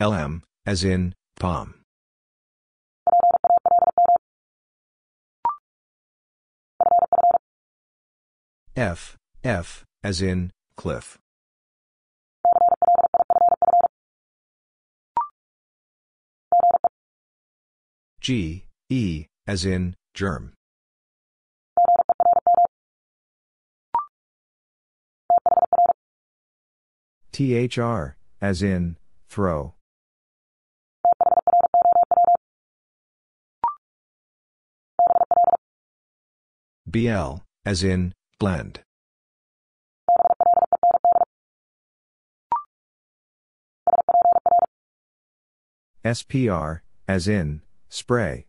S1: LM, as in, palm. F, F, as in, cliff. G, E, as in, germ.
S2: THR, as in, throw.
S1: BL, as in, blend.
S2: SPR, as in, spray.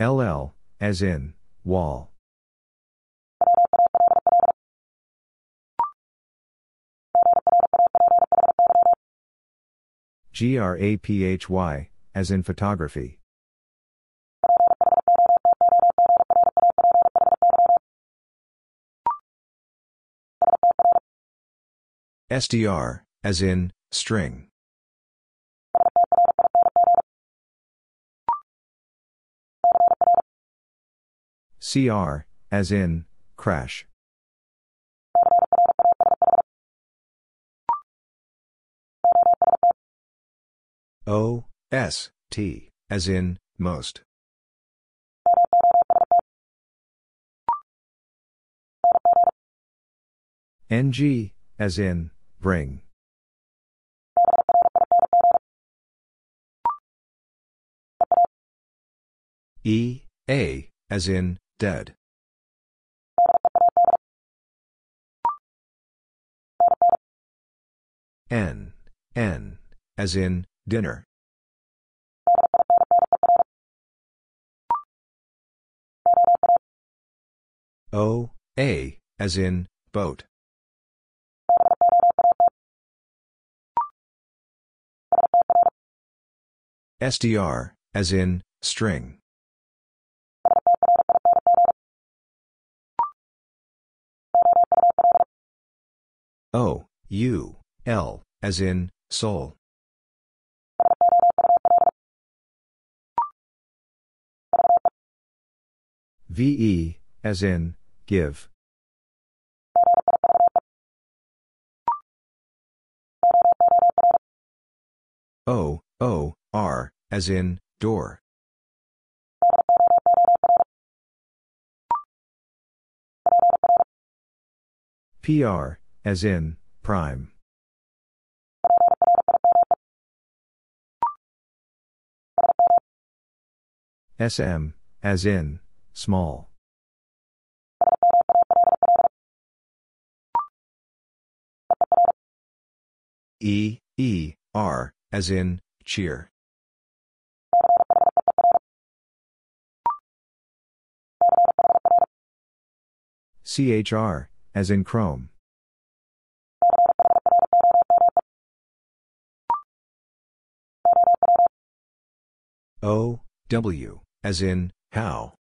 S2: LL, as in, wall. GRAPHY, as in photography.
S1: STR, as in, string.
S2: CR, as in, crash.
S1: O, S, T, as in, most.
S2: NG, as in, bring.
S1: E, A, as in, dead. N, N, as in, dinner. O, A, as in, boat. STR, as in, string. O, U, L, as in, soul.
S2: VE, as in, give.
S1: O, O, R, as in, door.
S2: PR, as in, prime. SM, as in, small.
S1: E, E, R, as in, cheer.
S2: CHR, as in Chrome.
S1: O, W, as in, how.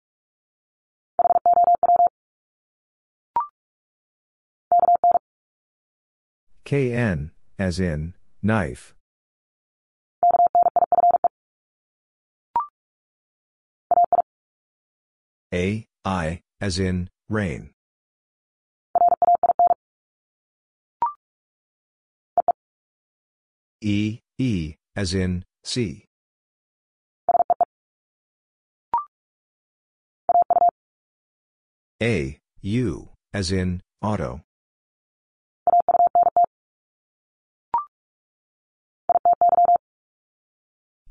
S2: KN, as in, knife.
S1: A, I, as in, rain. E, E, as in, see. A, U, as in, auto.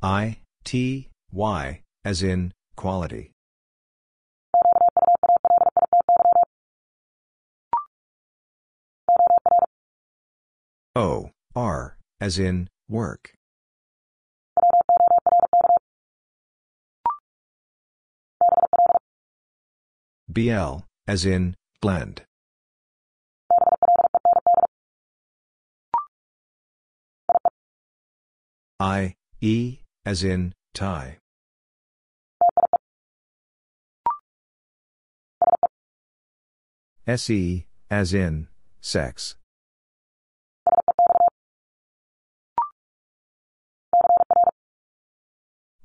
S1: I, T, Y, as in, quality. O, R, as in, work. BL, as in, blend. I, E, as in, tie.
S2: SE, as in, sex.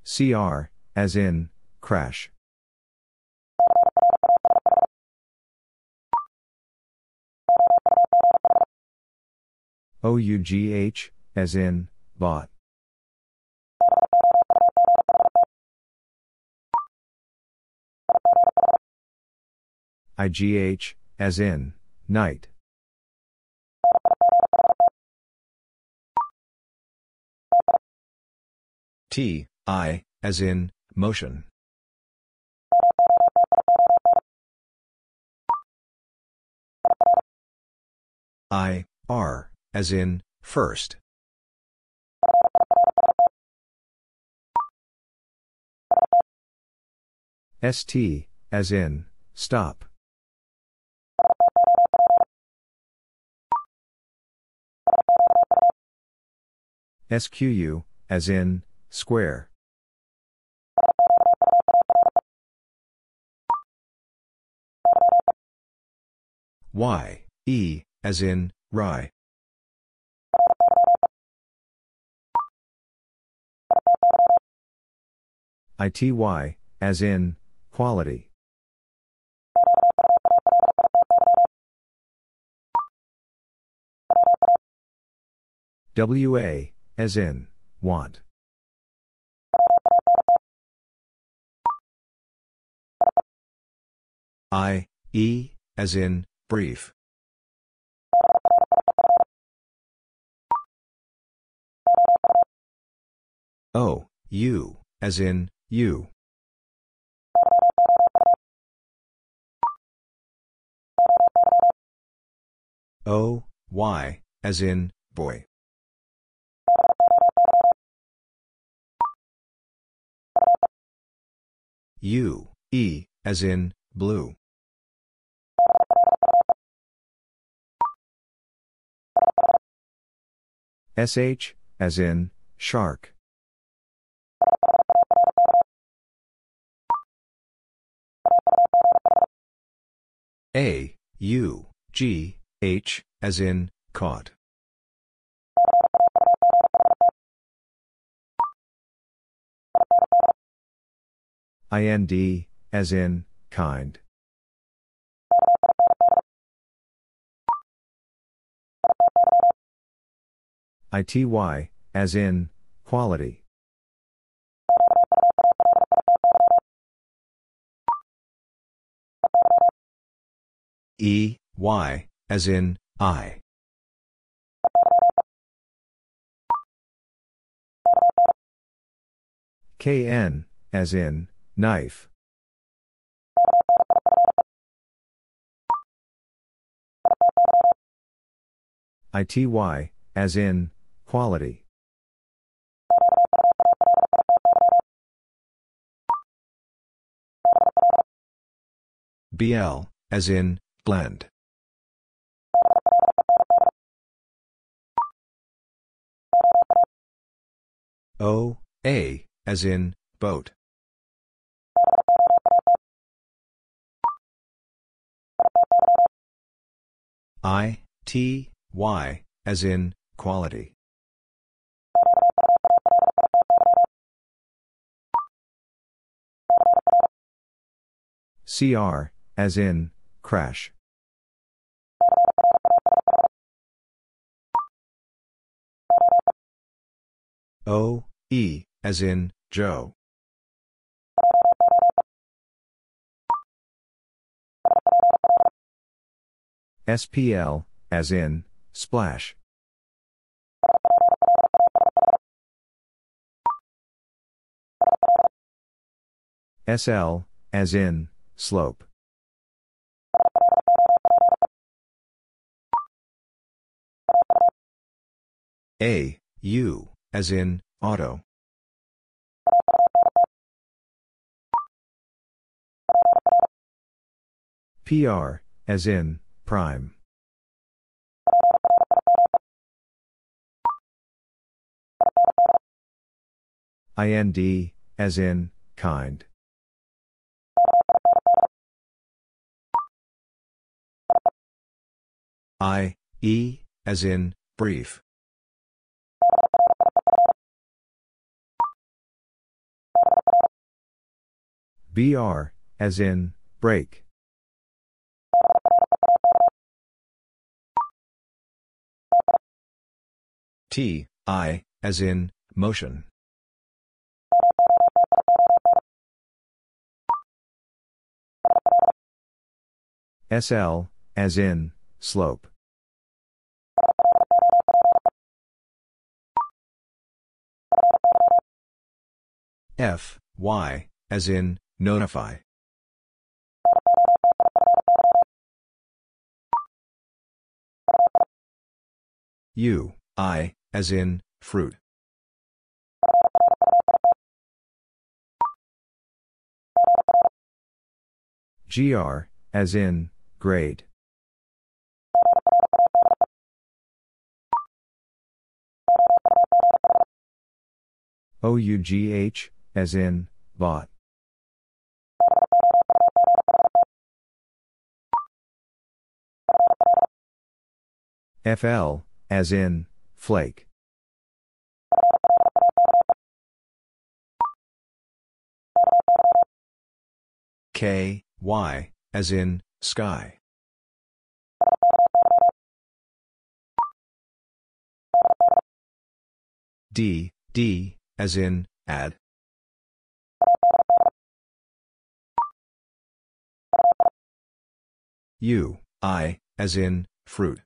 S2: CR, as in, crash. OUGH, as in, bought. IGH, as in, night.
S1: T, I, as in, motion. I, R, as in, first.
S2: ST, as in, stop. SQU, as in, square.
S1: Y, E, as in, rye.
S2: ITY, as in, quality. WA, as in, want.
S1: I, E, as in, brief. O, U, as in, you. O, Y, as in, boy. U, E, as in, blue.
S2: SH, as in, shark.
S1: A, U, G, H, as in, caught.
S2: IND, as in, kind. ITY, as in, quality.
S1: E, Y, as in, eye.
S2: KN, as in, knife. ITY, as in, quality.
S1: BL, as in, blend. O, A, as in, boat. I, T, Y, as in, quality.
S2: CR, as in, crash.
S1: O, E, as in, Joe.
S2: SPL, as in, splash. SL, as in, slope.
S1: A, U, as in, auto.
S2: PR, as in, prime. IND, as in, kind.
S1: I, E, as in, brief.
S2: BR, as in, break.
S1: T, I, as in, motion.
S2: SL, as in, slope.
S1: F, Y, as in, notify. U, I, as in, fruit.
S2: GR, as in, grade. OUGH, as in, bought. FL, as in, flake.
S1: K, Y, as in, sky. D, D, as in, add. U, I, as in, fruit.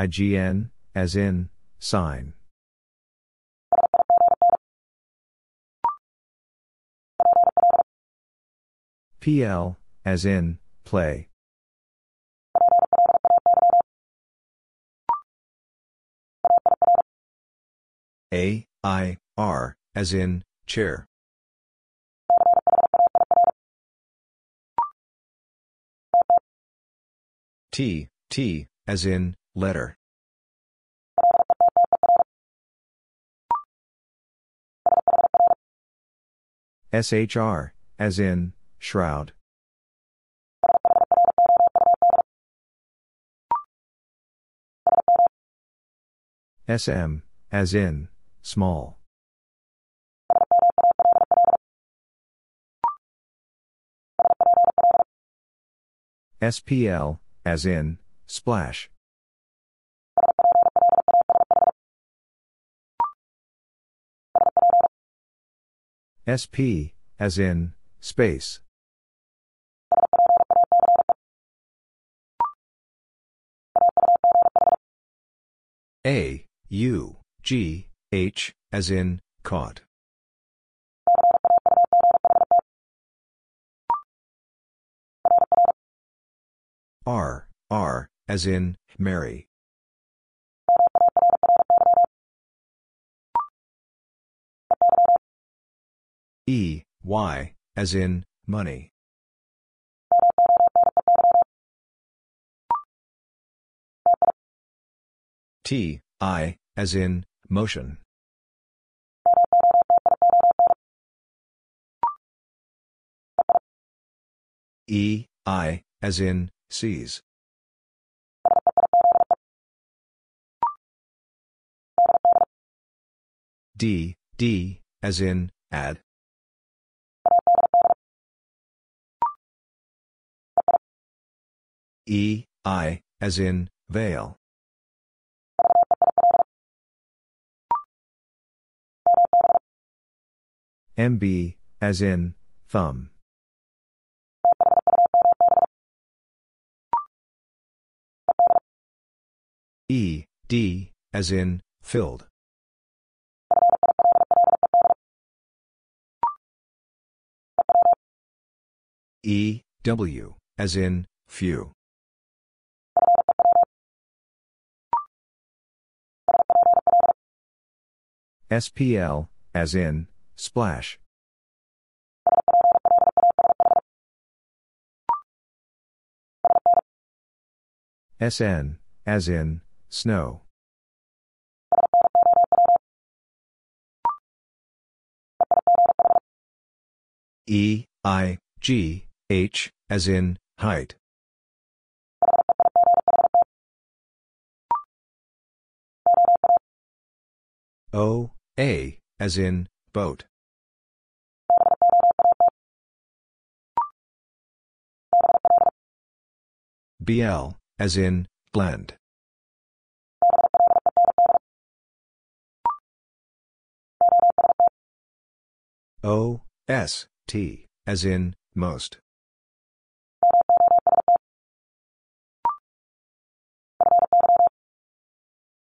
S2: IGN, as in, sign. PL, as in, play.
S1: A, I, R, as in, chair. T, T, as in, letter.
S2: SHR, as in, shroud. SM, as in, small. SPL, as in, splash. SP, as in, space.
S1: A, U, G, H, as in, caught. R, R, as in, marry. E, Y, as in, money. T, I, as in, motion. E, I, as in, seize. D, D, as in, add. E, I, as in, veil.
S2: MB, as in, thumb.
S1: E, D, as in, filled. E, W, as in, few.
S2: SPL, as in, splash. SN, as in, snow.
S1: E, I, G, H, as in, height. O, A, as in, boat. BL, as in, blend. O, S, T, as in, most.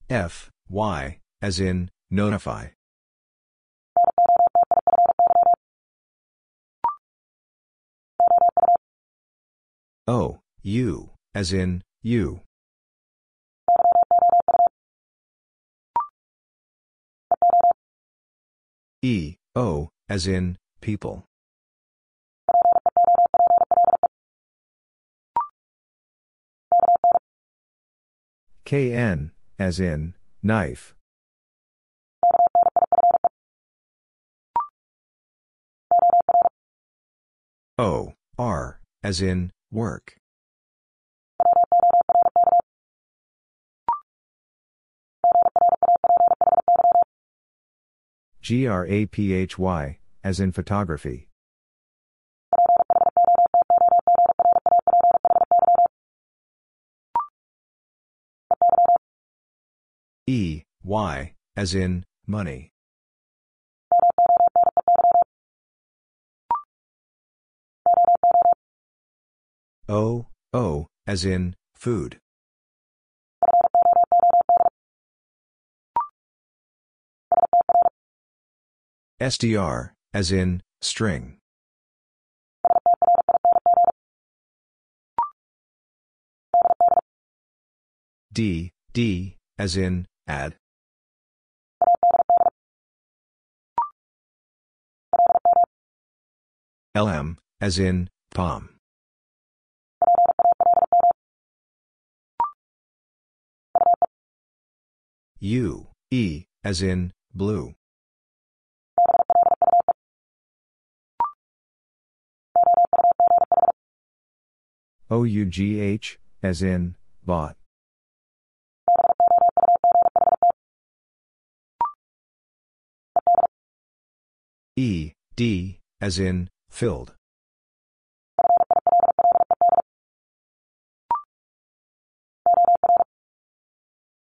S1: F, Y, as in, notify. O, U, as in, you. E, O, as in, people.
S2: KN, as in, knife.
S1: O, R, as in, work.
S2: GRAPHY, as in photography.
S1: E, Y, as in, money. O, O, as in, food. STR, as in, string. D, D, as in, add. LM, as in, palm. U, E, as in, blue.
S2: OUGH, as in, bought.
S1: E, D, as in, filled.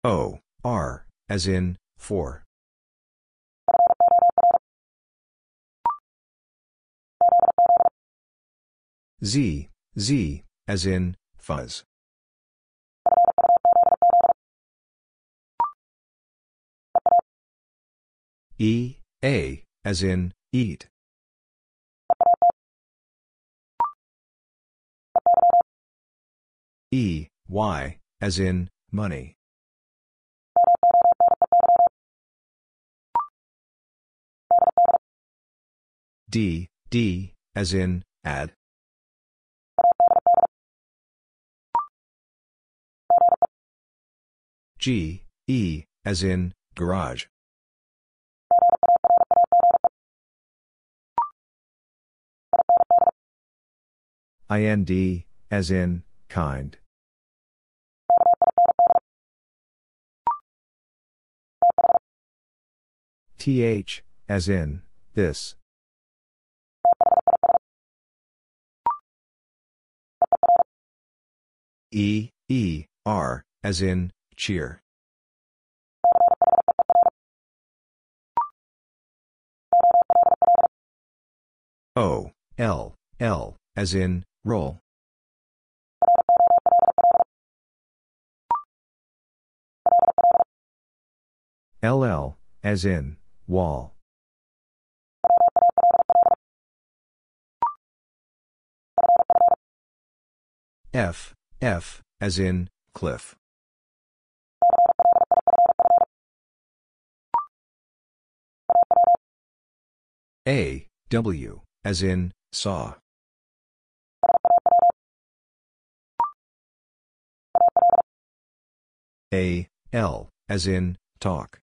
S1: O, R, as in, for. Z, Z, as in, fuzz. E, A, as in, eat. E, Y, as in, money. D, D, as in, add. G, E, as in, garage.
S2: IND, as in, kind. TH, as in, this.
S1: E, E, R, as in, cheer. O, L, L, as in, roll.
S2: LL, as in, wall.
S1: F, F, as in, cliff. A, W, as in, saw. A, L, as in, talk.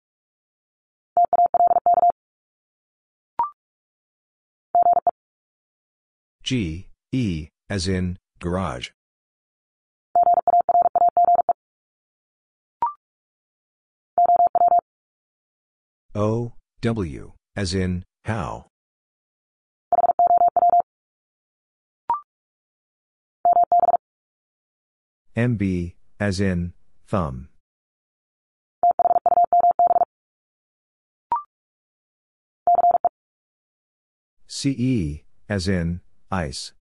S1: G, E, as in, garage. O, W, as in, how.
S2: MB, as in, thumb. CE, as in, ice.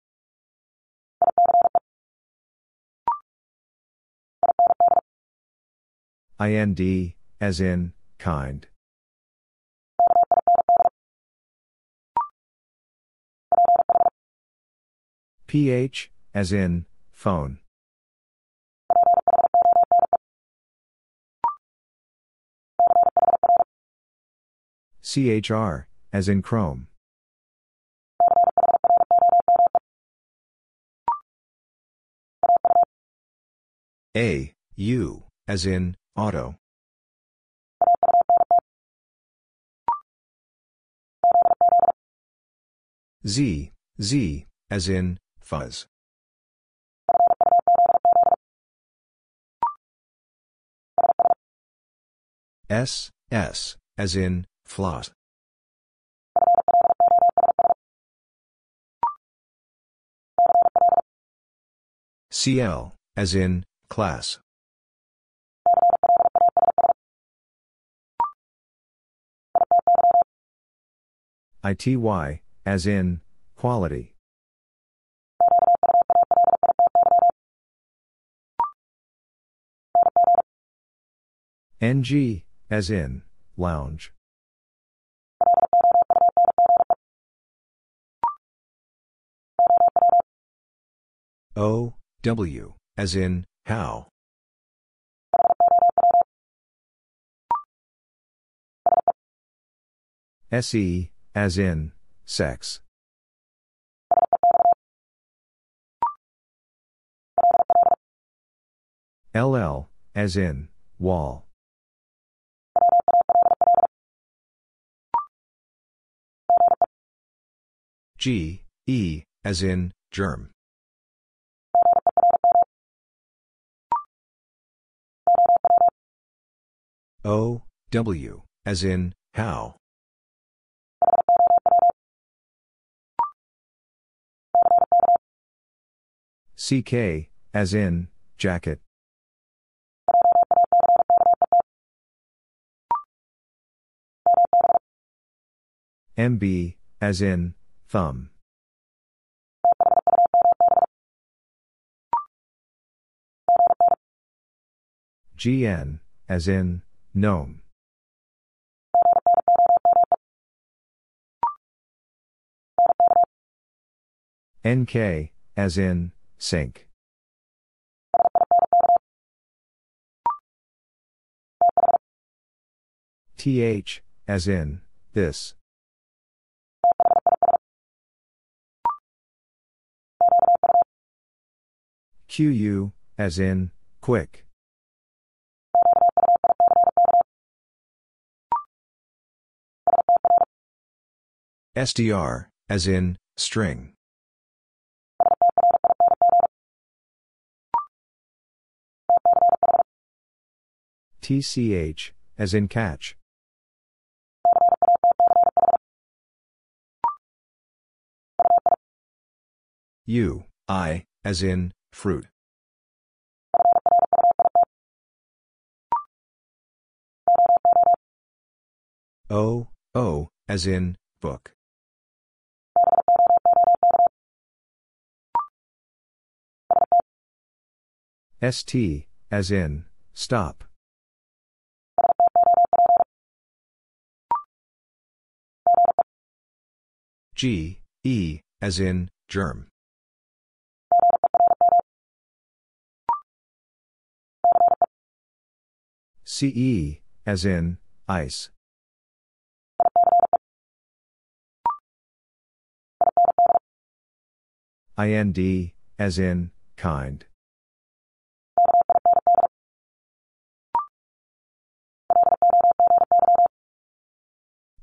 S2: IND, as in, kind. PH, as in, phone. CHR, as in Chrome.
S1: A, U, as in, auto. Z, Z, as in, fuzz. S, S, as in, floss. CL, as in, class.
S2: ITY, as in, quality. NG, as in, lounge.
S1: O, W, as in, how.
S2: SE, as in, sex. LL, as in, wall.
S1: G, E, as in, germ. O, W, as in, how.
S2: CK, as in, jacket. MB, as in, thumb. GN, as in, gnome. NK, as in, sink. TH, as in, this. QU, as in, quick.
S1: STR, as in, string.
S2: TCH, as in catch.
S1: U, I, as in, fruit. O, O, as in, book.
S2: ST, as in, stop.
S1: G, E, as in, germ.
S2: CE, as in, ice. IND, as in, kind.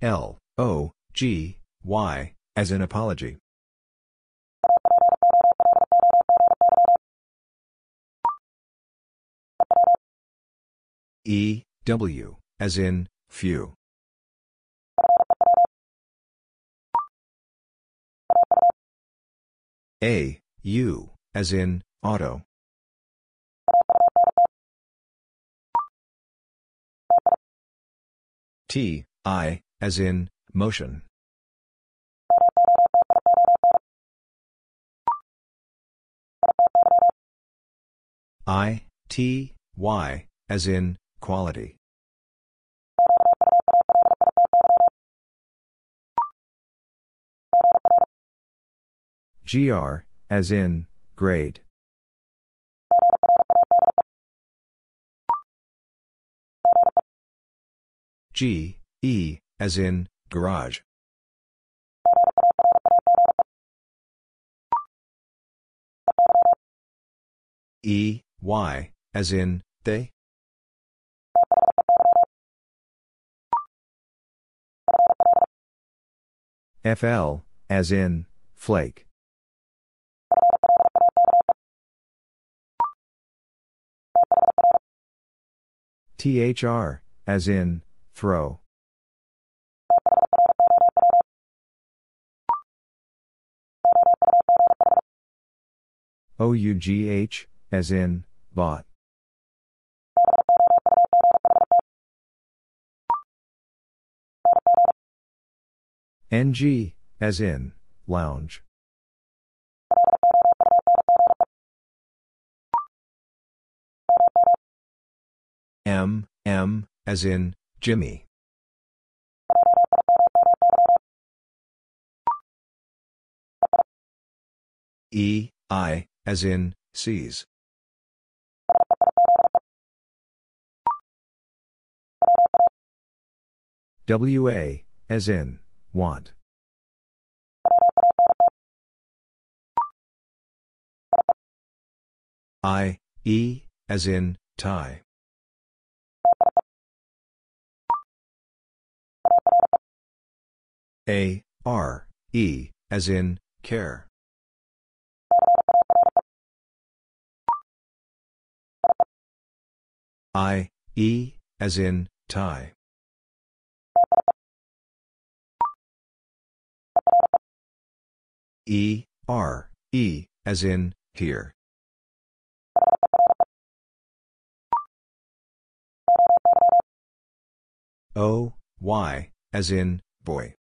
S1: L, O, G, Y, as in apology. E, W, as in, few. A, U, as in, auto. T, I, as in, motion. I, T, Y, as in, quality.
S2: GR, as in, grade.
S1: G, E, as in, garage. E, Y, as in, they?
S2: FL, as in, flake. THR, as in, throw. OUGH, as in, bought. NG, as in, lounge.
S1: M, M, as in, Jimmy. E, I, as in, seize.
S2: WA, as in, want.
S1: I, E, as in, tie. A, R, E, as in, care. I, E, as in, tie. E, R, E, as in, here. O, Y, as in, boy.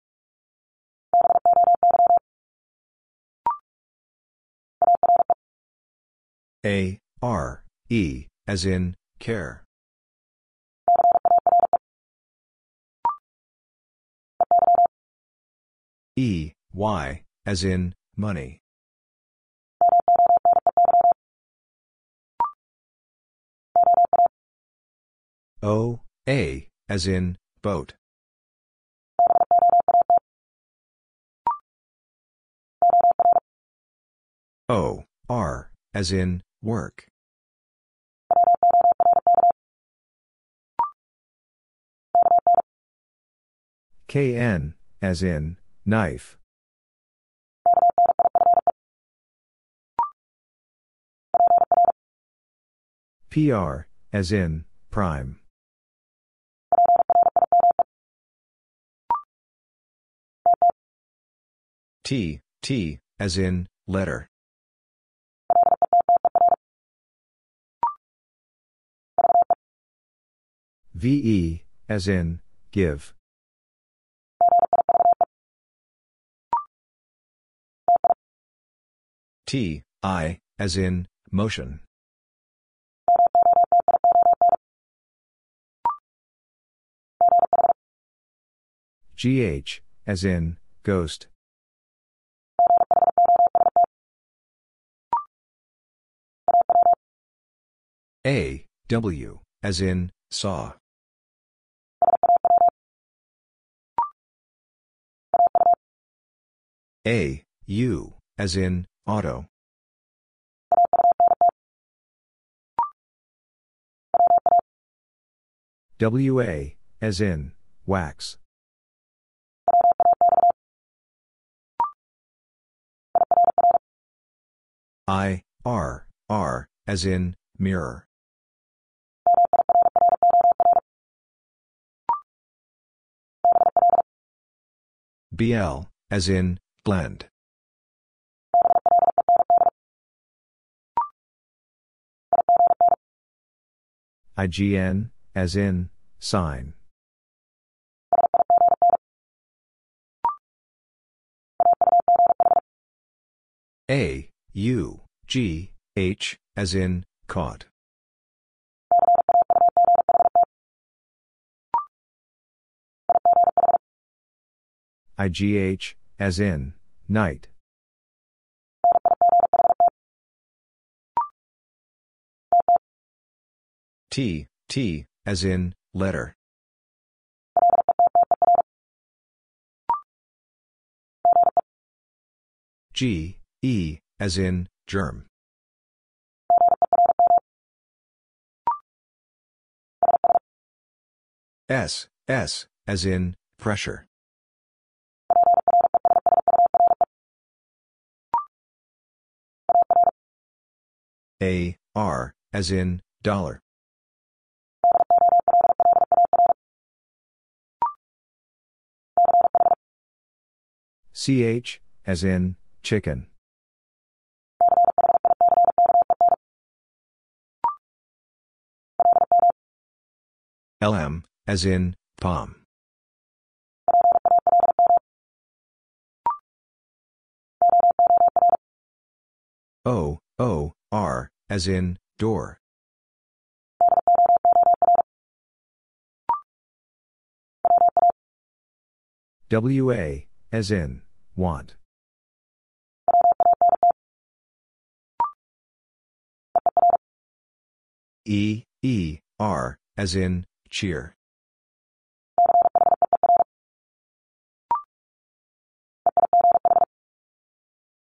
S1: A, R, E, as in, care. E, Y, as in, money. O, A, as in, boat. O, R, as in, work.
S2: KN, as in, knife. PR, as in, prime.
S1: T, T, as in, letter.
S2: VE, as in, give.
S1: T, I, as in, motion.
S2: GH, as in, ghost.
S1: A, W, as in, saw. A, U, as in, auto.
S2: WA, as in, wax.
S1: I, R, R, as in, mirror. BL, as in, blend.
S2: IGN, as in, sign.
S1: A, U, G, H, as in, caught.
S2: IGH, as in, night.
S1: T, T, as in, letter. G, E, as in, germ. S, S, as in, pressure. A, R, as in, dollar.
S2: CH, as in, chicken.
S1: LM, as in, palm. O, O, R, as in, door.
S2: WA, as in, want.
S1: E, E, R, as in, cheer.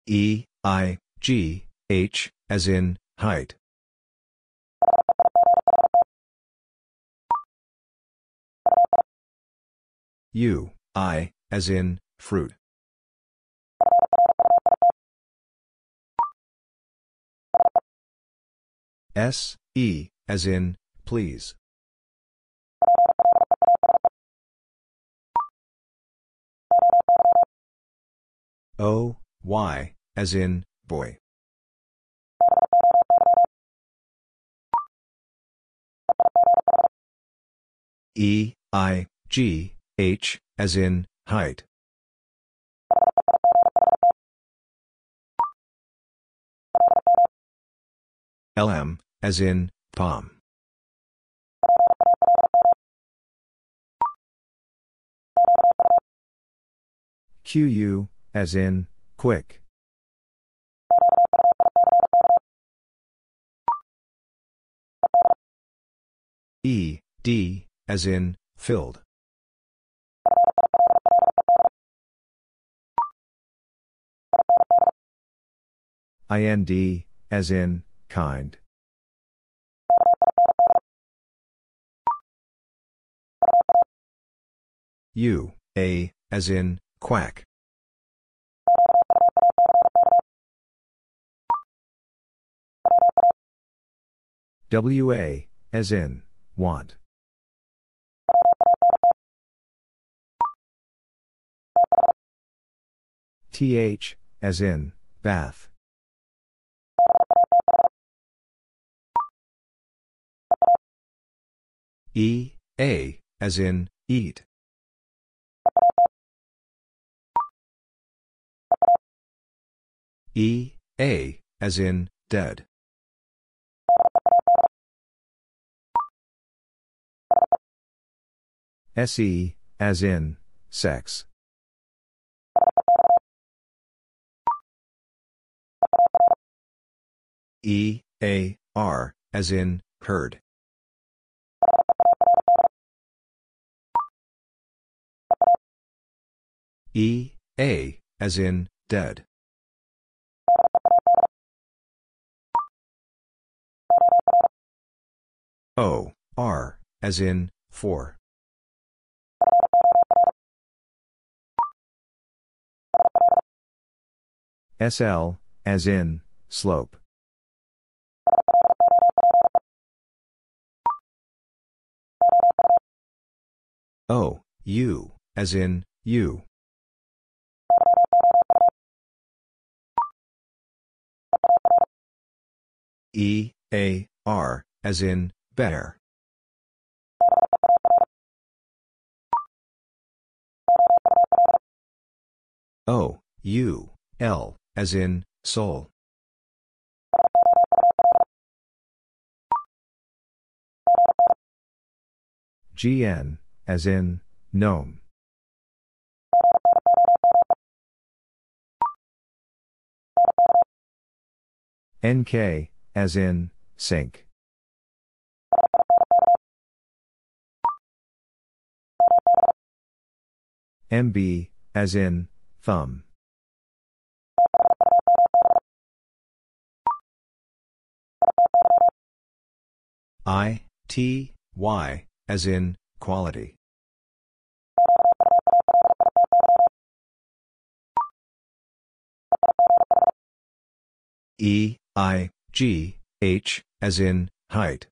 S1: E, I, G, H, as in, height. U, I, as in, fruit. S, E, as in, please. O, Y, as in, boy. E, I, G, H, as in, height. LM, as in, palm.
S2: QU, as in, quick.
S1: E, D, as in, filled.
S2: IND, as in, kind.
S1: U, A, as in, quack.
S2: WA, as in, want. TH, as in, bath.
S1: E, A, as in, eat. E, A, as in, dead.
S2: SE, as in, sex.
S1: E, A, R, as in, heard. E, A, as in, dead. O, R, as in, for.
S2: SL, as in, slope.
S1: O, U, as in, you. E, A, R, as in, bear. O, U, L, as in, soul.
S2: GN, as in, gnome. NK, as in, sink. MB, as in, thumb.
S1: I, T, Y, as in, quality. E, I, G, H, as in, height.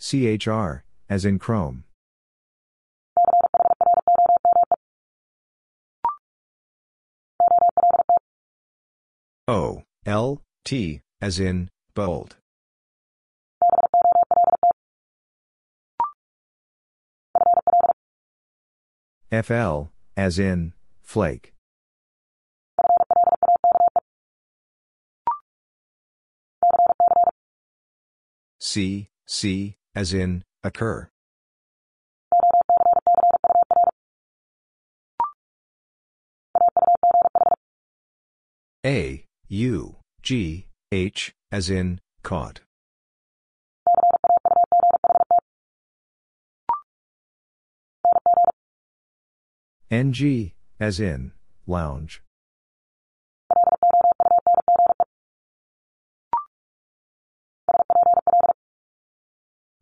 S2: CHR, as in chrome.
S1: O, L, T, as in, bold.
S2: FL, as in, flake.
S1: C, C, as in, occur. A, U, G, H, as in, caught.
S2: NG, as in, lounge.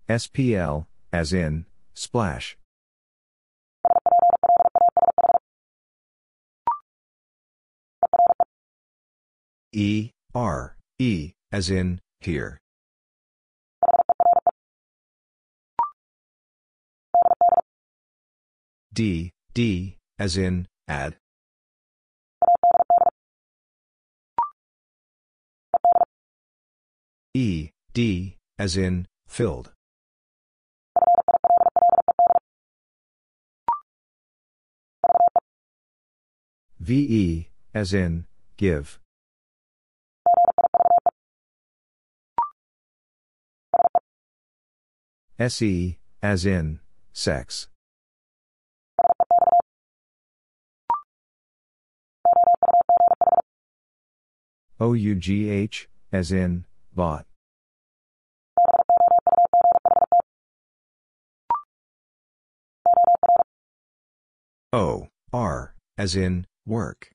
S2: SPL, as in, splash.
S1: E, R, E, as in, here. D, D, as in, add. E, D, as in, filled.
S2: VE, as in, give. SE, as in, sex. OUGH, as in, bought.
S1: O, R, as in, work.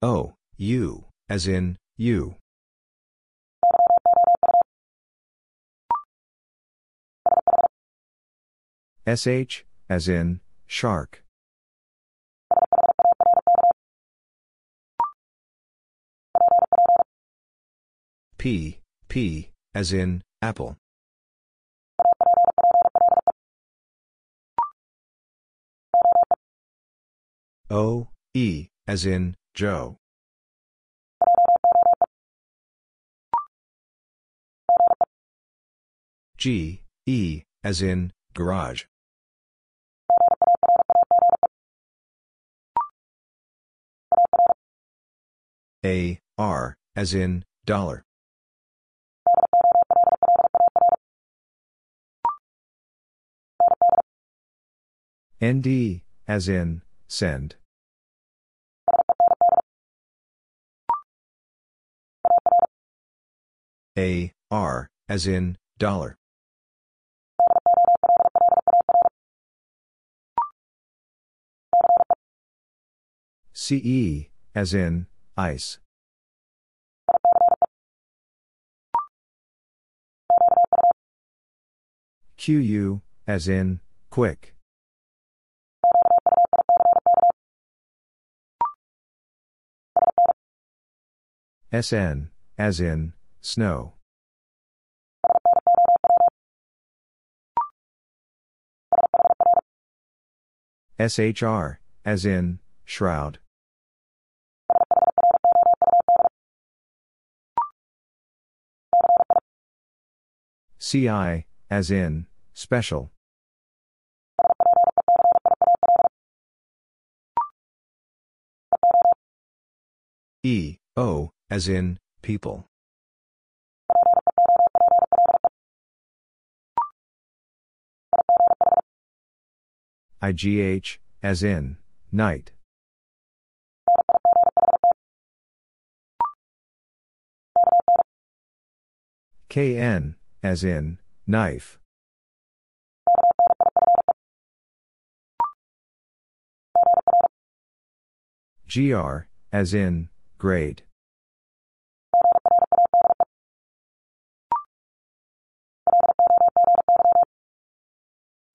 S1: O, U, as in, you.
S2: SH, as in, shark.
S1: P, P, as in, apple. O, E, as in, Joe. G, E, as in, garage. A, R, as in, dollar.
S2: ND, as in, send.
S1: A, R, as in, dollar.
S2: CE, as in, ice. QU, as in, quick. SN, as in, snow. SHR, as in, shroud. CI, as in, special.
S1: E, O, as in, people.
S2: IGH, as in, night. KN, as in, knife. GR, as in, grade.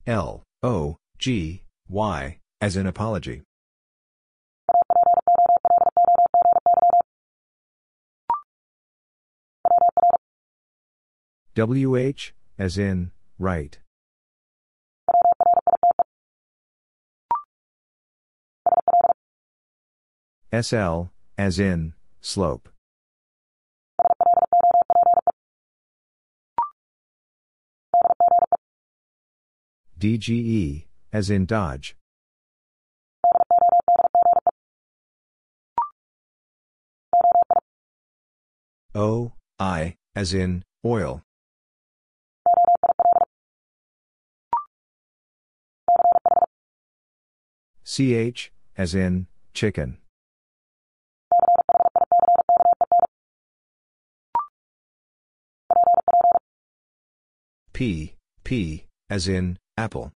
S1: L, O, G, Y, as in apology.
S2: WH, as in, right. SL, as in, slope. DGE, as in Dodge.
S1: O, I, as in, oil.
S2: CH, as in, chicken.
S1: P, P, as in, apple.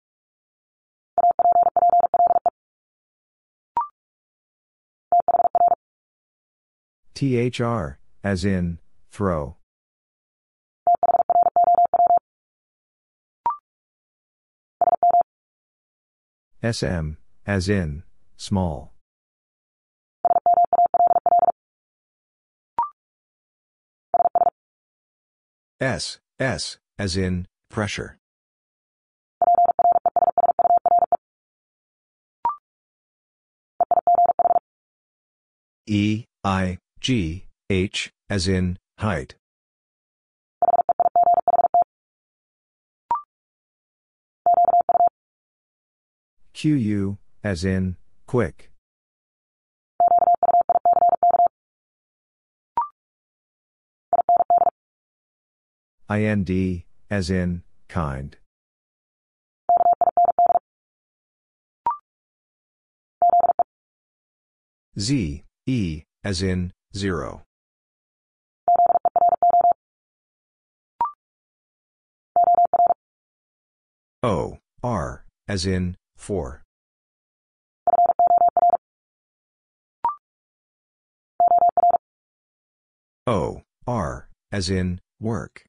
S2: THR, as in, throw. SM, as in, small.
S1: S, S, as in, pressure. E, I, G, H, as in, height.
S2: QU, as in, quick. IND, as in, kind.
S1: Z, E, as in, zero. O, R, as in, for. O, R, as in, work.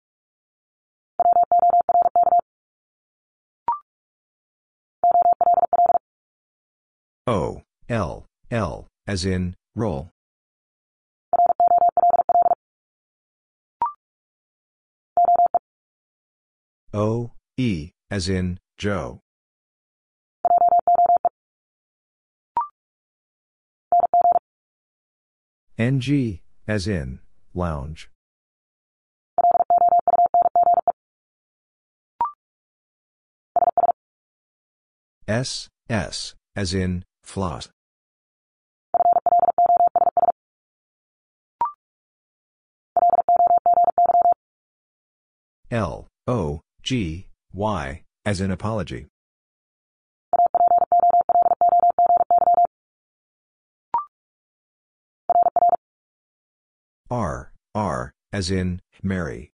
S1: O, L, L, as in, roll. O, E, as in, Joe.
S2: NG, as in, lounge.
S1: S, S, as in, floss. L, O, G, Y, as in apology. R, R, as in, marry.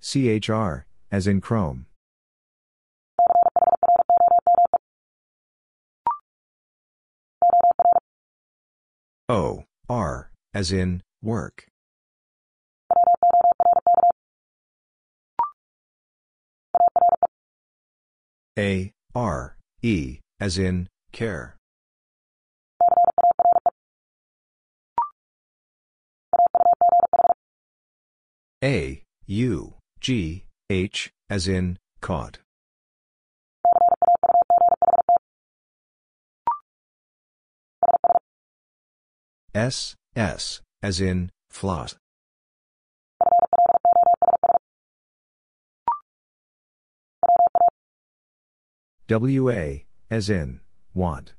S2: CHR, as in Chrome.
S1: O, R, as in, work. A, R, E, as in, care. A, U, G, H, as in, caught. S, S, as in, floss.
S2: WA, as in, want.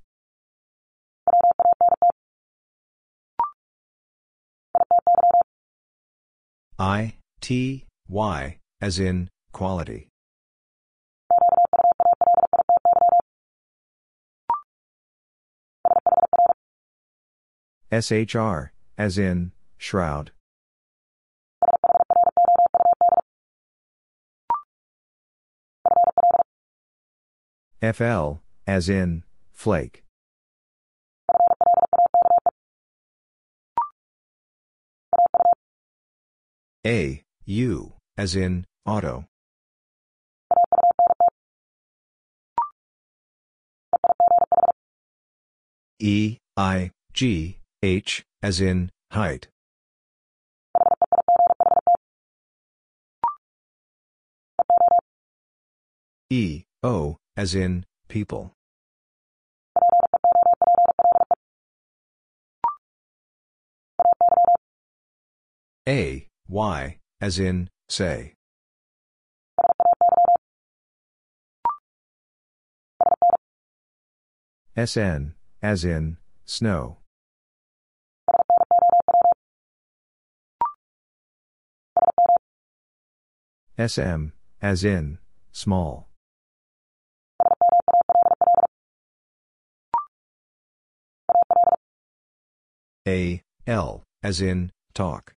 S1: I, T, Y, as in, quality.
S2: SHR, as in, shroud. FL, as in, flake.
S1: A, U, as in, auto. E, I, G, H, as in, height. E, O, as in, people. A, Y, as in, say.
S2: SN, as in, snow. SM, as in, small.
S1: A, L, as in, talk.